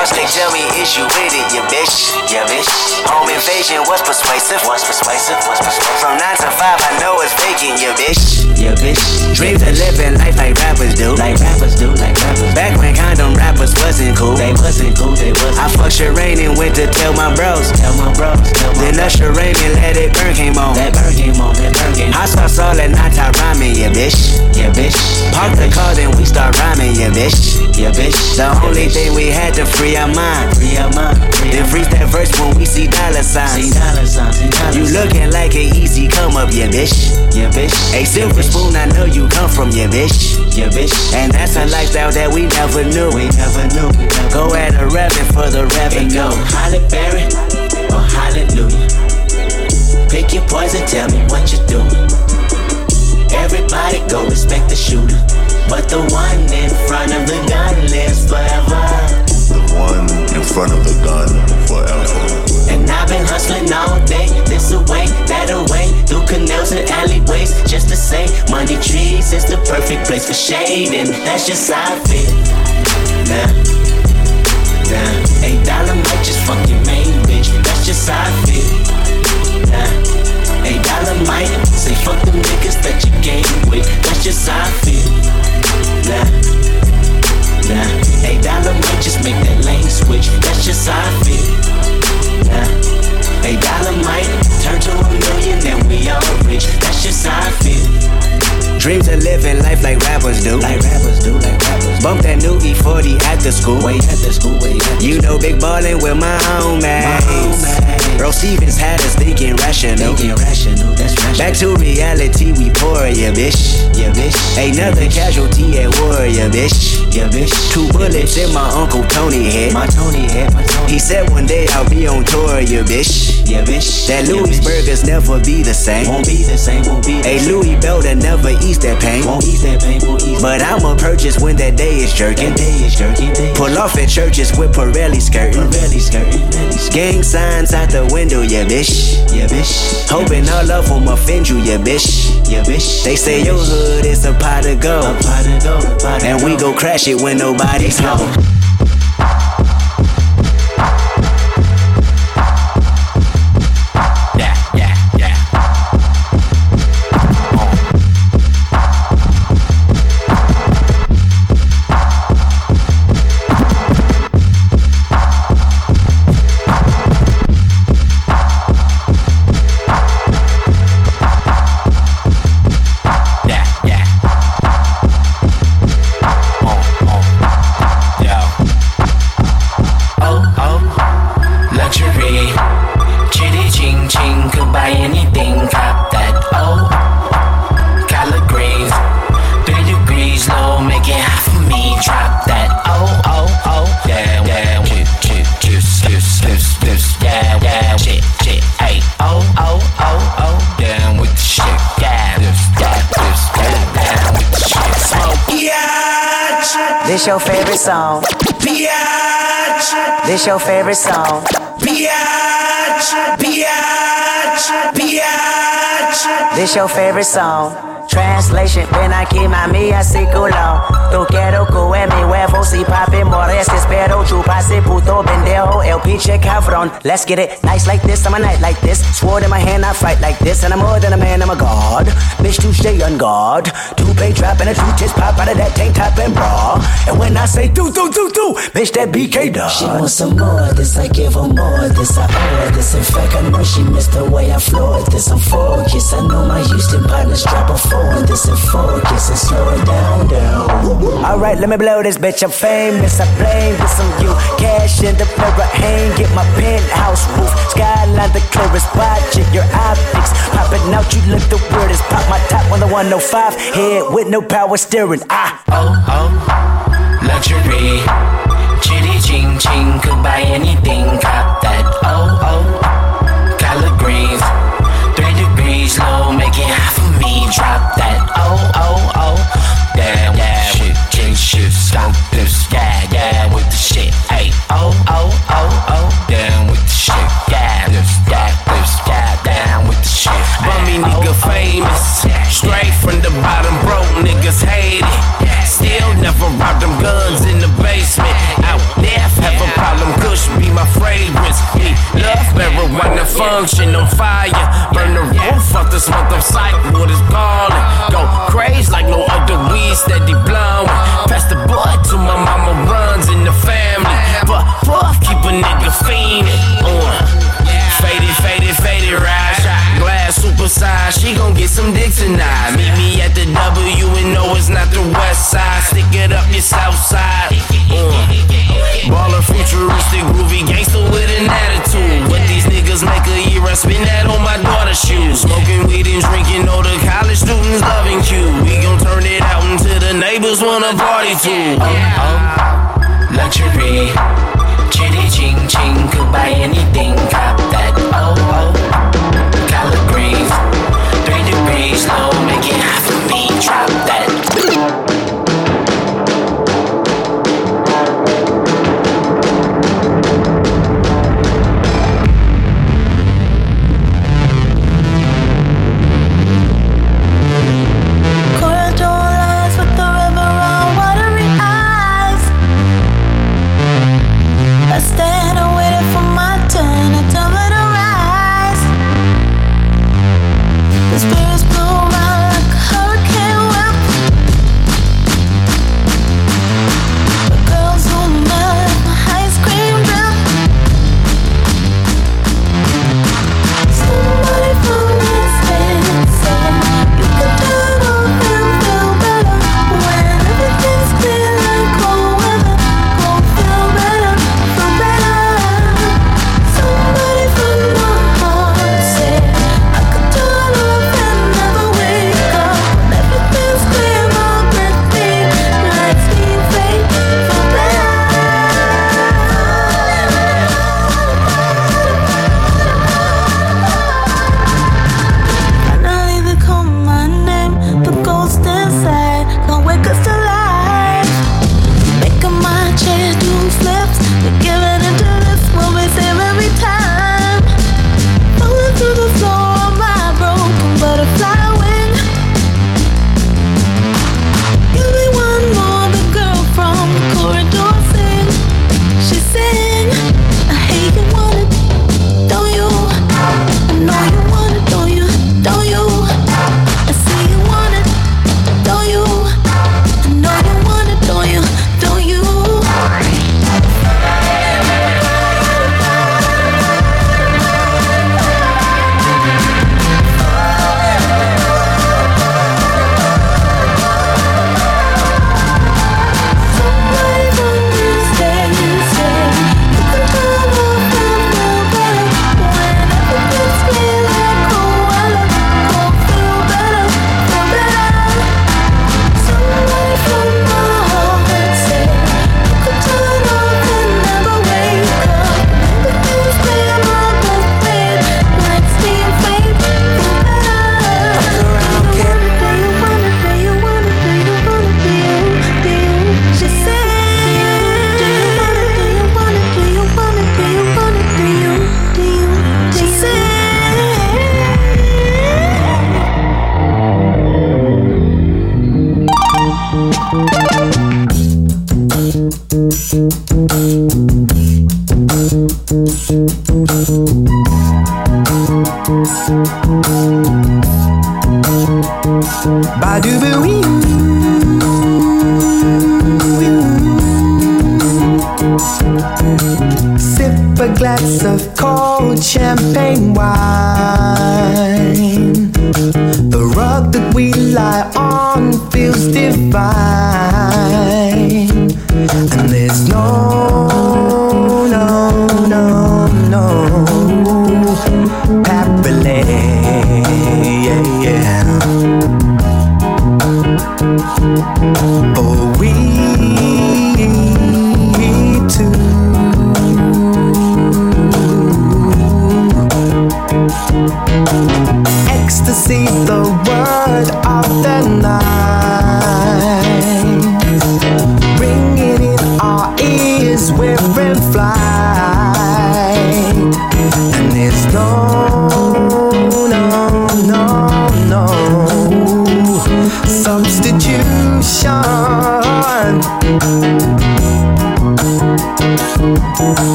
They tell me is you with it, yeah, bitch. Yeah, bitch. Home invasion, what's persuasive? What's persuasive? What's persuasive? From 9 to 5, I know it's vacant, yeah, bitch. Yeah, bitch. Dreams of living life like rappers do. Like rappers do, like wrappers. Back when condom rappers wasn't cool. They wasn't cool, they wasn't. I fucked Sherane and went to tell my bros. Tell my bros. Tell my then Usher Rain and let it burn came on. That burn came on, that burn came on. I saw at night, I rhyming, yeah, bitch. Yeah, bitch. Park the car, then we start rhyming, yeah, bitch. Yeah, bitch. The only thing we had to free our mind. Free our mind. Then freeze that verse when we see dollar signs. See dollar signs, see dollar You looking like an easy come up, yeah, bitch. Yeah, bitch. A silver spoon, I know you come from, yeah, bitch. Yeah, bitch. And that's a lifestyle that we never knew. We never knew. Go at a rabbit for the revenue. Go Halle Berry or Hallelujah. Pick your poison, tell me what you're doing. Everybody go respect the shooter. But the one in front of the gun lives forever. The one in front of the gun forever. And I've been hustling all day, this away, that away, through canals and alleyways, just to say, money trees is the perfect place for shade, and that's just how I feel. Nah, nah, eight dollar might just fuck your main bitch, that's just how I feel. Nah, eight dollar might say fuck them niggas that you game with, that's just how I feel. Nah, nah, eight dollar might just make that lane switch, that's just how I feel. Nah, eight dollar might turn to a million and we all rich, that's just how I feel. Dreams of living life like rappers do. Like rappers do, like rappers. Bump that new E40 at the school. Wait at the school, wait at the You know, big ballin' with my homies. Earl Stevens had us thinking rational. Thinking rational, that's rational. Back to reality, we pour, yeah, bitch. Yeah, bitch. Another casualty at war, yeah, bitch. Yeah, bitch. Two bullets in my Uncle Tony head. My Tony head, my Tony. He said one day I'll be on tour, yeah, bitch. Yeah, bitch. That Louis burgers never be the same. Won't be the same, won't be the same. A Louis belt that never ease that pain. Won't ease that pain, won't ease But I'ma purchase when that day is jerking. That day is jerking. Day Pull off at churches with Pirelli skirting. Pirelli skirting. Gang signs out the window, yeah, bitch. Yeah, bitch. Hoping all of them offend you, yeah, bitch. Yeah, bitch. They say your hood is a pot of gold. A pot of gold. And we go crash it when nobody's home. Song. Biatch, This your favorite song. biatch, biatch, biatch. This your favorite song. Translation, ven aquí mami así culo. Tú quiero que mi huevo si papi mores Espero chupase puto pendejo El pinche cabrón. Let's get it nice like this, I'm a night like this. Sword in my hand, I fight like this And I'm more than a man, I'm a god. Bitch, to stay on guard. Two pay trap and a two tits pop out of that tank top and bra. And when I say do, do, do, do Bitch, that BK dog She wants some more of this, I give her more of this, I owe her this. In fact, I know she missed the way I floored this. I'm focused, I know my Houston partners drop a four on this and focus and slow it down, down. Alright, let me blow this bitch. I'm famous. I blame this on you. Cash in the mirror, hang, get my penthouse roof. Skyline the clearest, watching your optics. Popping out, you look the weirdest. Pop my top on the 105. Head with no power steering. Ah. Oh, oh, luxury. Chitty ching ching, could buy anything, cop that. Oh, oh, shit, stop this, yeah, with the shit, hey. Oh, oh, oh, oh, down with the shit, yeah, this, yeah, this, yeah, down with the shit. Bummy nigga oh, oh, oh. famous. Straight from the bottom, broke niggas hate it. Still never about them guns in the basement. Out Kush be my fragrance. Me love marijuana function on fire. Burn the roof off this month of sight. Wood is ballin'. Go crazy like no other weed steady blowing. Pass the boy to my mama runs in the family. But puff keep a nigga fiendin'. Uh. Faded, faded, faded, rise. Size, she gon' get some dick tonight. Meet me at the W and know it's not the west side. Stick it up your south side. Uh. Baller futuristic, groovy gangster with an attitude. What these niggas make a year, I spend that on my daughter's shoes. Smoking weed and drinking, all the college students loving Q. We gon' turn it out until the neighbors wanna party too. Oh, oh. Luxury. Chitty ching ching, could buy anything, cop that. Oh oh, three degrees low, make it hot for me. Drop that.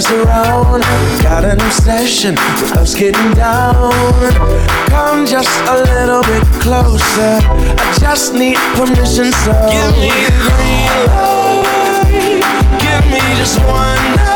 Mess around. Got an obsession with us getting down. Come just a little bit closer. I just need permission, so give me the green light. Give me just one night.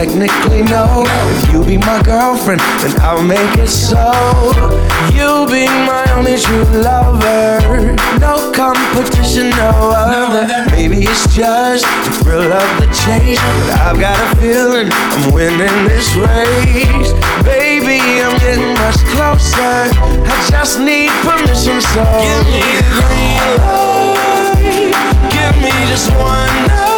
Technically, no. If you be my girlfriend, then I'll make it so. You be my only true lover. No competition, no other. Maybe it's just the thrill of the chase. But I've got a feeling I'm winning this race. Baby, I'm getting much closer. I just need permission, so give me the green light. Give me just one night.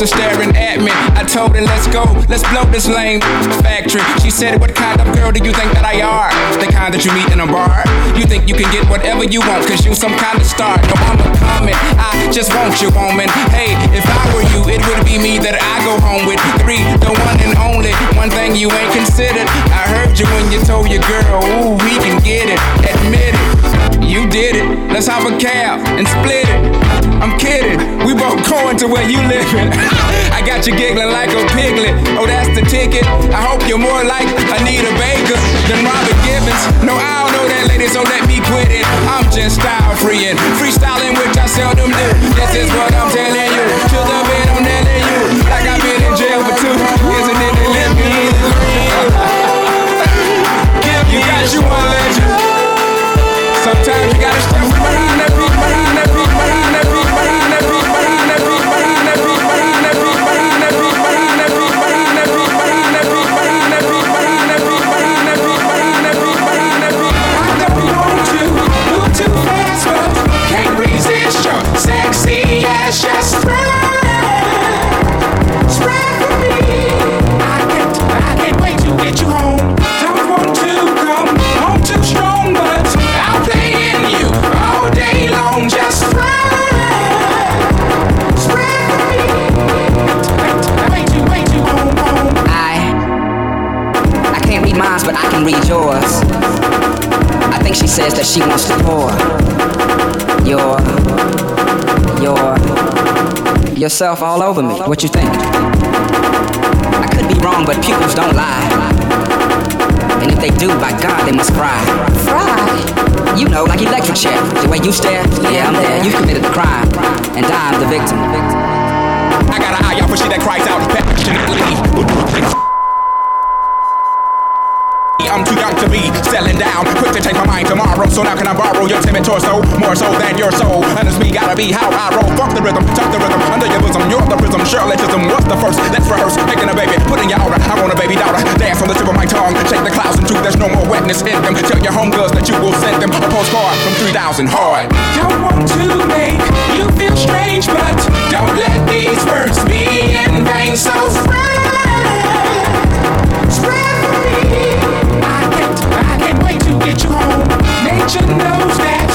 Medusa staring at me. I told her, let's go, let's blow this lame factory. She said, what kind of girl do you think that I are? The kind that you meet in a bar. You think you can get whatever you want, cause you some kind of star. No, I'm a comet. I just want you, woman. Hey, if I were you, it would be me that I go home with. Three, the one and only. One thing you ain't considered. I heard you when you told your girl, ooh, we can get it. Admit it. You did it. Let's hop a cab and split it. I'm kidding. We both going to where you living. I got you giggling like a piglet. Oh, that's the ticket. I hope you're more like Anita Baker than Robin Givens. No, I don't know that lady, so let me quit it. I'm just style freeing, freestyling, which I seldom do. This is what I'm telling you. To the bed, I'm telling you. Like I've been in jail for two years and then they let me in. You got you one legend. Sometimes you gotta step behind she says that she wants to pour your your yourself all over me. What you think? I could be wrong, but pupils don't lie. And if they do, by God, they must cry. Cry? You know, like electric chair. The way you stare, yeah, I'm there. You committed to take my mind tomorrow. So now can I borrow your timid torso? More so than your soul. And it's me, gotta be how I roll. Fuck the rhythm, tuck the rhythm under your bosom. You're the rhythm, Shirleyism. What's the first? Let's rehearse. Making a baby, putting your aura. I want a baby daughter. Dance on the tip of my tongue. Shake the clouds and truth. There's no more wetness in them. Tell your homegirls that you will send them a postcard from 3000 hard. Don't want to make you feel strange, but don't let these words be in vain. So spread, spread get you home. Nature knows that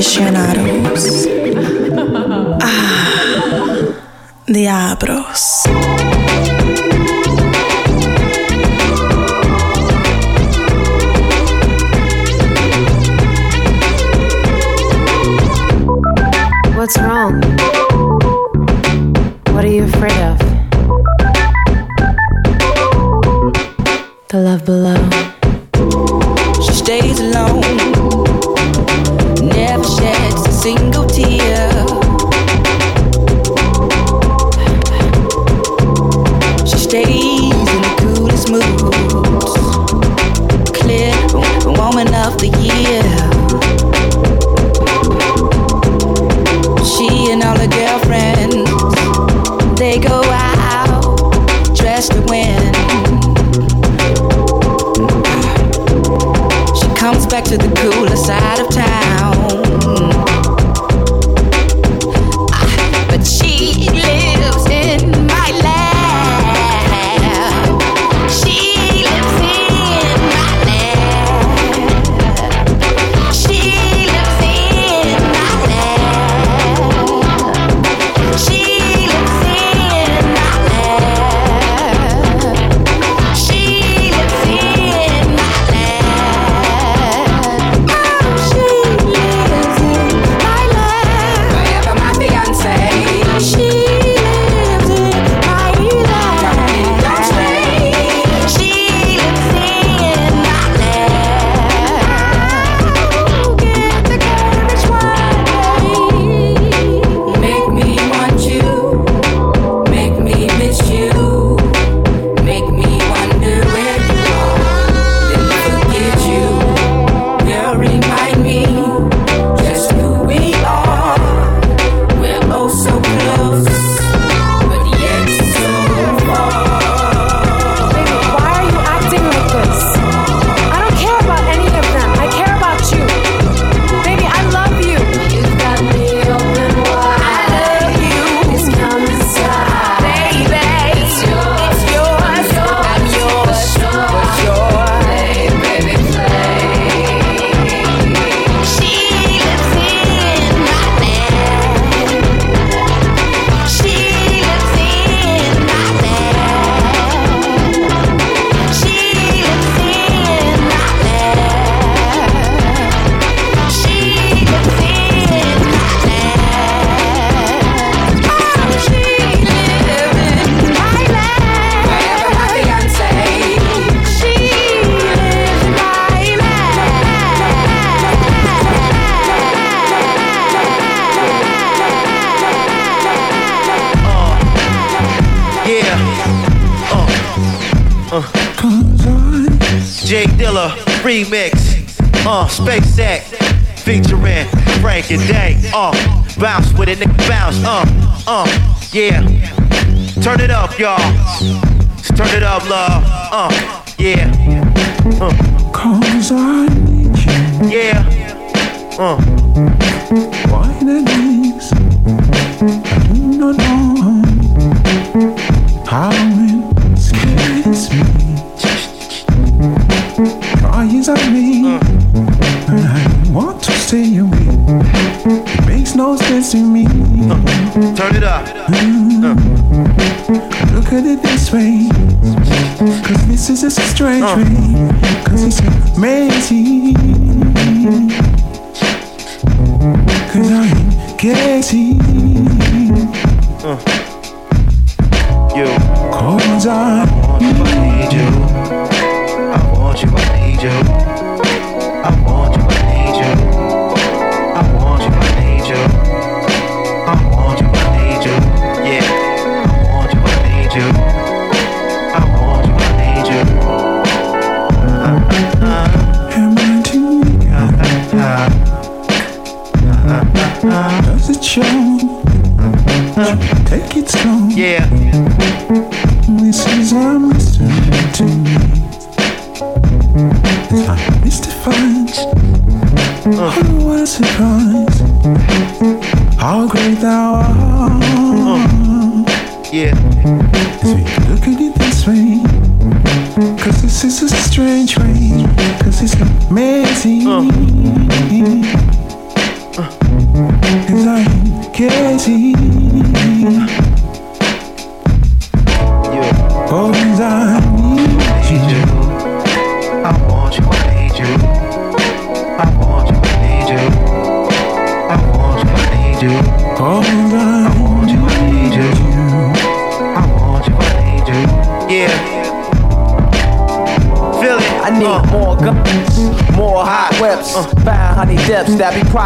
aficionados. Ah, Diablos.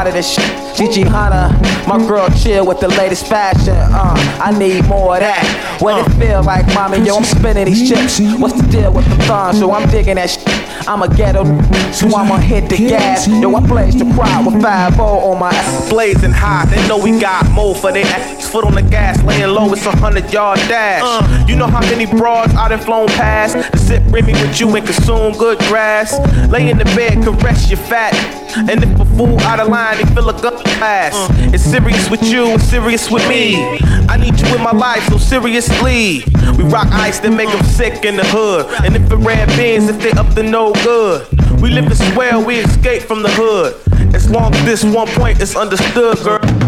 That of this shit. Gigi Hunter, my girl chill with the latest fashion. Uh, I need more of that. What it feel like, mommy? Yo, I'm spinning these chips. What's the deal with the thong? So I'm digging that shit. I'm a ghetto, so I'ma hit the gas. Yo, I blaze the crowd with 5 on my ass. Blazing high, they know we got more for their ass. Foot on the gas, laying low, it's a hundred yard dash. You know how many broads I done flown past to sit Remy with you and consume good grass. Lay in the bed, caress your fat. And if a fool out of line, they fill a gun pass. It's serious with you, it's serious with me. I need you in my life, so seriously. We rock ice that make them sick in the hood. And if it red beans, if they up to no good. We live in swell, we escape from the hood. As long as this one point is understood, girl.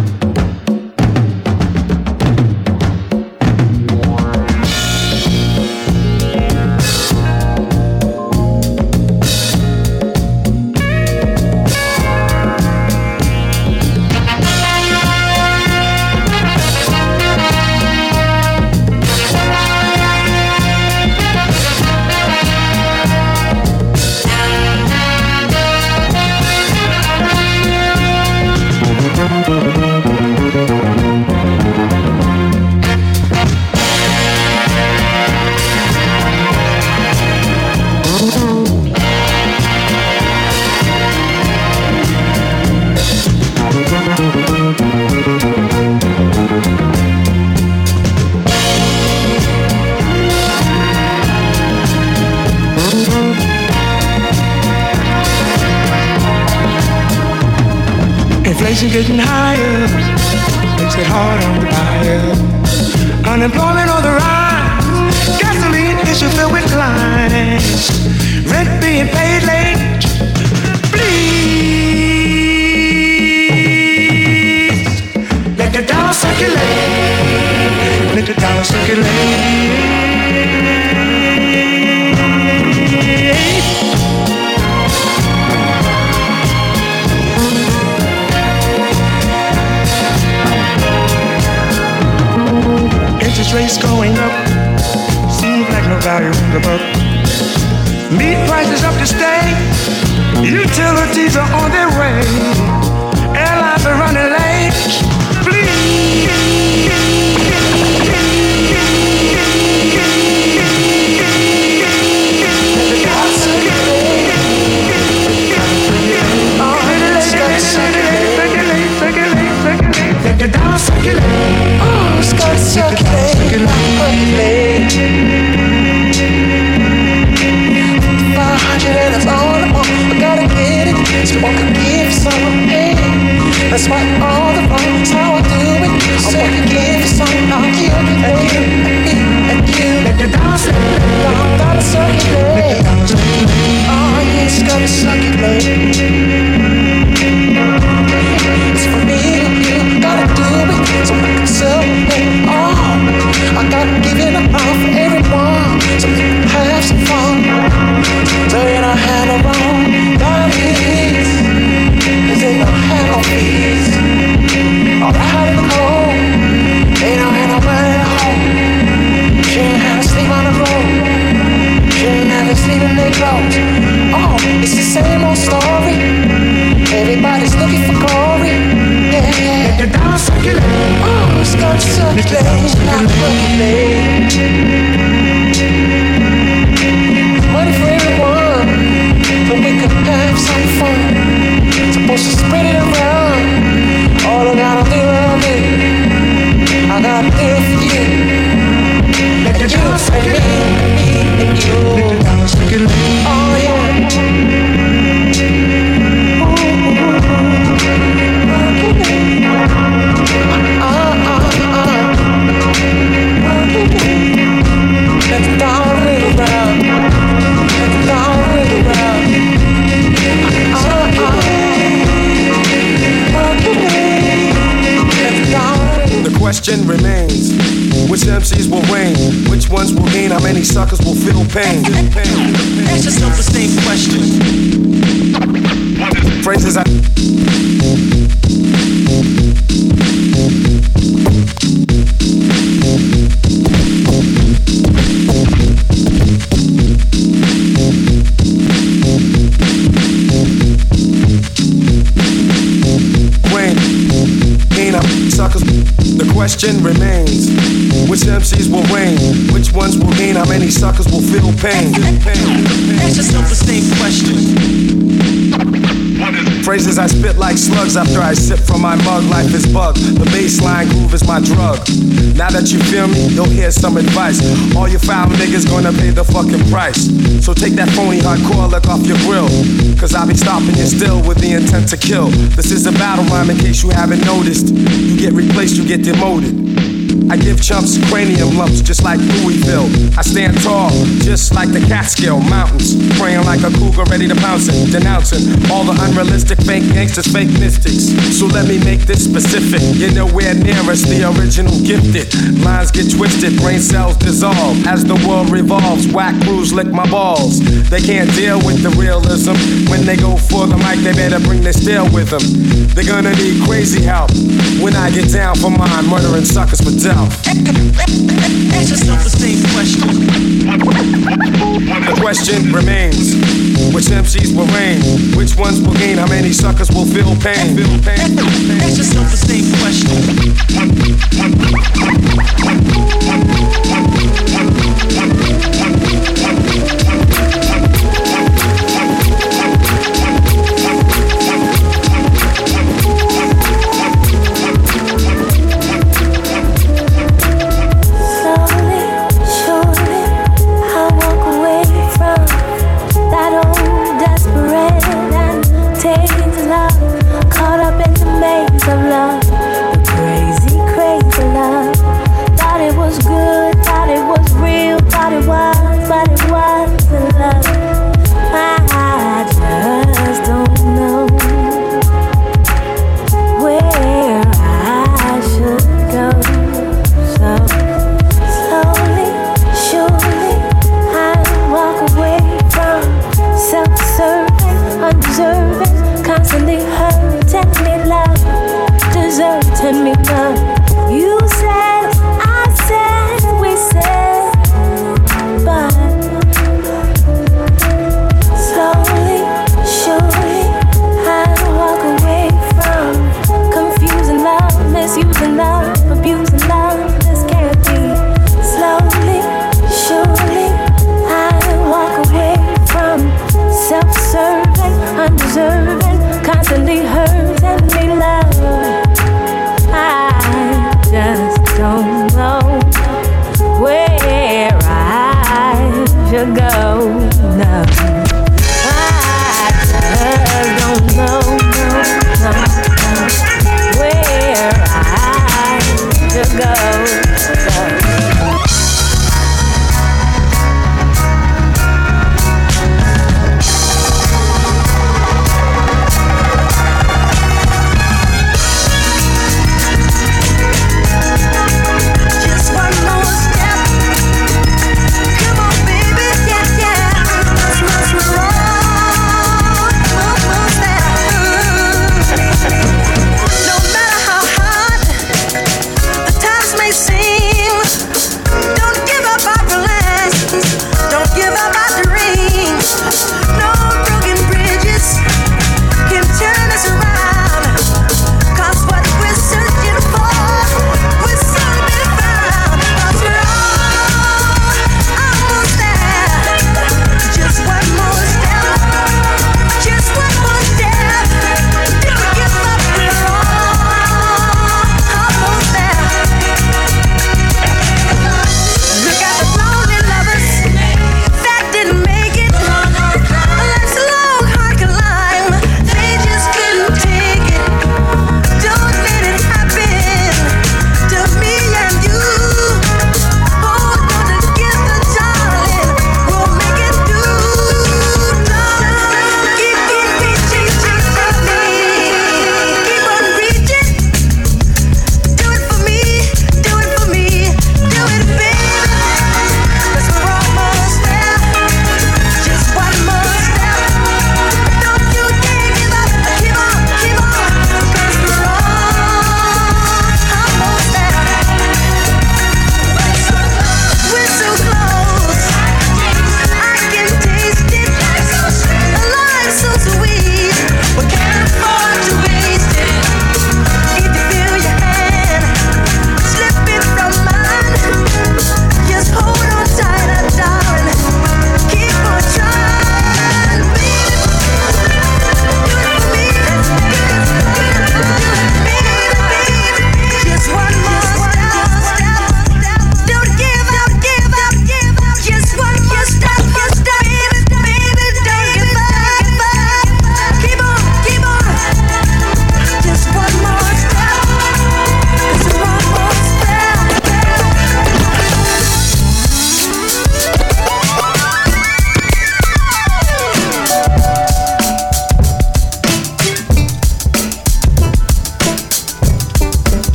fucking price. So take that phony hardcore look off your grill. Cause I be stopping you still with the intent to kill. This is a battle rhyme in case you haven't noticed. You get replaced, you get demoted. I give chumps cranium lumps just like Louisville. I stand tall, just like the Catskill Mountains. Praying like a cougar ready to pounce it, denouncing all the unrealistic fake gangsters, fake mystics. So let me make this specific. You're nowhere near us, the original gifted. Lines get twisted, brain cells dissolve. As the world revolves, whack crews lick my balls. They can't deal with the realism. When they go for the mic, they better bring their steel with them. They're gonna need crazy help when I get down for mine, murdering suckers for death yourself. Ask yourself the same question. The question remains: Which MCs will reign? Which ones will gain? How many suckers will feel pain? Feel pain. Ask yourself the same question.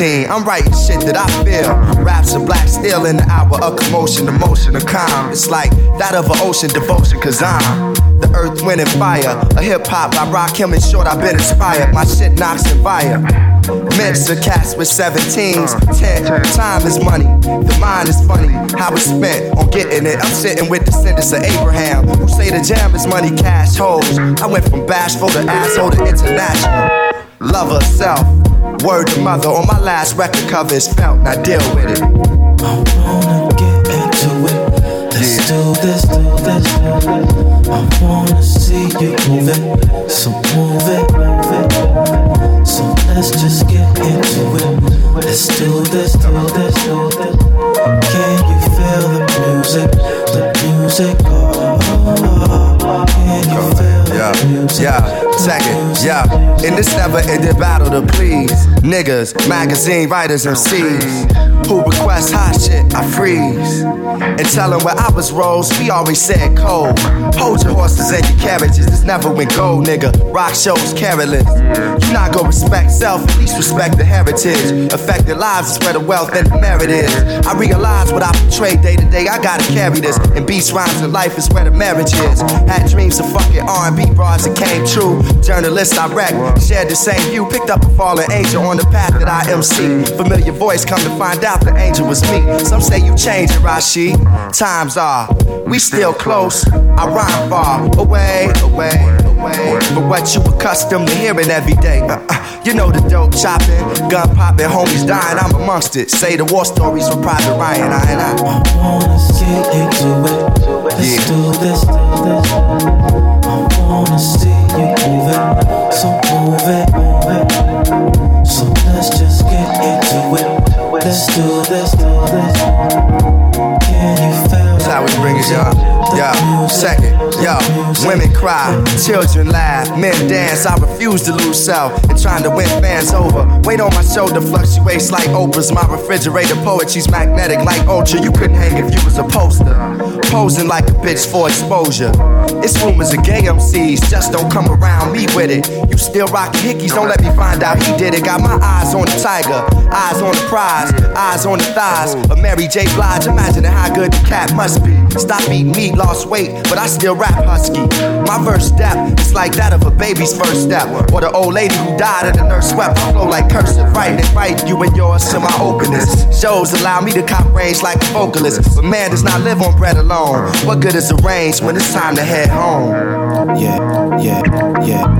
scene. I'm writing shit that I feel. Raps of black steel in the hour of commotion, emotion of calm. It's like that of an ocean devotion, cause I'm the earth, wind, and fire. A hip hop I rock him in short, I've been inspired. My shit knocks and fire. Mix the cats with 17s, 10. Time is money, the mind is funny. How it's spent on getting it. I'm sitting with descendants of Abraham who say the jam is money, cash holes. I went from bashful to asshole to international. Love herself. Word to mother on my last record cover is felt, now deal with it. I wanna get into it. Let's do this, do this, do this. I wanna see you move it, so move it, move it. So let's just get into it. Let's do this, do this, do this. Can you feel the music, the music? Oh, oh, oh. Can you feel the Yeah, music? Yeah, second, yeah. In this never ending battle to please niggas, magazine writers, and C's who request hot shit, I freeze. And tell where I was rose, we always said cold. Hold your horses and your carriages, this never went gold, nigga. Rock shows careless. You not gonna respect self, at least respect the heritage. Affected lives is where the wealth and the merit is. I realize what I portray day to day, I gotta carry this. And beats, rhymes, and life is where the marriage is. Had dreams of fucking R&B bras that came true. Journalists I wreck, shared the same view. Picked up a fallen angel on the path that I MC. Familiar voice, come to find out the angel was me. Some say you changed it, Times are, we still close. I rhyme far away, away, away. But what you accustomed to hearing every day. Uh, uh, you know the dope chopping, gun popping, homies dying. I'm amongst it. Say the war stories from Private Ryan. I and I. wanna get into it. Let's do this, do this. I wanna see you move it, so move it, move it. So let's just get into it. Let's do this, do this. We bring it, y'all. Yo, second, yo, women cry, children laugh, men dance. I refuse to lose self and trying to win fans over. Weight on my shoulder fluctuates like Oprah's. My refrigerator poetry's magnetic like Ultra. You couldn't hang if you was a poster. Posing like a bitch for exposure. It's rumors of gay MCs, just don't come around me with it. You still rockin' hickeys, don't let me find out he did it. Got my eyes on the tiger, eyes on the prize, eyes on the thighs of Mary J. Blige. Imagining how good the cat must be. Stop eating meat, lost weight, but I still rap husky. My first step is like that of a baby's first step, or the old lady who died and the nurse swept. Flow like cursive, writing and writing you and yours to my openness. Shows allow me to cop range like a vocalist, but man does not live on bread alone. What good is a range when it's time to head home? Yeah, yeah, yeah,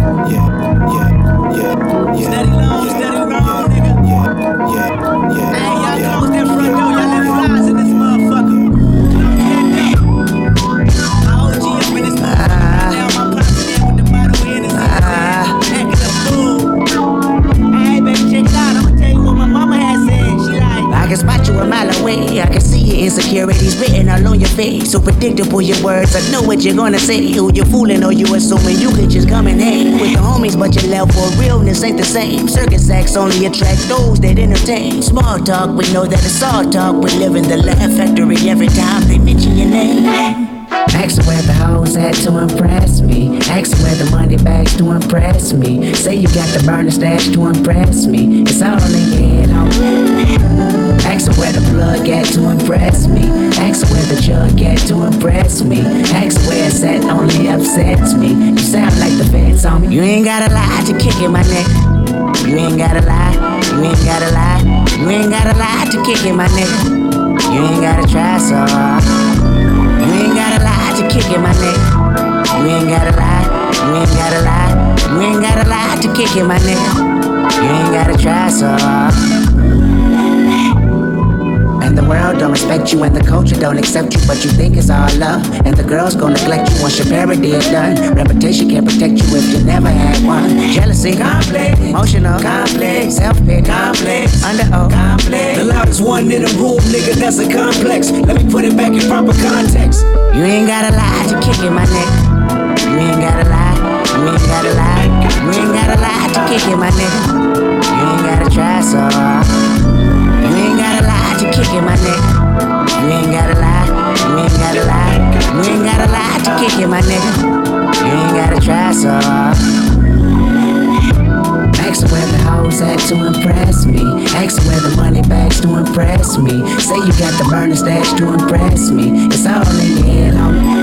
insecurities written all on your face. So predictable your words. I know what you're gonna say. Who you fooling or you assuming you could just come and hang with the homies, but your level for realness ain't the same. Circus acts only attract those that entertain. Small talk, we know that it's all talk. We live in the laugh factory every time they mention your name. Ask where the hoes at to impress me. Ask where the money bags to impress me. Say you got the burner stash to impress me. It's all in your head, homie. Ask where the plug at to impress me. Ask where the jug at to impress me. Ask where it's at only upsets me. You sound like the feds on me. You ain't gotta lie to kick in my neck. You ain't gotta lie. You ain't gotta lie. You ain't gotta lie to kick in my nigga. You ain't gotta try so hard. You ain't gotta lie to kick in my neck. You ain't gotta lie. You ain't gotta lie. You ain't gotta lie to kick in my neck. You ain't gotta try so hard. And the world don't respect you, and the culture don't accept you, but you think it's all love. And the girls gon' neglect you once your parody is done. Reputation can't protect you if you never had one. Jealousy, complex, emotional, complex, self-pity, complex, under oath, complex. The loudest one in the room, nigga, that's a complex. Let me put it back in proper context. You ain't gotta lie to kick in my neck. You ain't gotta lie. You ain't gotta lie. You ain't gotta lie to kick in my neck. You ain't gotta try so hard. You ain't gotta lie to kick in my neck. You ain't gotta lie. You ain't gotta lie. You ain't gotta lie to kick in my neck. You ain't gotta try so hard. Ask where the hoes at to impress me. Ask where the money bags to impress me. Say you got the burner stash to impress me. It's all in your head, homie.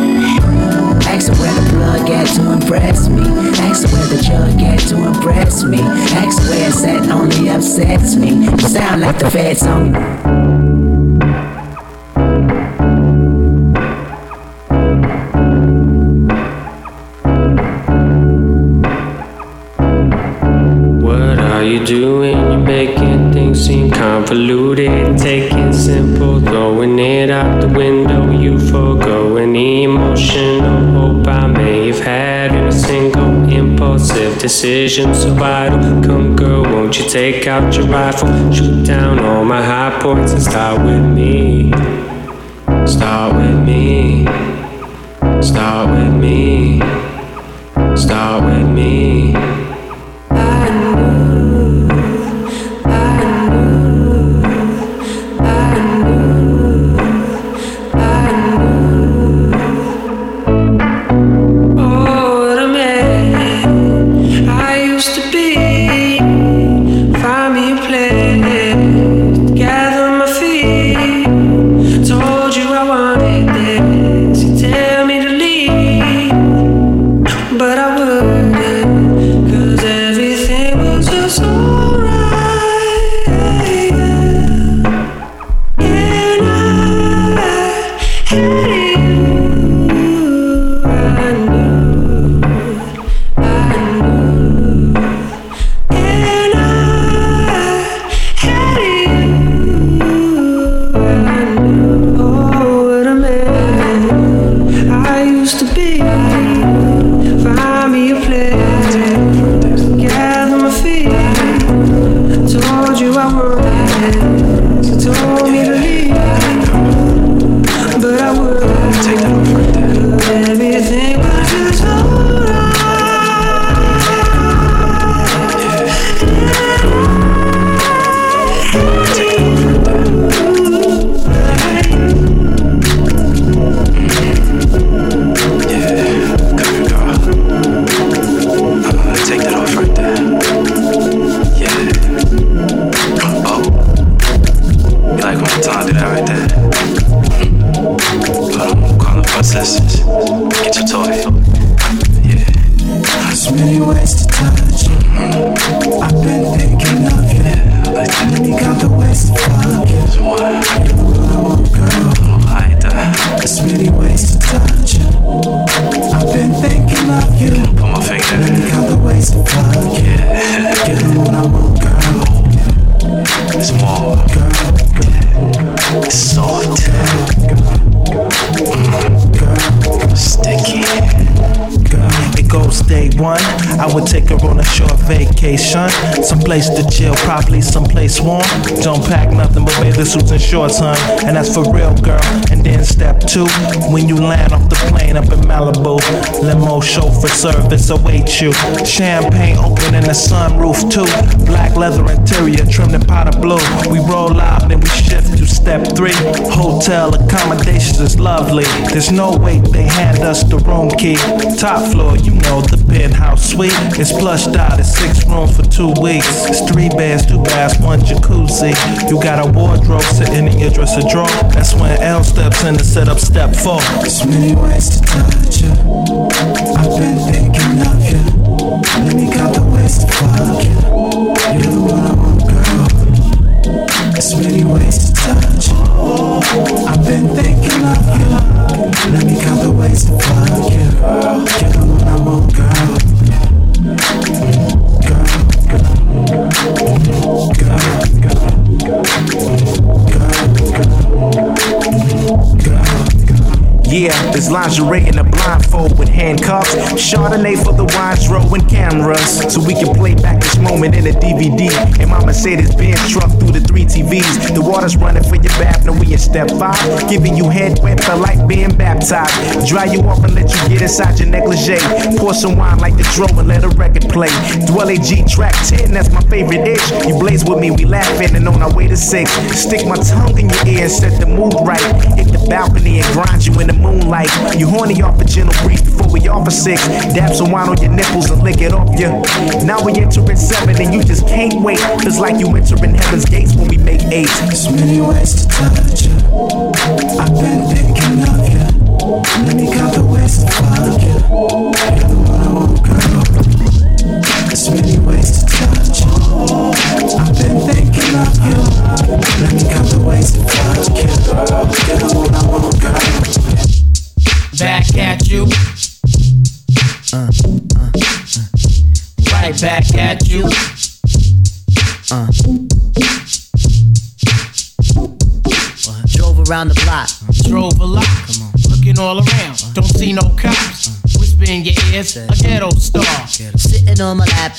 Ask where the plug at to impress me. Ask where the jug at to impress me. Ask where it's at only upsets me. You sound like the feds on me. Convoluted. Taking simple, throwing it out the window. You forego any emotional hope I may have had in a single impulsive decision. So vital, come girl, won't you take out your rifle, shoot down all my high points and start with me. Awaits you. Champagne open in the sunroof too. Black leather interior trimmed in powder blue. We roll out, then we shift to step three. Hotel accommodations is lovely. There's no wait, they hand us the room key. Top floor, you know the penthouse suite. It's plushed out, it's six rooms for two weeks. It's three beds, two baths, one jacuzzi. You got a wardrobe sitting in your dresser drawer. That's when L steps in to set up step four. There's many ways to touch you. I've been thinking I've been thinking of you. Then you got the ways to fuck you. Yeah, there's lingerie in a blindfold with handcuffs. Chardonnay for the wines, rolling cameras. So we can play back this moment in a DVD. And my Mercedes Benz truck through the three TVs. The water's running for your bath, now we in step five. Giving you head wet, felt like being baptized. Dry you off and let you get inside your negligee. Pour some wine like the dro and let a record play. Dwell G track 10, that's my favorite ish. You blaze with me, we laughing and on our way to six. Stick my tongue in your ear and set the mood right. Hit the balcony and grind you in the moonlight. You horny off a gentle breeze before we off for six. Dab some wine on your nipples and lick it off you. Now we entering seven and you just can't wait. It's like you entering heaven's gates when we make eight. There's many ways to touch you. I've been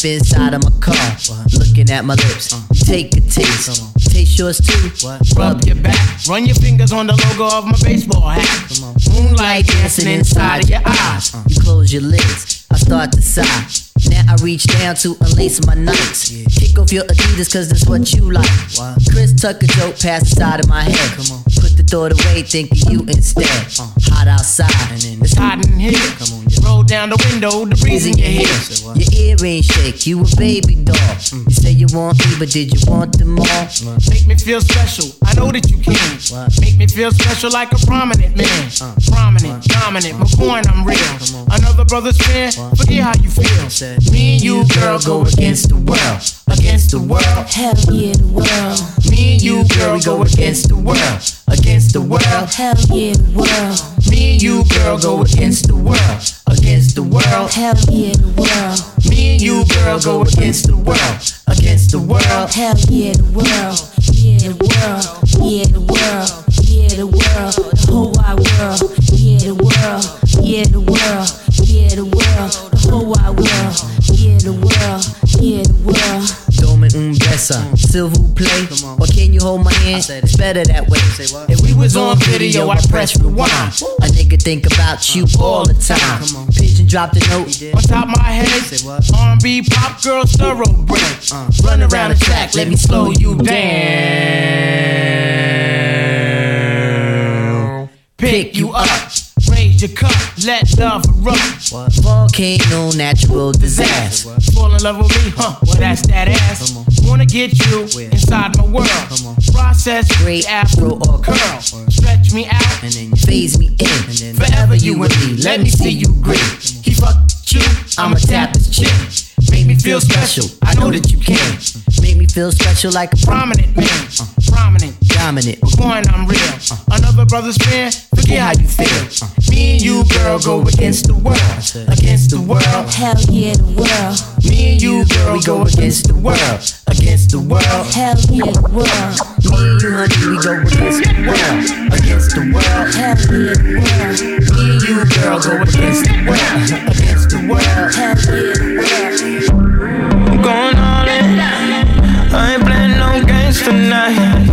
inside of my car, looking at my lips. Take a taste, taste yours too. Rub your back, run your fingers on the logo of my baseball hat. Moonlight dancing inside of your eyes. You close your lids, I start to sigh. Now I reach down to unlace my nights. Kick off your Adidas, cause that's what you like. Chris Tucker joke past the side of my head. Put the thought away, think of you instead. Hot outside, It's hot in here. Roll down the window, the breeze in your hair. Your earring shake, you a baby doll. You say you want me, but did you want them all? Make me feel special, I know that you can. Make me feel special like a prominent man. Uh. Prominent, dominant, McCoy, I'm real. Another brother's friend, forget how you feel. Me and you, girl, go against the world. Against the world. Hell yeah, the world. Me and you, girl, we go against the world. Against the world. Hell yeah, the world. Me and you, girl, go against the world. Against the world. Hell yeah, the world. Me and you, girl, go against the world. Against the world. Hell yeah, the world. Yeah, the world. Yeah, the world. Yeah, the world. The whole wide world. Yeah, the world. Yeah, the world. Yeah, the world. The whole wide world. Yeah, the world. Yeah, the world. Dome un besa, s'il vous plaît. Or can you hold my hand? It's better that way. If we was on video, I press rewind. A nigga think about you all the time. Dropped a note. On top of my head, R&B pop girl thoroughbred. Uh, Run around the track, let me slow you down. Pick you up, raise your cup, let love erupt. What? Volcano, natural disaster. Fall in love with me, huh? Well, that's that ass. Wanna get you inside my world. Process Great afro or curl. Stretch me out and then phase me in. And then Forever you and me, let me see you grin. He fucked you, I'ma tap his chin. Make me feel special, I know that you can. Make me feel special like a Prominent man, prominent, dominant. coin, I'm real. Another brother's friend, forget how you feel. Me and you, girl, go against the world. Against the world. Hell yeah, the world. Me and you, girl, we go against the world. Against the world. Hell yeah, the world. Me and you, honey, we go against the world. Against the world. Hell yeah, the world. Me and you, girl, go against the world. Against the world. Hell yeah, the world. I'm going all in. I ain't playing no games tonight.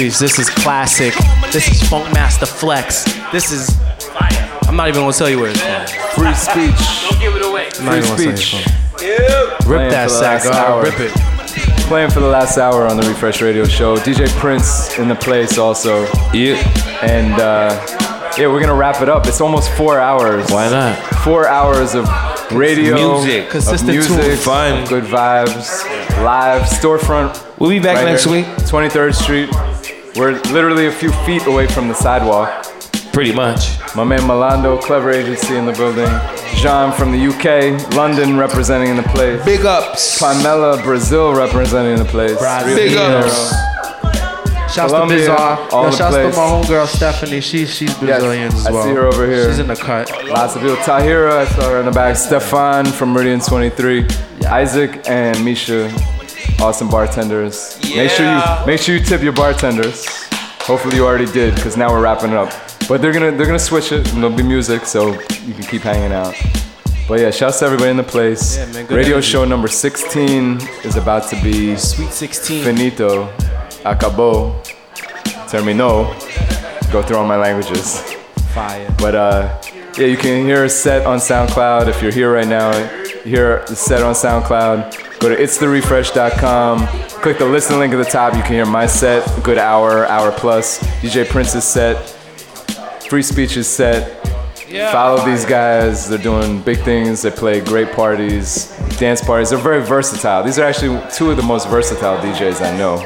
From Frei Speech. This is classic. This is Funkmaster Flex. This is. I'm not even gonna tell you where it's from. Frei Speech. Don't give it away. I'm not even gonna Free say speech. from. Rip that sack, hour. Rip it. Playing for the last hour on the Refresh Radio Show. DJ Prince in the place also. Yeah. And uh, yeah, we're gonna wrap it up. It's almost four hours. Why not? Four hours of radio, Music. of Consistent music, tune. Fun. good vibes, live storefront. We'll be back next here, week. 23rd Street. We're literally a few feet away from the sidewalk. Pretty much. My man Malando, Clever Agency in the building. Jean from the UK, London representing in the place. Big ups. Pamela, Brazil representing in the place. Big Rio de ups. Janeiro. Shouts Colombia, to Bizarre. all Yo, the shouts place. to my homegirl Stephanie. She, she's Brazilian as well. I well. see her over here. She's in the cut. Lots of people. Tahira, I saw her in the back. Stefan from Meridian 23. Isaac and Misha, awesome bartenders. Yeah. Make sure you make sure you tip your bartenders. Hopefully you already did, because now we're wrapping it up. But they're gonna they're gonna switch it and there'll be music, so you can keep hanging out. But yeah, shouts to everybody in the place. Yeah, man, Radio energy. show number 16 is about to be Sweet 16. finito, acabó, terminó. Go through all my languages. Fire. But uh, yeah, you can hear a set on SoundCloud. If you're here right now, hear the set on SoundCloud. Go to it'stherefresh.com. Click the listen link at the top. You can hear my set, good hour, hour plus. DJ Prince's set, Frei Speech's set. Follow these guys. They're doing big things. They play great parties, dance parties. They're very versatile. These are actually two of the most versatile DJs I know.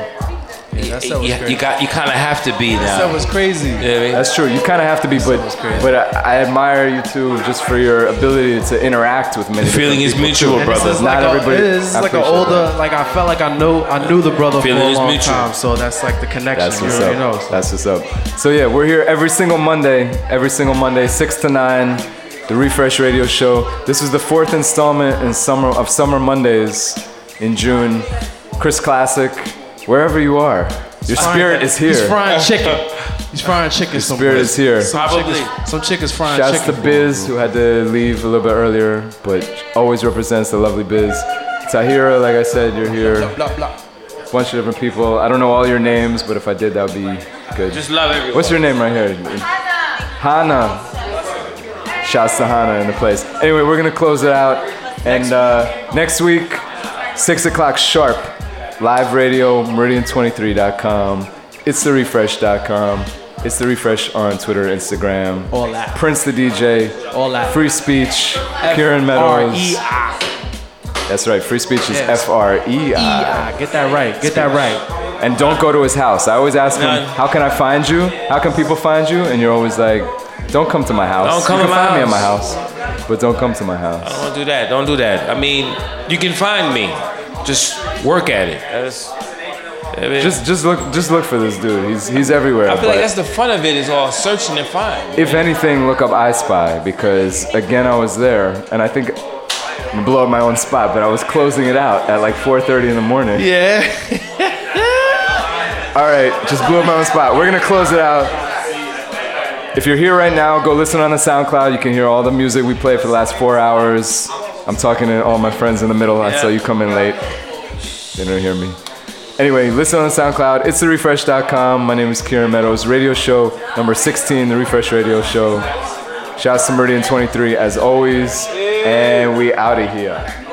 Yeah, that set was You, great. you got. You kind of have to be now. That was crazy. You know I mean? That's true. You kind of have to be, but but I, I admire you too, just for your ability to interact with many. The feeling is mutual, too. And this brother. is Not like a, everybody- it is I like an older, that. like I felt like I know I knew the brother Feeling for a is long mutual. time. So that's like the connection. That's what's already up. know. So. That's what's up. So yeah, we're here every single Monday, every single Monday, six to nine, the Refresh Radio Show. This is the fourth installment in summer of Summer Mondays in June. Chris Classic, wherever you are, your spirit is here. He's frying chicken. He's frying chicken. Your somewhere. spirit is here. Some Probably. Chickens, some chicken's frying Shouts to chicken. for Biz, who had to leave a little bit earlier, but always represents the lovely Biz. Tahira, like I said, you're here. Blah, blah. bunch of different people. I don't know all your names, but if I did, that would be good. Just love everyone. What's your name right here? Hana. Hana. Shouts to Hana in the place. Anyway, we're gonna close it out, and uh, next week, six o'clock sharp, live radio, meridian23.com, it's the refresh.com. It's the refresh on Twitter, Instagram. All that. Prince the DJ. All that. Frei Speech. Kieran Meadows. F-R-E-I. That's right. Frei Speech is Yes. F R E I. Get that right. Get that right. And don't go to his house. I always ask him, how can I find you? How can people find you? And you're always like, don't come to my house. Don't come you to can my find me at my house. house, but don't come to my house. I don't do that. Don't do that. I mean, you can find me. Just work at it. That's, I mean, Just, just look, just look for this dude. He's, he's everywhere. I feel like that's the fun of it is all searching and find. if anything, look up I Spy because again, I was there, and I think I'm gonna blow up my own spot, but I was closing it out at like 4:30 in the morning. Yeah. All right, just blew up my own spot. We're gonna close it out. If you're here right now, go listen on the SoundCloud. You can hear all the music we played for the last four hours. I'm talking to all my friends in the middle. I saw you come in late. They didn't hear me. Anyway, listen on SoundCloud. It's therefresh.com. My name is Kieran Meadows. Radio show number 16, the Refresh Radio Show. Shouts to Meridian 23 as always. And we out of here.